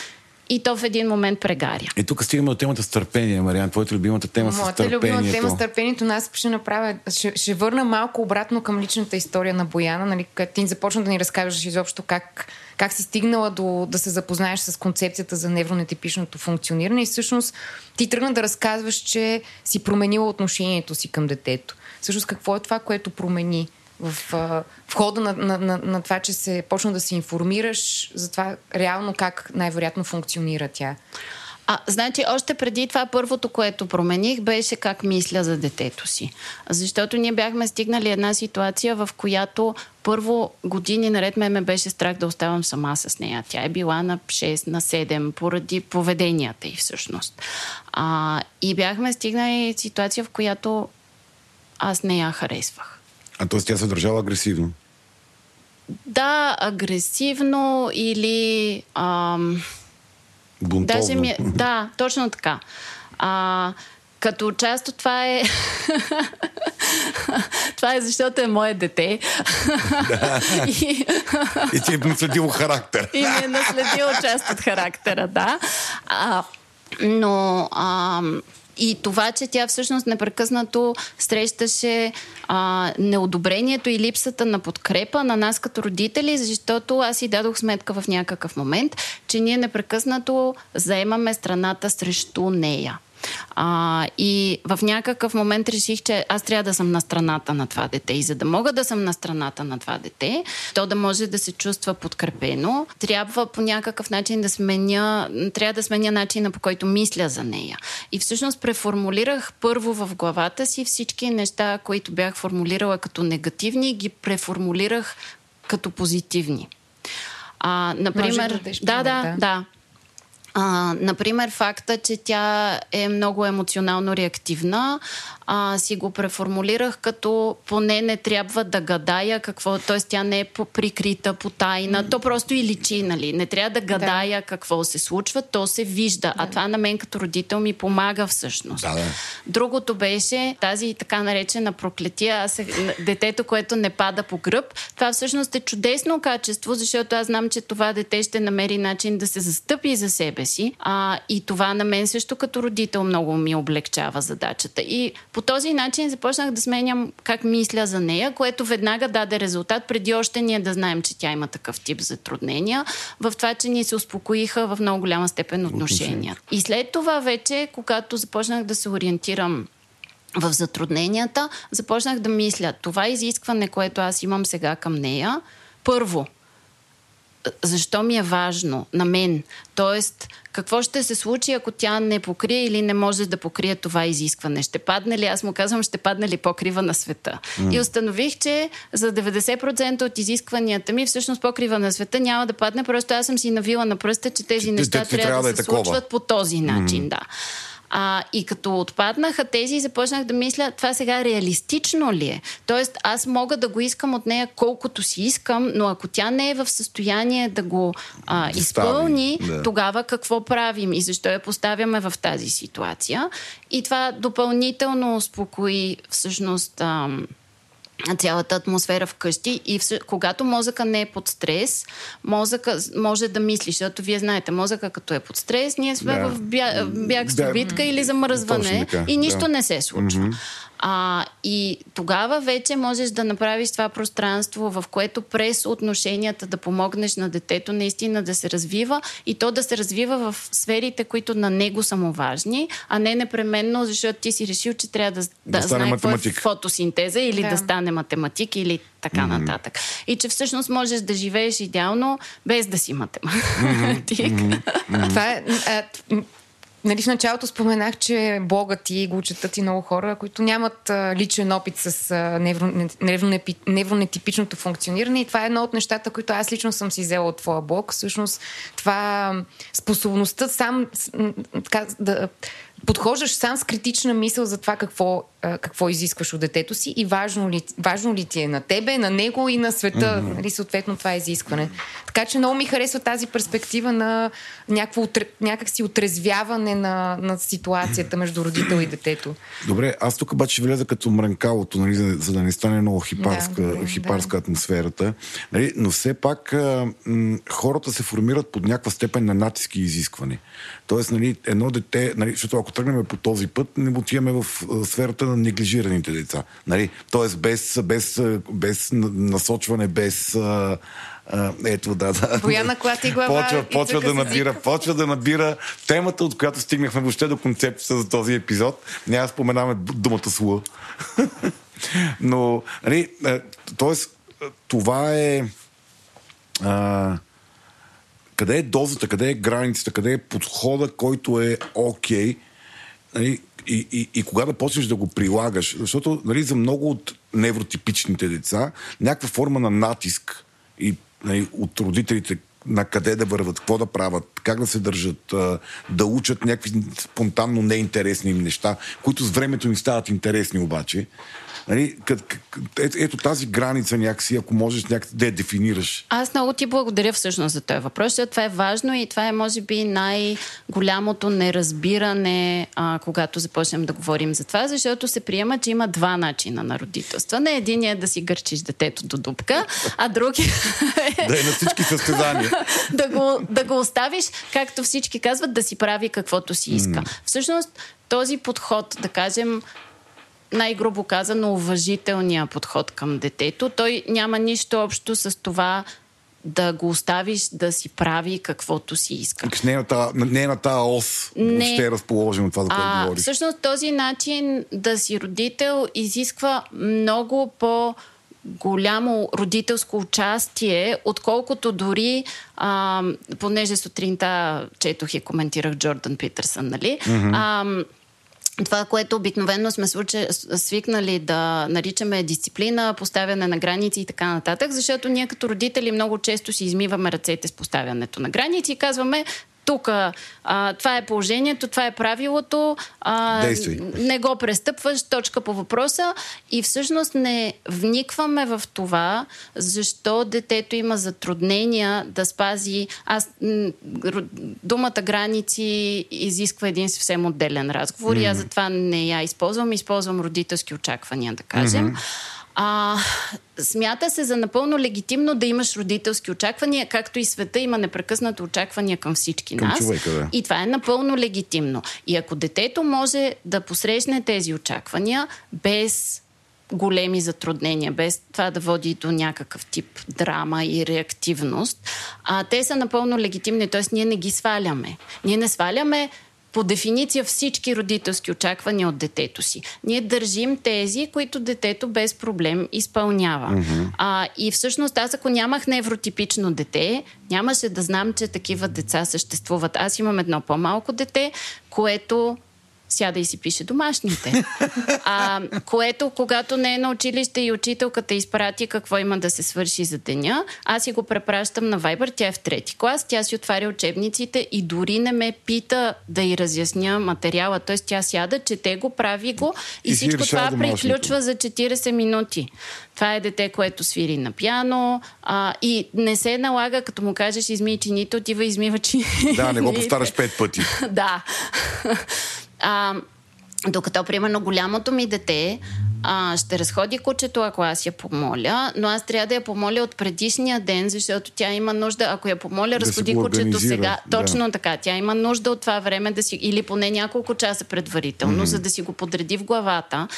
и то в един момент прегаря. И тук стигаме до темата с търпение, Мариан. Твоята любимата тема Моята с търпението. Моята любима тема с търпението, но аз ще направя, ще, ще върна малко обратно към личната история на Бояна, нали, като ти започна да ни разкажеш изобщо как, как си стигнала до, да се запознаеш с концепцията за невронетипичното функциониране и всъщност ти тръгна да разказваш, че си променила отношението си към детето. Всъщност какво е това, което промени? В, в хода на, на, на, на това, че се почна да се информираш за това реално как най-вероятно функционира тя? А, значи, още преди това първото, което промених, беше как мисля за детето си. Защото ние бяхме стигнали една ситуация, в която първо години наред ме, ме беше страх да оставам сама с нея. Тя е била на 6, на 7, поради поведенията й всъщност. А, и бяхме стигнали ситуация, в която аз не я харесвах. А т.е. тя се държала агресивно? Да, агресивно или... Ам... Бунтовно. Даже ми, е- да, точно така. А, като част от това е... това е защото е мое дете. Да. и... и ти е наследило характер. и ми е наследило част от характера, да. А, но... Ам и това, че тя всъщност непрекъснато срещаше а, неодобрението и липсата на подкрепа на нас като родители, защото аз си дадох сметка в някакъв момент, че ние непрекъснато заемаме страната срещу нея. А, и в някакъв момент реших, че аз трябва да съм на страната на това дете. И за да мога да съм на страната на това дете, то да може да се чувства подкрепено, трябва по някакъв начин да сменя, трябва да сменя начина по който мисля за нея. И всъщност преформулирах първо в главата си всички неща, които бях формулирала като негативни, ги преформулирах като позитивни. А, например, да, да, да, да. А, например, факта, че тя е много емоционално реактивна, а, си го преформулирах като поне не трябва да гадая какво, т.е. тя не е прикрита, по тайна, mm. то просто и личи, нали? Не трябва да гадая да. какво се случва, то се вижда, да. а това на мен като родител ми помага всъщност. Да, да. Другото беше тази така наречена проклетия, аз е, детето, което не пада по гръб, това всъщност е чудесно качество, защото аз знам, че това дете ще намери начин да се застъпи за себе си а, и това на мен също като родител много ми облегчава задачата. И по този начин започнах да сменям как мисля за нея, което веднага даде резултат, преди още ние да знаем, че тя има такъв тип затруднения, в това, че ни се успокоиха в много голяма степен отношения. И след това вече, когато започнах да се ориентирам в затрудненията, започнах да мисля, това изискване, което аз имам сега към нея, първо, защо ми е важно на мен? Тоест, какво ще се случи, ако тя не покрие или не може да покрие това изискване? Ще падне ли, аз му казвам, ще падне ли покрива на света? Mm. И установих, че за 90% от изискванията ми, всъщност покрива на света няма да падне, просто аз съм си навила на пръста, че тези неща трябва, трябва да, да се такова. случват по този начин. Mm. Да. А, и като отпаднаха тези, започнах да мисля, това сега реалистично ли е? Тоест, аз мога да го искам от нея колкото си искам, но ако тя не е в състояние да го а, изпълни, да. тогава какво правим и защо я поставяме в тази ситуация? И това допълнително успокои всъщност. Ам, цялата атмосфера вкъщи и в, когато мозъка не е под стрес, мозъка може да мисли, защото вие знаете, мозъка като е под стрес, ние сме да. в бя, бяг с битка или замръзване и нищо да. не се случва. Mm-hmm. А, и тогава вече можеш да направиш това пространство, в което през отношенията да помогнеш на детето наистина да се развива и то да се развива в сферите, които на него са му важни, а не непременно, защото ти си решил, че трябва да, да, Да стане знае какво е математик. фотосинтеза или да. Да. стане математик или така mm-hmm. нататък. И че всъщност можеш да живееш идеално без да си математик. Mm-hmm. Това е... М, Нали, в началото споменах, че блогът ти го четат и много хора, които нямат а, личен опит с а, невро, невронепи- невронетипичното функциониране и това е едно от нещата, които аз лично съм си взела от твоя блог. Всъщност това способността сам така, да подхождаш сам с критична мисъл за това какво, какво изискваш от детето си и важно ли, важно ли ти е на тебе, на него и на света, mm-hmm. нали, съответно това изискване. Така че много ми харесва тази перспектива на някакво, някакси отрезвяване на, на ситуацията между родител и детето. Добре, аз тук обаче влеза като мрънкалото, нали, за, за да не стане много хипарска, Да, да, добре, хипарска атмосферата. Нали, но все пак а, м, хората се формират под някаква степен на натиски и изискване. Тоест, нали, едно дете, нали, защото ако тръгнем по този път, не отиваме в сферата на неглижираните деца. Нали? Тоест, без, без, без на- насочване, без... А, ето, да, да. Бояна клати глава Почва, почва да набира, почва да набира темата, от която стигнахме въобще до концепцията за този епизод. Няма споменаваме думата слуа. Но, нали, е, тоест, е, това е... А, къде е дозата, къде е границата, къде е подхода, който е окей, нали, и, и, и кога да почнеш да го прилагаш. Защото нали, за много от невротипичните деца някаква форма на натиск и нали, от родителите на къде да върват, какво да правят, как да се държат, да учат някакви спонтанно неинтересни им неща, които с времето ни стават интересни обаче. Нали, кът, ето, ето тази граница някакси, ако можеш някакси да я дефинираш. Аз много ти благодаря всъщност за този въпрос, това е важно и това е може би най-голямото неразбиране, а, когато започнем да говорим за това, защото се приема, че има два начина на родителство. Не единият е да си гърчиш детето до дупка, а другия Да е на всички състезания. да, го, да го оставиш, както всички казват, да си прави каквото си иска. Всъщност този подход, да кажем, най-грубо казано, уважителния подход към детето, той няма нищо общо с това да го оставиш да си прави каквото си иска. Не е на тази, не е ос. Не. Въобще е разположено това, за което А, говориш. всъщност този начин да си родител изисква много по голямо родителско участие, отколкото дори, а, понеже сутринта четох и коментирах Джордан Питърсън, нали? Mm-hmm. А, това, което обикновено сме свикнали да наричаме дисциплина, поставяне на граници и така нататък, защото ние като родители много често си измиваме ръцете с поставянето на граници и казваме тук това е положението, това е правилото, а, не го престъпваш, точка по въпроса. И всъщност не вникваме в това, защо детето има затруднения да спази. Аз, думата граници изисква един съвсем отделен разговор. И аз затова не я използвам, използвам родителски очаквания, да кажем. А, смята се за напълно легитимно да имаш родителски очаквания, както и света има непрекъснато очаквания към всички Към нас. човека, да. И това е напълно легитимно. И ако детето може да посрещне тези очаквания без големи затруднения, без това да води до някакъв тип драма и реактивност, а те са напълно легитимни, т.е. ние не ги сваляме. Ние не сваляме по дефиниция всички родителски очаквания от детето си. Ние държим тези, които детето без проблем изпълнява. Mm-hmm. А, и всъщност аз ако нямах невротипично дете, нямаше да знам, че такива деца съществуват. Аз имам едно по-малко дете, което сяда и си пише домашните. А, което, когато не е на училище и учителката изпрати какво има да се свърши за деня, аз си го препращам на Viber, тя е в трети клас, тя си отваря учебниците и дори не ме пита да й разясня материала. Т.е. тя сяда, чете го, прави го и, И си всичко това приключва за 40 минути. Това е дете, което свири на пиано а, и не се налага, като му кажеш измий чините, отива измива чините. Да, не го повтаряш пет пъти. да. А, докато, примерно, голямото ми дете а, ще разходи кучето, ако аз я помоля, но аз трябва да я помоля от предишния ден, защото тя има нужда, ако я помоля, Да разходи кучето сега. да. Точно така. Тя има нужда от това време да си, или поне няколко часа предварително, mm-hmm. за да си го подреди в главата.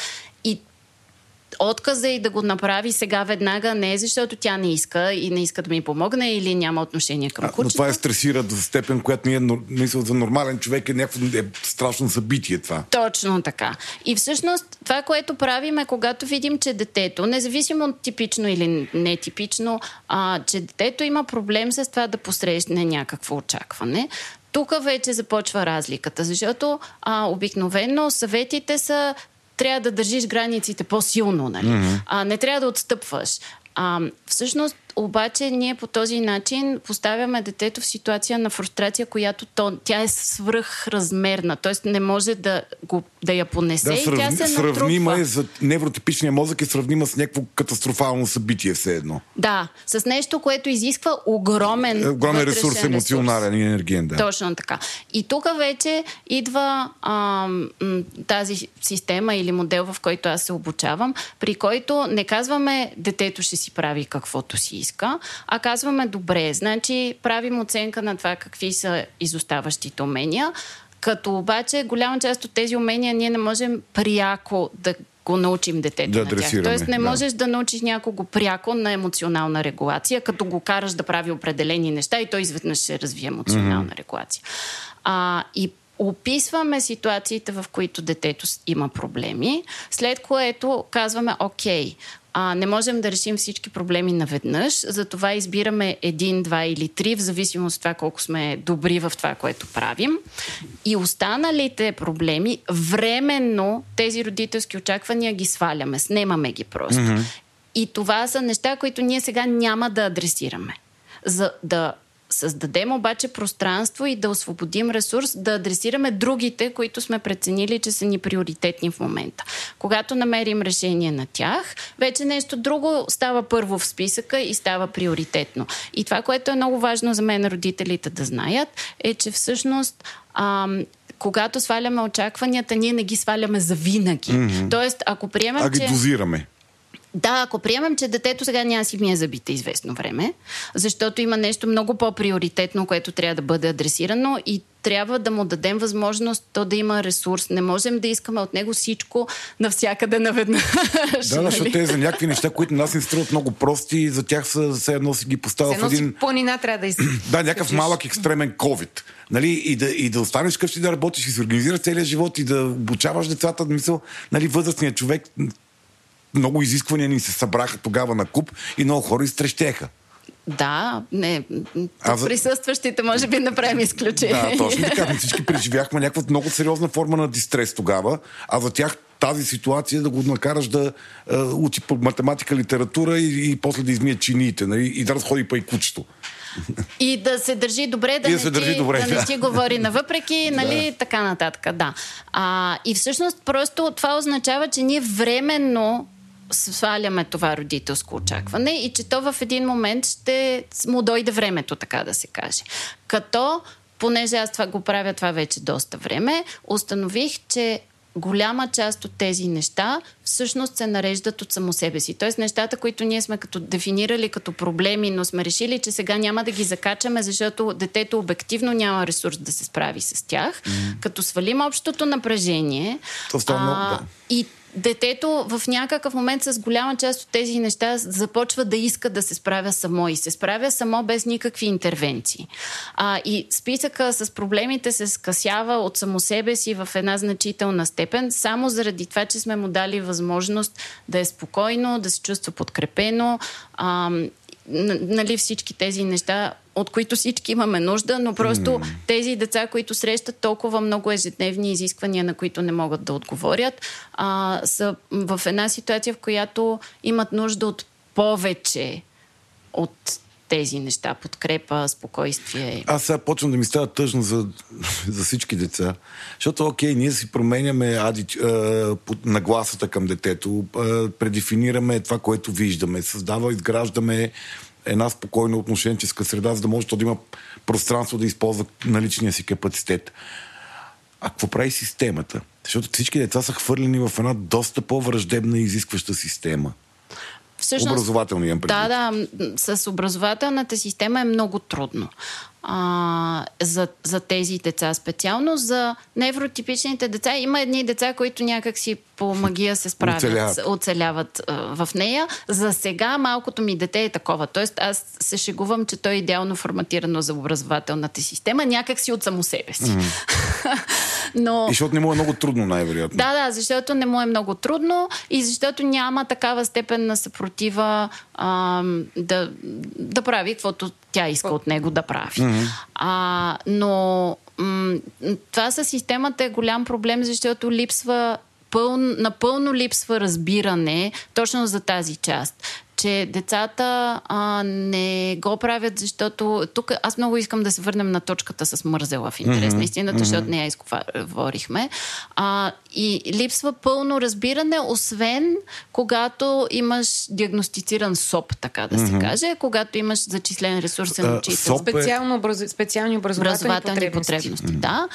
Отказа и да го направи сега веднага не е защото тя не иска и не иска да ми помогне или няма отношение към кучето. Но това е стресира до степен, която ние мисля за нормален човек е някакво е страшно събитие това. Точно така. И всъщност това, което правим е когато видим, че детето, независимо от типично или нетипично, а, че детето има проблем с това да посрещне някакво очакване, тук вече започва разликата, защото а, обикновено съветите са трябва да държиш границите по-силно, нали? Mm-hmm. А, не трябва да отстъпваш. А, всъщност, обаче, ние по този начин поставяме детето в ситуация на фрустрация, която то, тя е свръхразмерна. Тоест не може да, го, да я понесе да, сравни, и тя се сравнима натрупва. е за невротипичния мозък е сравнима с някакво катастрофално събитие все едно. Да, с нещо, което изисква огромен, е, огромен ресурс, емоционален и енергиен. Да. Точно така. И тук вече идва а, тази система или модел, в който аз се обучавам, при който не казваме детето ще си прави каквото си иска, а казваме добре, значи правим оценка на това какви са изоставащите умения, като обаче голяма част от тези умения ние не можем пряко да го научим детето да на тях. Тоест не можеш да. да научиш някого пряко на емоционална регулация, като го караш да прави определени неща и той изведнъж ще развие емоционална mm-hmm. регулация. А, и описваме ситуациите, в които детето има проблеми, след което казваме, окей, а, не можем да решим всички проблеми наведнъж, затова избираме един, два или три, в зависимост от това колко сме добри в това, което правим. И останалите проблеми, временно тези родителски очаквания ги сваляме, снемаме ги просто. Mm-hmm. И това са неща, които ние сега няма да адресираме. За да създадем обаче пространство и да освободим ресурс, да адресираме другите, които сме преценили, че са ни приоритетни в момента. Когато намерим решение на тях, вече нещо друго става първо в списъка и става приоритетно. И това, което е много важно за мен родителите да знаят, е, че всъщност ам, когато сваляме очакванията, ние не ги сваляме за винаги. Mm-hmm. Тоест, ако приемем, а ги че... дозираме. Да, ако приемем, че детето сега няма си мие зъбите известно време, защото има нещо много по-приоритетно, което трябва да бъде адресирано и трябва да му дадем възможност то да има ресурс. Не можем да искаме от него всичко навсякъде наведнъж. Да, нали? защото те за някакви неща, които нас ни струват много прости, и за тях са, все едно си ги поставя в един... планина трябва да из... Да, някакъв малък екстремен COVID. Нали, и, да, и да останеш къщи да работиш и се организираш целият живот и да обучаваш децата, мисъл, нали, възрастният човек много изисквания ни се събраха тогава на куп и много хора изтрещеха. Да, не. А за... Присъстващите може би направим изключение. Да, точно така. Ми всички преживяхме някаква много сериозна форма на дистрес тогава, а за тях тази ситуация да го накараш да е, учи по математика, литература и, и после да измие чиниите нали, и да разходи па и кучето. И да се държи добре, да, и не, се държи ти, добре, да, да. не ти говори навъпреки, нали, Да. така нататък. Да. А, и всъщност просто това означава, че ние временно сваляме това родителско очакване и че то в един момент ще му дойде времето, така да се каже. Като, понеже аз това го правя това вече доста време, установих, че голяма част от тези неща всъщност се нареждат от само себе си. Тоест нещата, които ние сме като дефинирали като проблеми, но сме решили, че сега няма да ги закачаме, защото детето обективно няма ресурс да се справи с тях. Mm-hmm. Като свалим общото напрежение То става много, да. и детето в някакъв момент с голяма част от тези неща започва да иска да се справя само и се справя само без никакви интервенции. А, и списъка с проблемите се скъсява от само себе си в една значителна степен, само заради това, че сме му дали възможност да е спокойно, да се чувства подкрепено. А, нали, всички тези неща, от които всички имаме нужда, но просто mm. тези деца, които срещат толкова много ежедневни изисквания, на които не могат да отговорят, а, са в една ситуация, в която имат нужда от повече от тези неща, подкрепа, спокойствие. Аз сега почвам да ми става тъжно за, за всички деца. Защото, окей, ние си променяме ади, е, нагласата към детето, е, предефинираме това, което виждаме, създава, изграждаме една спокойна отношенческа среда, за да може то да има пространство да използва наличния си капацитет. А какво прави системата? Защото всички деца са хвърлени в една доста по-враждебна и изискваща система. Всъщност, Образователния предвид. Да, да, с образователната система е много трудно. А, за, за тези деца специално. За невротипичните деца има едни деца, които някак си по магия се справят, Оцеляват. оцеляват а, в нея. За сега малкото ми дете е такова. Тоест аз се шегувам, че той е идеално форматирано за образователната система, някак си от само себе си. Но... И защото не му е много трудно, най-вероятно. Да, да, защото не му е много трудно и защото няма такава степен на съпротива а, да, да прави каквото тя иска от него да прави. Mm-hmm. А, но м- това със системата е голям проблем, защото липсва пъл, напълно липсва разбиране точно за тази част че децата а, не го правят, защото тук аз много искам да се върнем на точката с мързела в интерес mm-hmm. на истината, mm-hmm. защото нея изговорихме. А, и липсва пълно разбиране, освен когато имаш диагностициран СОП, така да се mm-hmm. каже, когато имаш зачислен ресурсен учител. СОП е- Специално образ... специални образователни, образователни потребности. потребности. Да.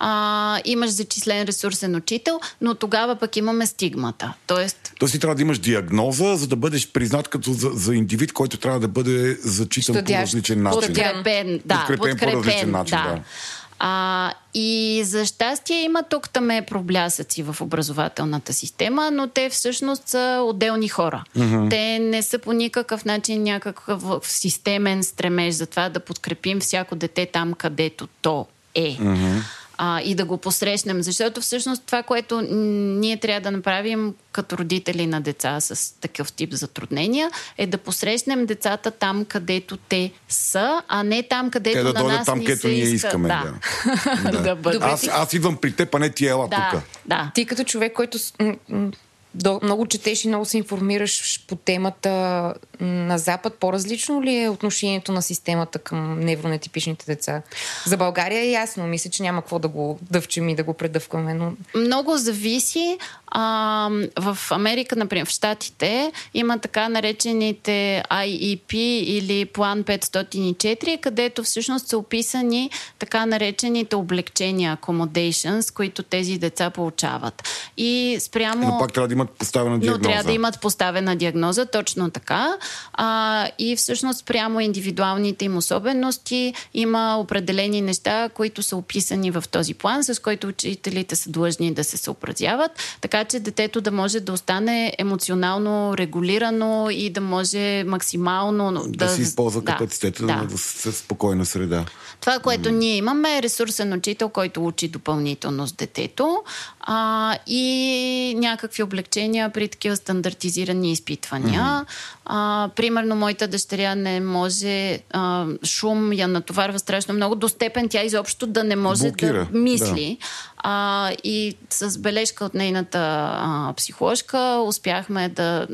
А, имаш зачислен ресурсен учител, но тогава пък имаме стигмата. Тоест, Тоест ти трябва да имаш диагноза, за да бъдеш признат като за, за индивид, който трябва да бъде зачитан по Щадящ, различен начин. подкрепен, да, Подкрепен по различен подкрепен, начин, да. А, и за щастие има тук там е проблясъци в образователната система, но те всъщност са отделни хора. Mm-hmm. Те не са по никакъв начин някакъв системен стремеж за това да подкрепим всяко дете там, където то е. Mm-hmm а, и да го посрещнем. Защото всъщност това, което ние трябва да направим като родители на деца с такъв тип затруднения, е да посрещнем децата там, където те са, а не там, където Те да на дойдат нас там, ни където се ние иска. искаме. Да. Да. да. Аз, аз идвам при теб, а не ти ела Да, тук. да. Ти като човек, който много четеш и много се информираш по темата на Запад, по-различно ли е отношението на системата към невронетипичните деца? За България е ясно. Мисля, че няма какво да го дъвчем и да го предъвкваме, но Много зависи. А, в Америка, например, в Штатите, има така наречените IEP или План 504, където всъщност са описани така наречените облегчения, accommodations, които тези деца получават. И спрямо... Но пак трябва да имат поставена Но диагноза. трябва да имат поставена диагноза, точно така. А, и всъщност прямо индивидуалните им особености има определени неща, които са описани в този план, с който учителите са длъжни да се съобразяват, така че детето да може да остане емоционално регулирано и да може максимално да, да си използва да, капацитета да. да. спокойна среда. Това, което ние имаме е ресурсен учител, който учи допълнително с детето а, и някакви облегчения при такива стандартизирани изпитвания. Mm-hmm. А, примерно, моята дъщеря не може, а, шум я натоварва страшно много, до степен тя изобщо да не може Блокира, да мисли. А, и с бележка от нейната а, психоложка успяхме да,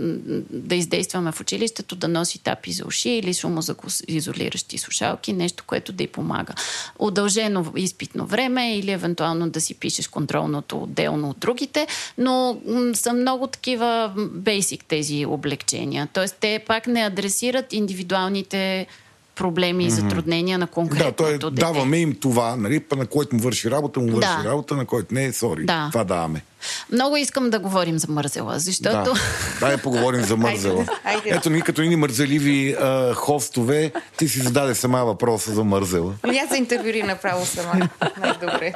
да издействаме в училището да носи тапи за уши или шумозаизолиращи слушалки, нещо, което да й помага. Удължено изпитно време или евентуално да си пишеш контролното отделно от другите, но м- са много такива бейсик тези облегчения. Тоест те пак не адресират индивидуалните проблеми и затруднения на Да, конкретното той дете. даваме им това, нали, на който му върши работа, му върши Да. работа, на който не, сори. Да. Това даваме. Много искам да говорим за мързела, защото... Да. Да поговорим за мързела. Ето ние като ни мързеливи а, хостове, ти си зададе сама въпроса за мързела. Ами аз за интервюри направо сама. Най-добре.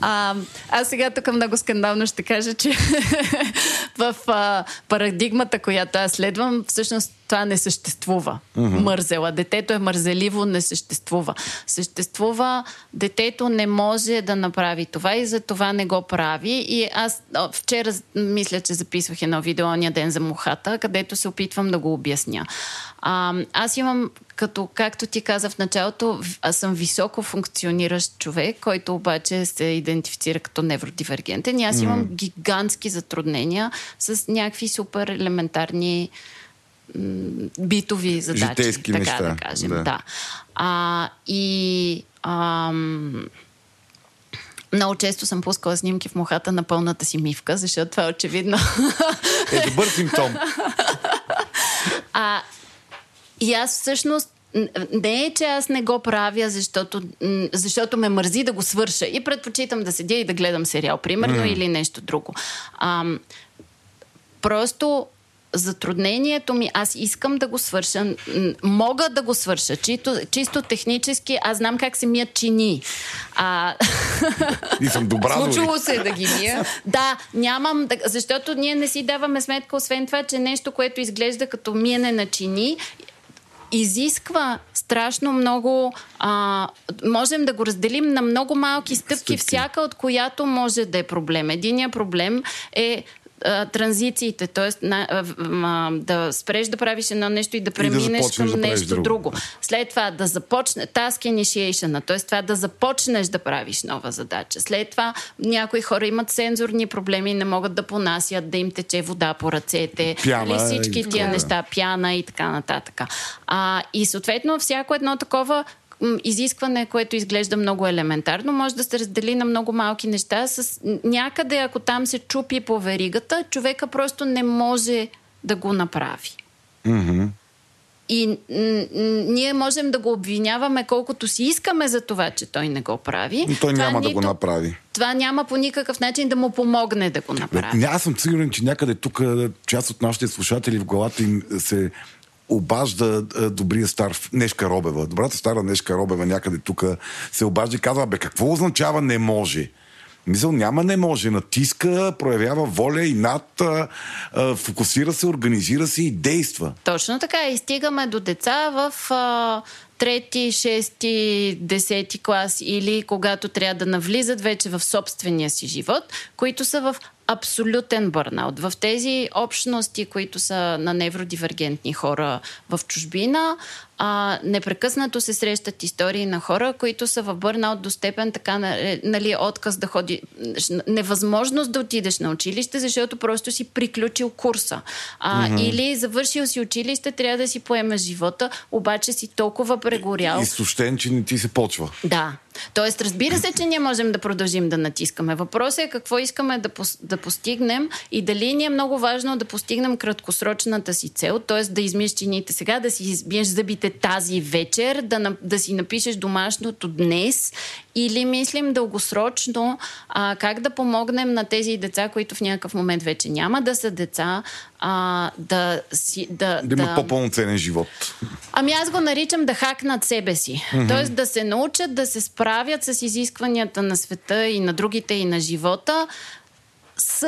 А, аз сега тук много скандално ще кажа, че в а, парадигмата, която аз следвам, всъщност това не съществува. Mm-hmm. Мързела. Детето е мързеливо, не съществува. Съществува, детето не може да направи това и за това не го прави. И аз вчера мисля, че записвах едно видео ония ден за мухата, където се опитвам да го обясня. А, аз имам като, както ти каза в началото, аз съм високо функциониращ човек, който обаче се идентифицира като невродивергентен. И аз имам гигантски затруднения с някакви супер елементарни м, битови задачи, Житейски така неща, да кажем. да. Да. А, и ам, много често съм пускала снимки в мухата на пълната си мивка, защото това е очевидно. Е, добър симптом. А, и аз всъщност не е, че аз не го правя, защото, защото ме мързи да го свърша и предпочитам да седя и да гледам сериал, примерно, mm. или нещо друго. А, просто затруднението ми, аз искам да го свърша, мога да го свърша, чисто, чисто технически, аз знам как се мият чини. А, И съм добра. Случило се е да ги мия. да, нямам, защото ние не си даваме сметка, освен това, че нещо, което изглежда като миене на чини, изисква страшно много. А, можем да го разделим на много малки стъпки, Стъпки. всяка от която може да е проблем. Единият проблем е а, транзициите, т.е. да спреш да правиш едно нещо и да преминеш започнеш към да нещо друго. друго. След това да започне task initiation, т.е. това да започнеш да правиш нова задача. След това някои хора имат сензорни проблеми, не могат да понасят, да им тече вода по ръцете, Пяна нали, всички и тия неща, пяна и така нататък. А, и съответно всяко едно такова изискване, което изглежда много елементарно, може да се раздели на много малки неща. С някъде, ако там се чупи по веригата, човека просто не може да го направи. И м- м- ние можем да го обвиняваме колкото си искаме за това, че той не го прави. Но той Това няма да го нито- направи. Това няма по никакъв начин да му помогне да го направи. Аз съм сигурен, че някъде тук част от нашите слушатели в главата им се обажда а, добрия стар Нешка Робева. Добрата стара Нешка Робева някъде тук се обажда и казва, бе, какво означава не може? Мисъл, няма не може. Натиска, проявява воля и над, а, а, фокусира се, организира се и действа. Точно така. И стигаме до деца в а, трети, шести, десети клас или когато трябва да навлизат вече в собствения си живот, които са в абсолютен бърнаут. В тези общности, които са на невродивергентни хора в чужбина, а, непрекъснато се срещат истории на хора, които са в бърнаут до степен така, на- нали, отказ да ходи, невъзможност да отидеш на училище, защото просто си приключил курса. А, mm-hmm. Или завършил си училище, трябва да си поемеш живота, обаче си толкова прегорял. Изтощен, че не ти се почва. Да. Тоест, разбира се, че ние можем да продължим да натискаме. Въпросът е какво искаме да, пос, да постигнем и дали ни е много важно да постигнем краткосрочната си цел, т.е. да измиеш чините сега, да си измиеш зъбите тази вечер, да, да си напишеш домашното днес или мислим дългосрочно а, как да помогнем на тези деца, които в някакъв момент вече няма да са деца, а, да си... Да, Да имат по-пълноценен живот. Ами аз го наричам да хакнат себе си. Mm-hmm. Тоест да се научат да се справят с изискванията на света и на другите и на живота с,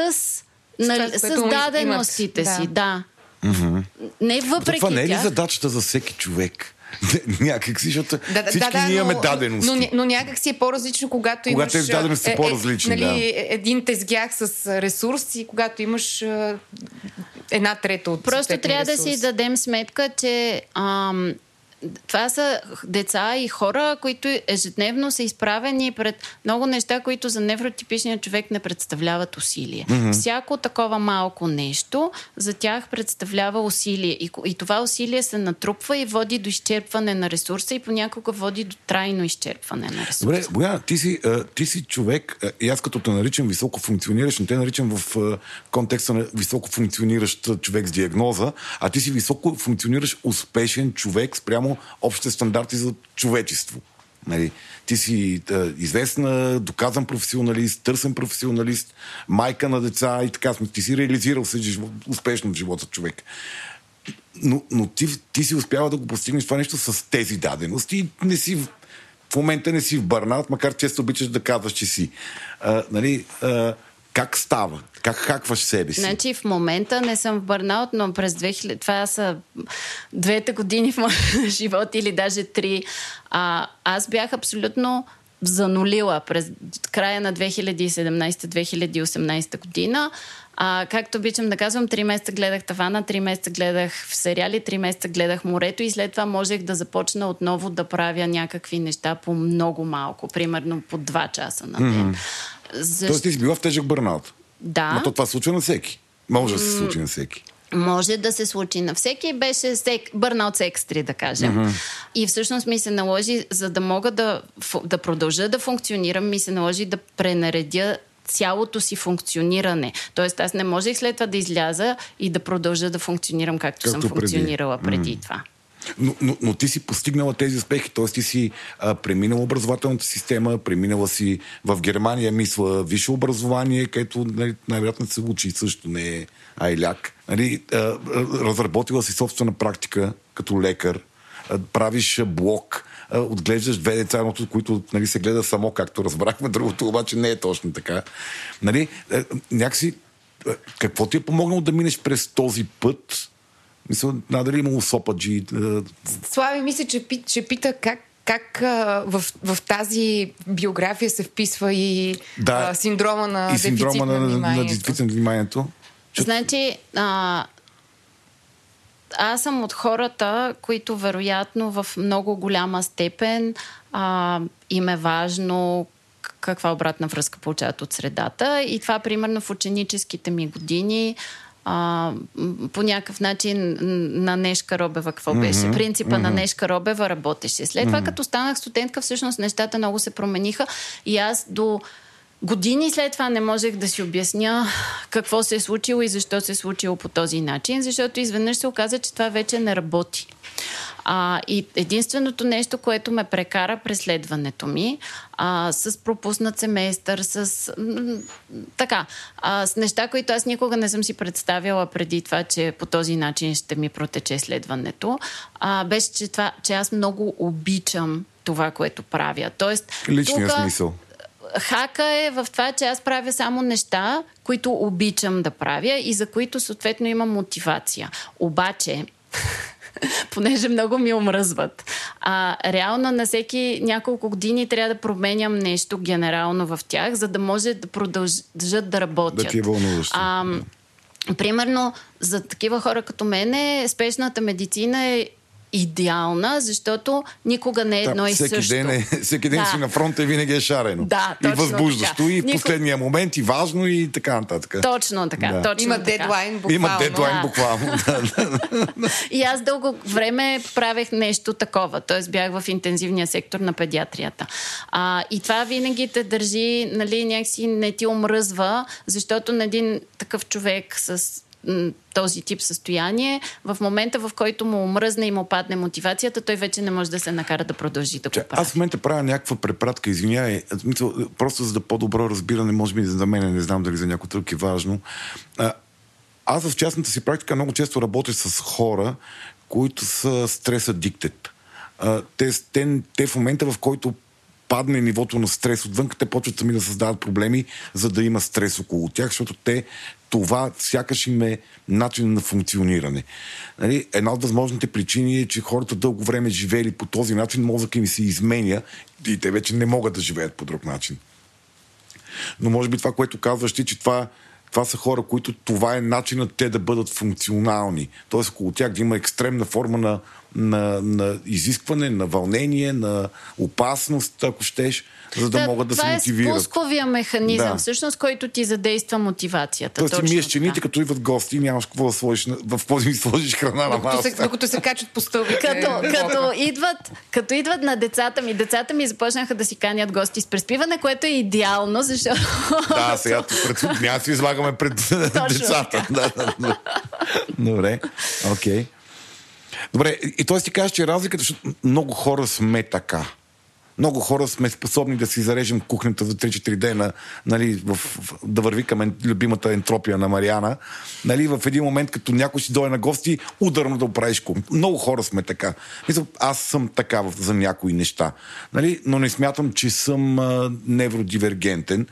нали, с, имат. даденостите Да. си. Да. Не въпреки това не е ли задачата за всеки човек? Някак си, защото Да, да, всички да, ние имаме но, дадености. Но, но, някак си е по-различно, когато, Когато имаш... тези дадености са е, е, по-различни, нали, да. е- един тезгях с ресурс и когато имаш е, една трета от Просто трябва да ресурс. си дадем сметка, че ам, това са деца и хора, които ежедневно са изправени пред много неща, които за невротипичния човек не представляват усилие. Mm-hmm. Всяко такова малко нещо за тях представлява усилие. И, и това усилие се натрупва и води до изчерпване на ресурса и понякога води до трайно изчерпване на ресурса. Добре, Бояна, ти си, а, ти си човек, и аз като те наричам високо функциониращ, не те наричам в а, контекста на високо функциониращ човек с диагноза, а ти си високо функциониращ успешен човек спрямо общите стандарти за човечество. Нали, ти си а, известна, доказан професионалист, търсен професионалист, майка на деца и така. сме. Ти си реализирал се живо- успешно в живота човек. Но, но ти, ти си успява да го постигнеш това нещо с тези дадености и не си в- момента не си в бърнаут, макар често обичаш да казваш, че си. А, нали, а, как става? Как хакваш себе си? Значи в момента не съм в бърнаут, но през 2000... Това са двете години в моя живот или даже три. А, аз бях абсолютно занулила през края на 2017-2018 година. А, както обичам да казвам, три месеца гледах тавана, три месеца гледах в сериали, три месеца гледах морето и след това можех да започна отново да правя някакви неща по много малко, примерно по два часа на ден. Защо... Тоест ти си била в тежък бърнаут. Да. Но то това случва на всеки. Може да се случи на всеки. може да се случи на всеки. Беше сек, бърнаут с екстри, да кажем. Mm-hmm. И всъщност ми се наложи, за да мога да, да продължа да функционирам, ми се наложи да пренаредя цялото си функциониране. Тоест аз не можех след това да изляза и да продължа да функционирам както, Както съм функционирала преди mm. това. Но, но, но ти си постигнала тези успехи, т.е. ти си а, преминала образователната система, преминала си в Германия, мисля, висше образование, където нали, най-вероятно се учи също, не е айляк. Нали, а, разработила си собствена практика като лекар, а, правиш блок, отглеждаш две деца, едното, които нали, се гледа само, както разбрахме, другото обаче не е точно така. Нали, някакси, какво ти е помогнало да минеш през този път? Мисля, надали имало сопаджи. Слави, мисля, че, че пита как как а, в, в тази биография се вписва и да, а, синдрома на и синдрома дефицит на, на вниманието. на дефицит на вниманието. Значи, а, аз съм от хората, които вероятно в много голяма степен а, им е важно каква обратна връзка получават от средата. И това, примерно, в ученическите ми години а, по някакъв начин на Нешка Робева какво mm-hmm. беше? Принципа mm-hmm. на Нешка Робева работеше. След mm-hmm. това, като станах студентка, всъщност нещата много се промениха и аз до години след това не можех да си обясня какво се е случило и защо се е случило по този начин, защото изведнъж се оказа, че това вече не работи. А, и единственото нещо, което ме прекара преследването ми, а, с пропуснат семестър, с м- така, а, с неща, които аз никога не съм си представяла преди това, че по този начин ще ми протече следването, а, беше, че, това, че аз много обичам това, което правя. Тоест, Личния тука, смисъл. Хака е в това, че аз правя само неща, които обичам да правя и за които съответно имам мотивация. Обаче, понеже много ми омръзват. А, реално на всеки няколко години трябва да променям нещо генерално в тях, за да може да продължат да работят. Да ти е вълнуващо. А, примерно, за такива хора като мен, спешната медицина е идеална, защото никога не е едно да, и всеки също. Ден е, всеки ден Да. си на фронта и винаги е шарено. Да, и точно възбуждащо, така. и в Нико- последния момент, и важно, и така нататък. Точно така. Да. Точно Има така. дедлайн буквално. Има дедлайн да. буквално. И аз дълго време правех нещо такова, т.е. бях в интензивния сектор на педиатрията. А, и това винаги те държи, нали, някакси не ти омръзва, защото на един такъв човек с този тип състояние, в момента в който му омръзне и му падне мотивацията, той вече не може да се накара да продължи да го прави. аз в момента правя някаква препратка, извинявай, мисля, просто за да по-добро разбиране, може би за мен, не знам дали за някой друг е важно. Аз в частната си практика много често работя с хора, които са стрес addicted. А, те, те, те в момента, в който падне нивото на стрес отвън, те почват сами да създават проблеми, за да има стрес около тях, защото те това сякаш им е начин на функциониране. Нали? Една от възможните причини е, че хората дълго време живели по този начин, мозъка им се изменя и те вече не могат да живеят по друг начин. Но може би това, което казваш ти, че това, това са хора, които това е начинът те да бъдат функционални. Тоест около тях да има екстремна форма на, на, на изискване, на вълнение, на опасност, ако щеш, за да, могат да се това мотивират. е спусковия механизъм, Да. всъщност, който ти задейства мотивацията. Тоест ти миеш чините, така. като идват гости и нямаш какво да сложиш, на- в какво да ми сложиш храна на Докато се, масата. докато се качат по стълбите. Като, на като, блока. идват, като идват на децата ми, децата ми започнаха да си канят гости с преспиване, което е идеално, защото... Да, сега пред... да се излагаме пред децата. Да, да, да. Добре, окей. Добре, и т.е. ти кажеш, че разликата, защото много хора сме така. Много хора сме способни да си зарежем кухнята за 3-4 дена, нали, в, в, да върви към любимата ентропия на Мариана. Нали, в един момент, като някой си дойде на гости, ударно да оправиш кухнята. Много хора сме така. Мисля, аз съм така за някои неща. Нали, но не смятам, че съм а, невродивергентен.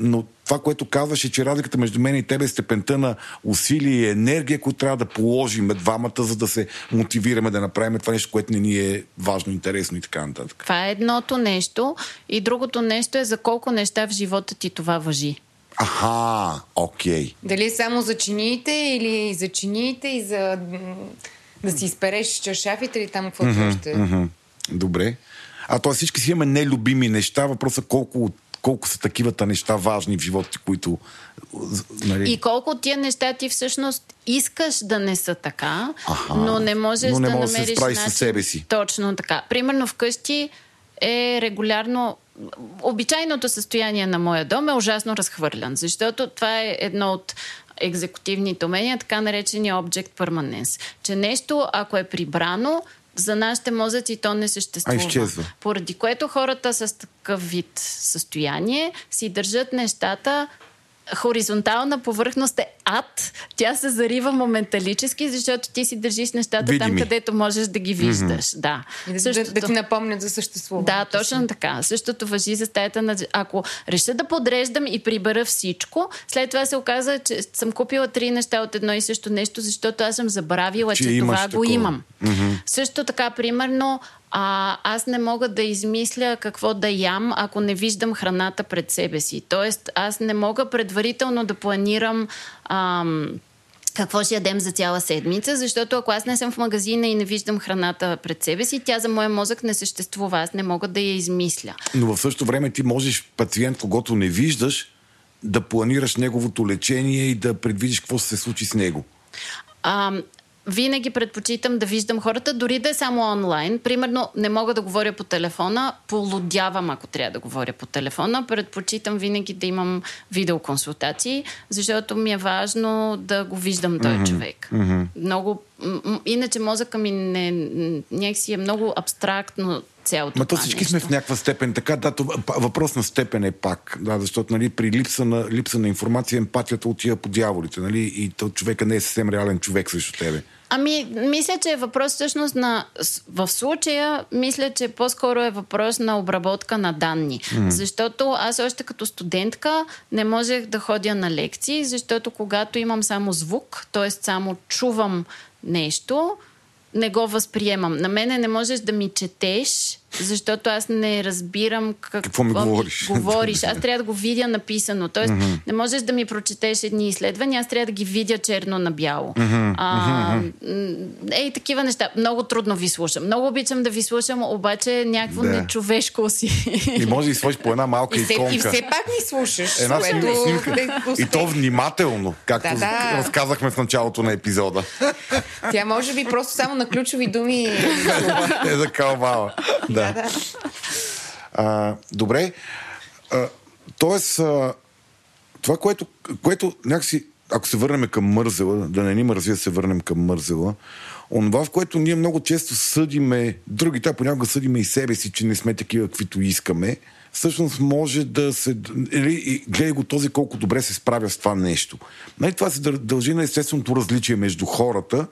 Но това, което казваш е, че разликата между мен и тебе е степента на усилие и енергия, които трябва да положим двамата, за да се мотивираме да направим това нещо, което не ни е важно, интересно и така нататък. Това е едното нещо. И другото нещо е за колко неща в живота ти това въжи. Аха, окей. Дали е само за чиниите или и за чиниите и за да си изпереш чашафите или там каквото още. Мгм. Добре. А то всички си имаме нелюбими неща. Въпросът колко, колко са такивата неща важни в живота, ти, които... Нали... И колко от тия неща ти всъщност искаш да не са така, Аха. но не можеш Но не да можеш да се намериш със начин. себе си. Точно така. Примерно вкъщи е регулярно обичайното състояние на моя дом е ужасно разхвърлян, защото това е едно от екзекутивните умения, така наречения object permanence. Че нещо, ако е прибрано, за нашите мозъци то не съществува. А, изчезва. Поради което хората с такъв вид състояние си държат нещата хоризонтална повърхност е ад. Тя се зарива моменталически, защото ти си държиш нещата Видими. там, където можеш да ги виждаш. Mm-hmm. Да. И да, да, да ти напомнят за съществуването. Да, точно така. Същото въжи за стаята на... Ако реша да подреждам и прибера всичко, след това се оказа, че съм купила три неща от едно и също нещо, защото аз съм забравила, Че че, това такова. го имам. Mm-hmm. Също така, примерно, а, аз не мога да измисля какво да ям, ако не виждам храната пред себе си. Тоест, аз не мога предварително да планирам ам, какво ще ядем за цяла седмица, защото ако аз не съм в магазина и не виждам храната пред себе си, тя за моя мозък не съществува. Аз не мога да я измисля. Но в същото време ти можеш пациент, когато не виждаш, да планираш неговото лечение и да предвидиш какво се случи с него. А, винаги предпочитам да виждам хората, дори да е само онлайн. Примерно, не мога да говоря по телефона, полудявам, ако трябва да говоря по телефона. Предпочитам винаги да имам видеоконсултации, защото ми е важно да го виждам този mm-hmm. човек. Mm-hmm. Много, иначе мозъка ми не, някакси е много абстрактно цялото Ма то всички нещо. сме в някаква степен така. Да, това, въпрос на степен е пак. Да, защото нали, при липса на, липса на информация емпатията отива по дяволите. Нали, и то човека не е съвсем реален човек срещу тебе. Ами, мисля, че е въпрос всъщност на... В случая, мисля, че по-скоро е въпрос на обработка на данни. Mm. Защото аз още като студентка не можех да ходя на лекции, защото когато имам само звук, т.е. само чувам нещо, не го възприемам. На мене не можеш да ми четеш, защото аз не разбирам какво, Какво ми говориш. говориш. Аз трябва да го видя написано. Тоест, mm-hmm. не можеш да ми прочетеш едни изследвания, аз трябва да ги видя черно на бяло. Mm-hmm. А, м, ей, такива неща. Много трудно ви слушам. Много обичам да ви слушам, обаче някакво Да. нечовешко си. И може да сложиш по една малка И все, иконка. и все пак ни слушаш. Една което снимка, снимка. е И то внимателно, както Да, да. разказахме в началото на епизода. Тя може би просто само на ключови думи. е за калбала. Да. Да. А, добре. А, тоест, а, това, което, което някакси, ако се върнем към мързела, да не ни мързи да се върнем към мързела, онова, в което ние много често съдиме другите, а понякога съдиме и себе си, че не сме такива, каквито искаме, всъщност може да се... Или, и гледай го този колко добре се справя с това нещо. Нали, това се дължи на естественото различие между хората,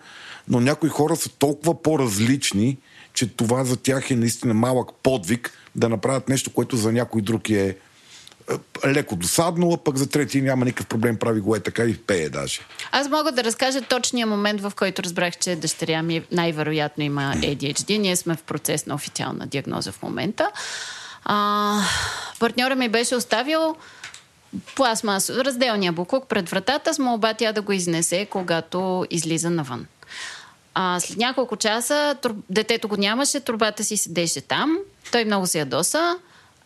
но някои хора са толкова по-различни, че това за тях е наистина малък подвиг да направят нещо, което за някой друг е е, леко досадно, а пък за трети няма никакъв проблем, прави го е така и пее даже. Аз мога да разкажа точния момент, в който разбрах, че дъщеря ми най-вероятно има ADHD. Ние сме в процес на официална диагноза в момента. А, партньора ми беше оставил пластмас, разделния буклук пред вратата с молба тя да го изнесе, когато излиза навън. А, след няколко часа тур... детето го нямаше, турбата си седеше там. Той много се ядоса.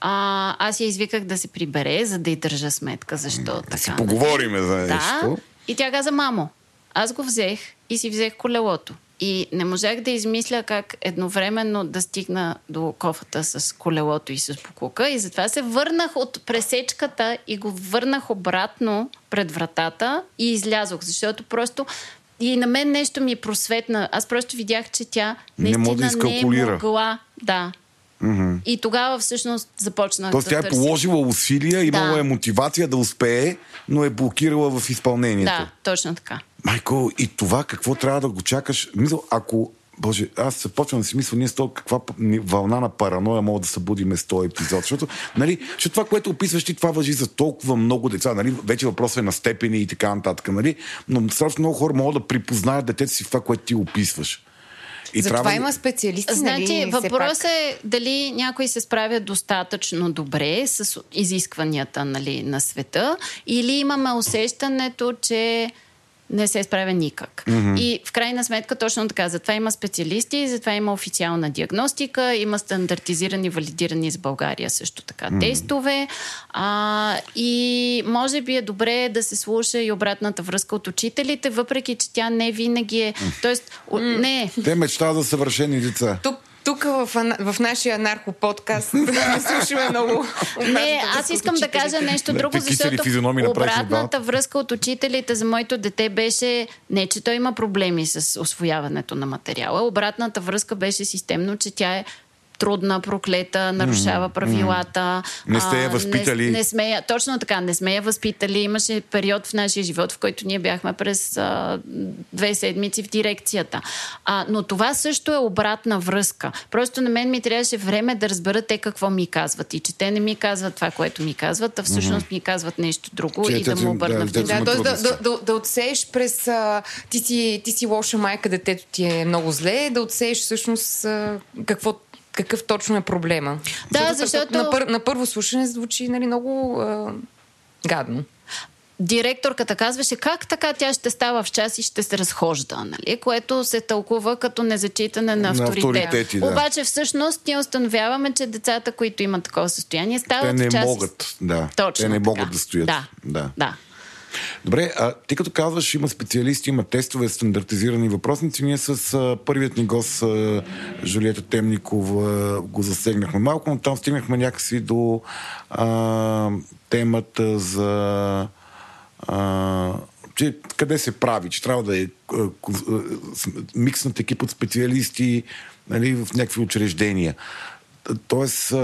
А, аз я извиках да се прибере, за да й държа сметка защо така. си нали? поговориме за Да. нещо. И тя каза, мамо, аз го взех и си взех колелото. И не можах да измисля как едновременно да стигна до кофата с колелото и с покука. И затова се върнах от пресечката и го върнах обратно пред вратата и излязох. Защото просто и на мен нещо ми просветна. Аз просто видях, че тя Не наистина може да не, е могла. Да. И тогава всъщност започнах Тоест да тя е търся. положила усилия, имала Да. е мотивация да успее, но е блокирала в изпълнението. Да, точно така. Майко, и това какво трябва да го чакаш? Мисъл, ако Боже, аз се почвам да си мисля, ние с това каква вълна на параноя мога да събудиме с този епизод. Защото, нали, защото това, което описваш ти, това въжи за толкова много деца. Нали? Вече въпросът е на степени и така нататък. Нали? Но страшно много хора могат да припознаят детето си в това, което ти описваш. И Затова има специалисти, Значи, нали? въпросът пак. е дали някой се справя достатъчно добре с изискванията нали, на света или имаме усещането, че не се справя никак. Mm-hmm. И в крайна сметка точно така. Затова има специалисти, затова има официална диагностика, има стандартизирани, валидирани с България също така mm-hmm. тестове. А, и може би е добре да се слуша и обратната връзка от учителите, въпреки че тя не винаги е. Тоест, mm-hmm. не. Те мечтават за съвършени деца. Тук, тук в, в нашия наркоподкаст не слушаме много. Не, аз искам да кажа нещо друго, защото обратната връзка от учителите за моето дете беше не, че той има проблеми с освояването на материала. Обратната връзка беше системно, че тя е трудна, проклета, нарушава правилата. Не сте я възпитали. Не, не сме я, точно така, не сме я възпитали. Имаше период в нашия живот, в който ние бяхме през а, две седмици в дирекцията. А, но това също е обратна връзка. Просто на мен ми трябваше време да разбера те какво ми казват. И че те не ми казват това, което ми казват, а всъщност ми казват нещо друго че, и да му обърна да, да, да, да, да, да отсееш през а, ти, си, ти си лоша майка, детето ти е много зле, да отсееш всъщност а, какво какъв точно е проблема. Да, защото... защото... На, пър, на първо слушане звучи нали, много а, гадно директорката казваше как така тя ще става в час и ще се разхожда, нали? което се тълкува като незачитане на авторитет. На авторитети, да. Обаче всъщност ние установяваме, че децата, които имат такова състояние, стават Те не в час... могат, да. Точно Те не така. могат да стоят. Да, да. да. Добре, а ти като казваш, има специалисти, има тестове, стандартизирани въпросници. Ние с а, първият ни гост, а, Жулиета Темникова, го засегнахме малко, но там стигнахме някакси до а, темата за а, че къде се прави, че трябва да е микснат екип от специалисти нали, в някакви учреждения. Тоест,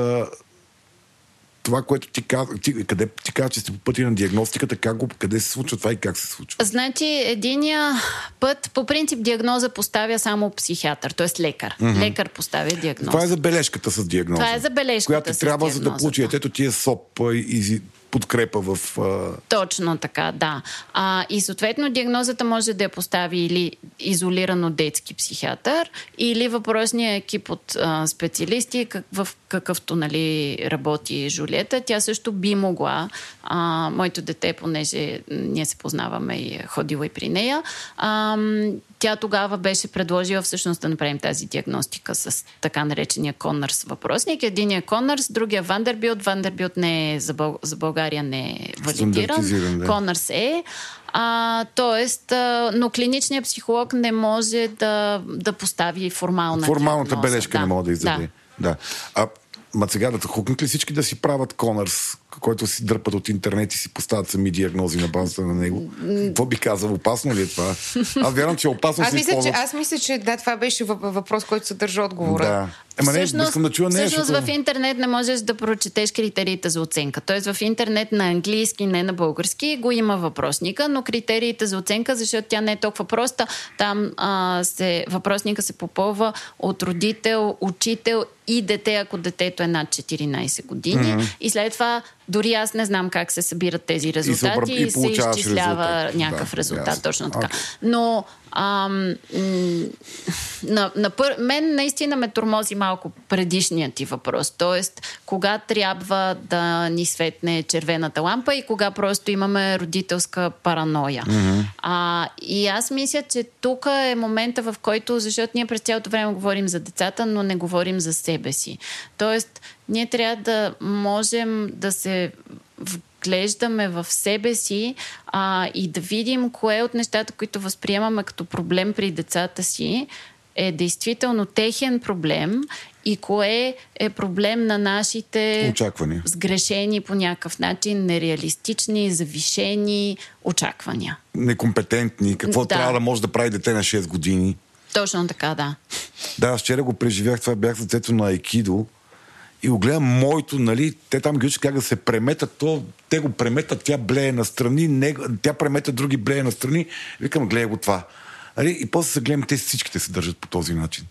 това, което ти каза, ти, къде ти каза, че сте по пътя на диагностиката, как го, къде се случва това и как се случва? Значи, единия път, по принцип, диагноза поставя само психиатър, т.е. лекар. Mm-hmm. Лекар поставя диагноза. Това е забележката с диагноза. Това е забележката Която с трябва, диагнозата. за да получи етето ти е СОП и подкрепа в... А... Точно така, да. А, и съответно диагнозата може да я постави или изолирано детски психиатър, или въпросния екип от а, специалисти, как, в какъвто нали, работи Жулета. Тя също би могла, а, моето дете, понеже ние се познаваме и е ходила и при нея, а, тя тогава беше предложила всъщност да направим тази диагностика с така наречения Конърс въпросник. Единият Конърс, другия Вандербилт. Вандербилт не е за, Бъл... за България не е валидиран. Да. Конърс е. А, тоест, а, но клиничният психолог не може да, да постави формална Формалната диагноза. бележка да. не може да издаде. Да. да. А Ма сега да хукнат ли всички да си правят Конърс, който си дърпат от интернет и си поставят сами диагнози на базата на него? Какво би казал? Опасно ли е това? Аз вярвам, че е опасно аз, мисля, че, аз мисля, че да, това беше въпрос, който съдържа отговора. Да. Ема не, всъщност, искам да чуя нещо. Всъщност в интернет не можеш да прочетеш критериите за оценка. Тоест в интернет на английски, не на български, го има въпросника, но критериите за оценка, защото тя не е толкова проста, там а, се, въпросника се попълва от родител, учител и дете, ако детето е над 14 години. Mm-hmm. И след това дори аз не знам как се събират тези резултати и, и се изчислява резултат. някакъв да, резултат, точно така. Okay. Но ам, на, на пър... мен наистина ме тормози малко предишният ти въпрос. Тоест, кога трябва да ни светне червената лампа и кога просто имаме родителска параноя. Mm-hmm. А, и аз мисля, че тук е момента, в който, защото ние през цялото време говорим за децата, но не говорим за себе си. Тоест, ние трябва да можем да се вглеждаме в себе си а, и да видим кое от нещата, които възприемаме като проблем при децата си, е действително техен проблем и кое е проблем на нашите очаквания. сгрешени по някакъв начин, нереалистични, завишени очаквания. Некомпетентни. Какво да. трябва да може да прави дете на 6 години? Точно така, да. Да, вчера го преживях, това бях детето на Айкидо и го гледам моето, нали, те там ги как да се преметат, то, те го преметат, тя блее настрани, не, тя премета други блее настрани, викам, гледай го това. Нали, и после се гледам, те всичките се държат по този начин.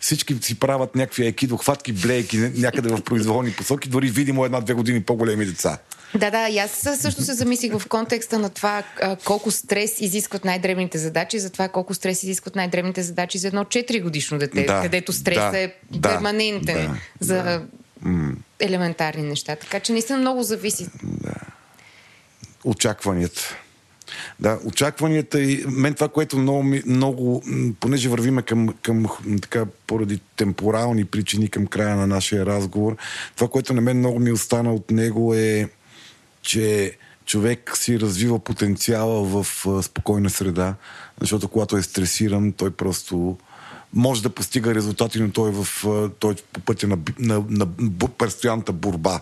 Всички си правят някакви екидо, хватки, блейки някъде в произволни посоки, дори видимо една-две години по-големи деца. Да, да, и аз също се замислих в контекста на това колко стрес изискват най-древните задачи, за това колко стрес изискват най-древните задачи за едно 4 годишно дете, да, където стресът да, е перманентен да, за да елементарни неща. Така че наистина много зависи. Да. Очакванията. Да, очакванията и мен това, което много, много понеже вървиме към, към така, поради темпорални причини към края на нашия разговор, това, което на мен много ми остана от него е, че човек си развива потенциала в спокойна среда, защото когато е стресиран, той просто може да постига резултати, но той е, в, той е по пътя на, на, на, на постоянната борба.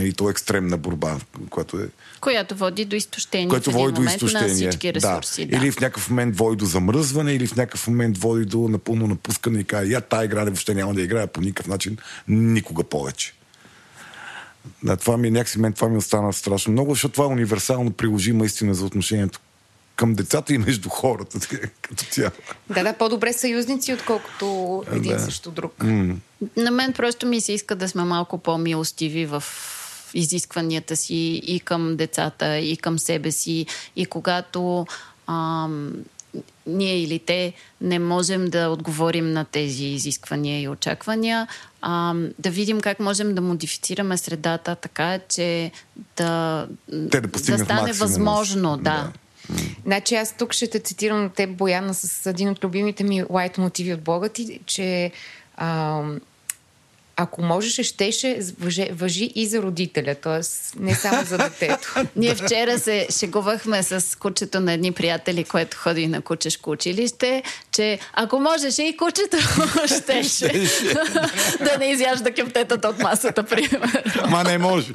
И то е екстремна борба, която е Която води до изтощение което води до момент на изтощение. всички ресурси. Да. Или в някакъв момент води до замръзване, или в някакъв момент води до напълно напускане и каже, я тая игра въобще няма да играя по никакъв начин, никога повече. Да, това ми, някакси мен това ми остана страшно много, защото това е универсално приложима истина за отношението към децата и между хората като цяло. Да, да, по-добре съюзници, отколкото един Да. срещу друг. На мен просто ми се иска да сме малко по-милостиви в изискванията си и към децата, и към себе си. И когато ам, ние или те не можем да отговорим на тези изисквания и очаквания, ам, да видим как можем да модифицираме средата така, че да, Те да да стане максимума си. възможно. Да. Да. Значи аз тук ще те цитирам на теб, Бояна, с един от любимите ми лайт мотиви от блога ти, че а, ако можеше, щеше, въжи, и за родителя, т.е. не само за детето. Ние вчера се шегувахме с кучето на едни приятели, което ходи на кучешко училище, че ако можеше и кучето щеше да не изяжда кептетата от масата, примерно. Ма не може.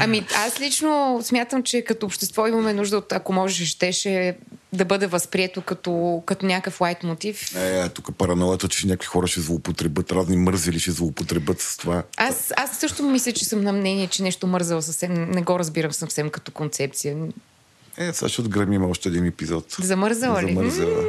Ами аз лично смятам, че като общество имаме нужда от, ако можеше, щеше да бъде възприето като, като някакъв лайт мотив. Е, тук параноята, че някакви хора ще злоупотребят, разни мързели ще злоупотребят с това. Аз, аз също мисля, че съм на мнение, че нещо мързало съвсем, не го разбирам съвсем като концепция. Е, сега ще отгремим още един епизод. Замързала ли? Замързала. Хайде,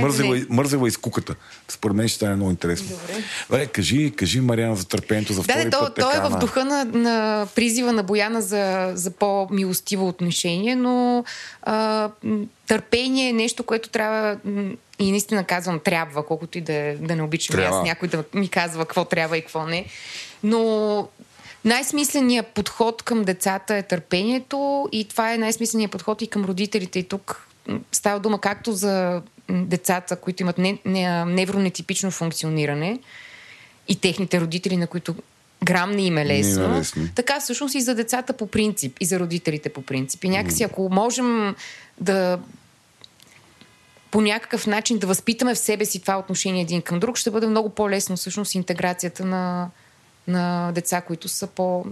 Мързела, не. мързела из куката. Според мен ще стане много интересно. Добре. Добре, кажи, кажи Мариана за търпението за Да, втори да, то, път. то е в духа на, на призива на Бояна за, за по-милостиво отношение, но а, търпение е нещо, което трябва и наистина казвам трябва, колкото и да, да не обичам Трябва. аз някой да ми казва какво трябва и какво не. Но най-смисленият подход към децата е търпението и това е най-смисленият подход и към родителите. И тук става дума както за децата, които имат не, не, невронетипично функциониране, и техните родители, на които грам не им е Не е лесно. лесно. Така всъщност и за децата по принцип, и за родителите по принцип. И някакси, ако можем да по някакъв начин да възпитаме в себе си това отношение един към друг, ще бъде много по-лесно всъщност интеграцията на, на деца, които са по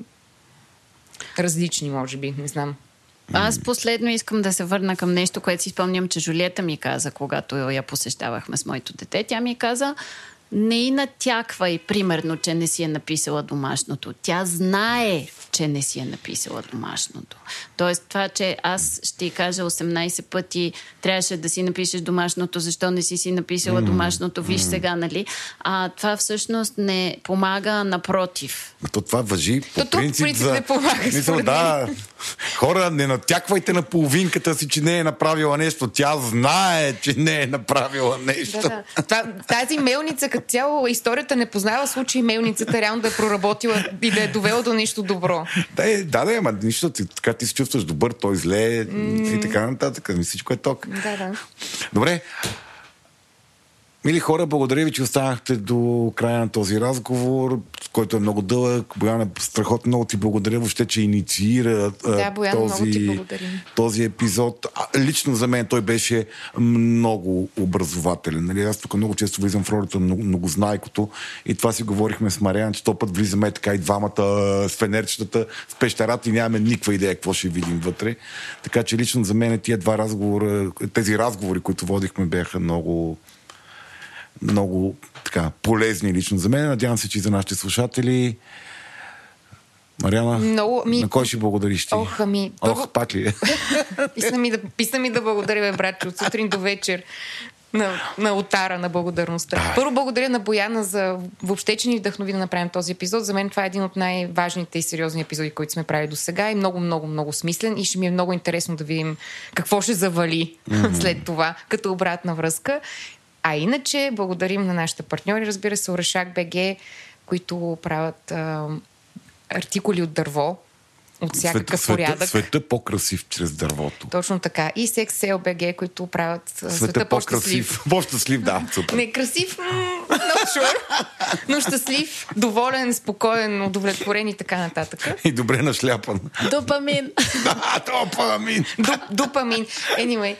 различни, може би, не знам. Аз последно искам да се върна към нещо, което си спомням, че Жулиета ми каза, когато я посещавахме с моето дете. Тя ми каза, не и натяквай, примерно, че не си е написала домашното. Тя знае, че не си е написала домашното. Тоест това, че аз ще ти кажа 18 пъти, трябваше да си напишеш домашното, защо не си си написала домашното, виж сега, нали? А това всъщност не помага, напротив. То това въжи по То тук принцип, принцип за... не помага, Мисъл, да, хора, не натяквайте на половинката си, че не е направила нещо. Тя знае, че не е направила нещо. Да, да. Това, тази мелница като цяло, историята не познава случай мелницата реално да е проработила и да е довела до нещо добро. Да, е, да, да, ама нищо, ти, така ти се чувстваш добър, той зле и така нататък. Ами Всичко е ток. Да, да. Добре. Мили хора, благодаря ви, че останахте до края на този разговор, който е много дълъг. Бояна, страхотно много ти благодаря въобще, че инициира Да, Бояна, този, този епизод. А, лично за мен той беше много образователен. Нали? Аз тук много често влизам в ролята на много, многознайкото и това си говорихме с Мариан, че то път влизаме така и двамата с фенерчетата в пещерата и нямаме никаква идея какво ще видим вътре. Така че лично за мен тия два разговора, тези разговори, които водихме, бяха много много така, полезни лично за мен. Надявам се, че и за нашите слушатели. Мариана, Много ми- на кой ще благодариш ти? Ох, ами, Ох, пак ли? Писна ми, да, писна ми да благодаря, бе, братче, от сутрин до вечер на, на отара на благодарността. Ай. Първо благодаря на Бояна за въобще, че ни вдъхнови да направим този епизод. За мен това е един от най-важните и сериозни епизоди, които сме правили до сега и много, много, много смислен и ще ми е много интересно да видим какво ще завали mm-hmm. след това, като обратна връзка. А иначе благодарим на нашите партньори, разбира се, Орешак БГ, които правят а, артикули от дърво, от всякакъв света, порядък. света по-красив чрез дървото. Точно така. И Sex Sale които правят света, Света по-красив. По-щастлив, да. Супер. Не красив, not sure, но щастлив, доволен, спокоен, удовлетворен и така нататък. И добре нашляпан. Допамин! Да, това памин. Дуп, допамин. Anyway,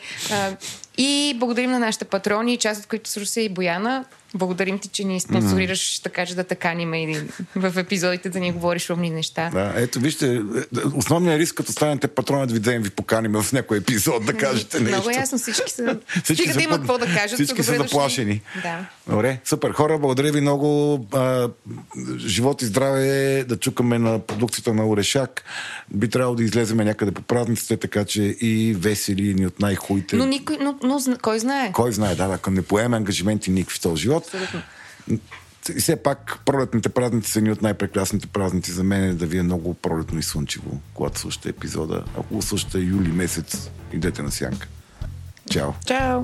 И благодарим на нашите патрони, част от които са и Бояна. Благодарим ти, че ни спонсорираш, mm. така че да таканим и в епизодите да ни говориш умни неща. Да, ето вижте, основният риск, като станете да ви да ви поканим в някой епизод да кажете нещо. Много ясно, всички са... всички Стига да имат какво да кажат. Всички са заплашени. Да. Добре, супер. Хора, благодаря ви много. А, живот и здраве да чукаме на продукцията на Орешак. Би трябвало да излеземе някъде по празниците, така че и весели ни от най-хуите. Но, никой, но, но кой знае? Кой знае, да, ако не поеме ангажименти никакви в този живот. Абсолютно. И все пак пролетните празници са ни от най-прекрасните празници за мен е да ви е много пролетно и слънчево, когато слушате епизода. Ако слушате юли месец, идете на сянка. Чао! Чао!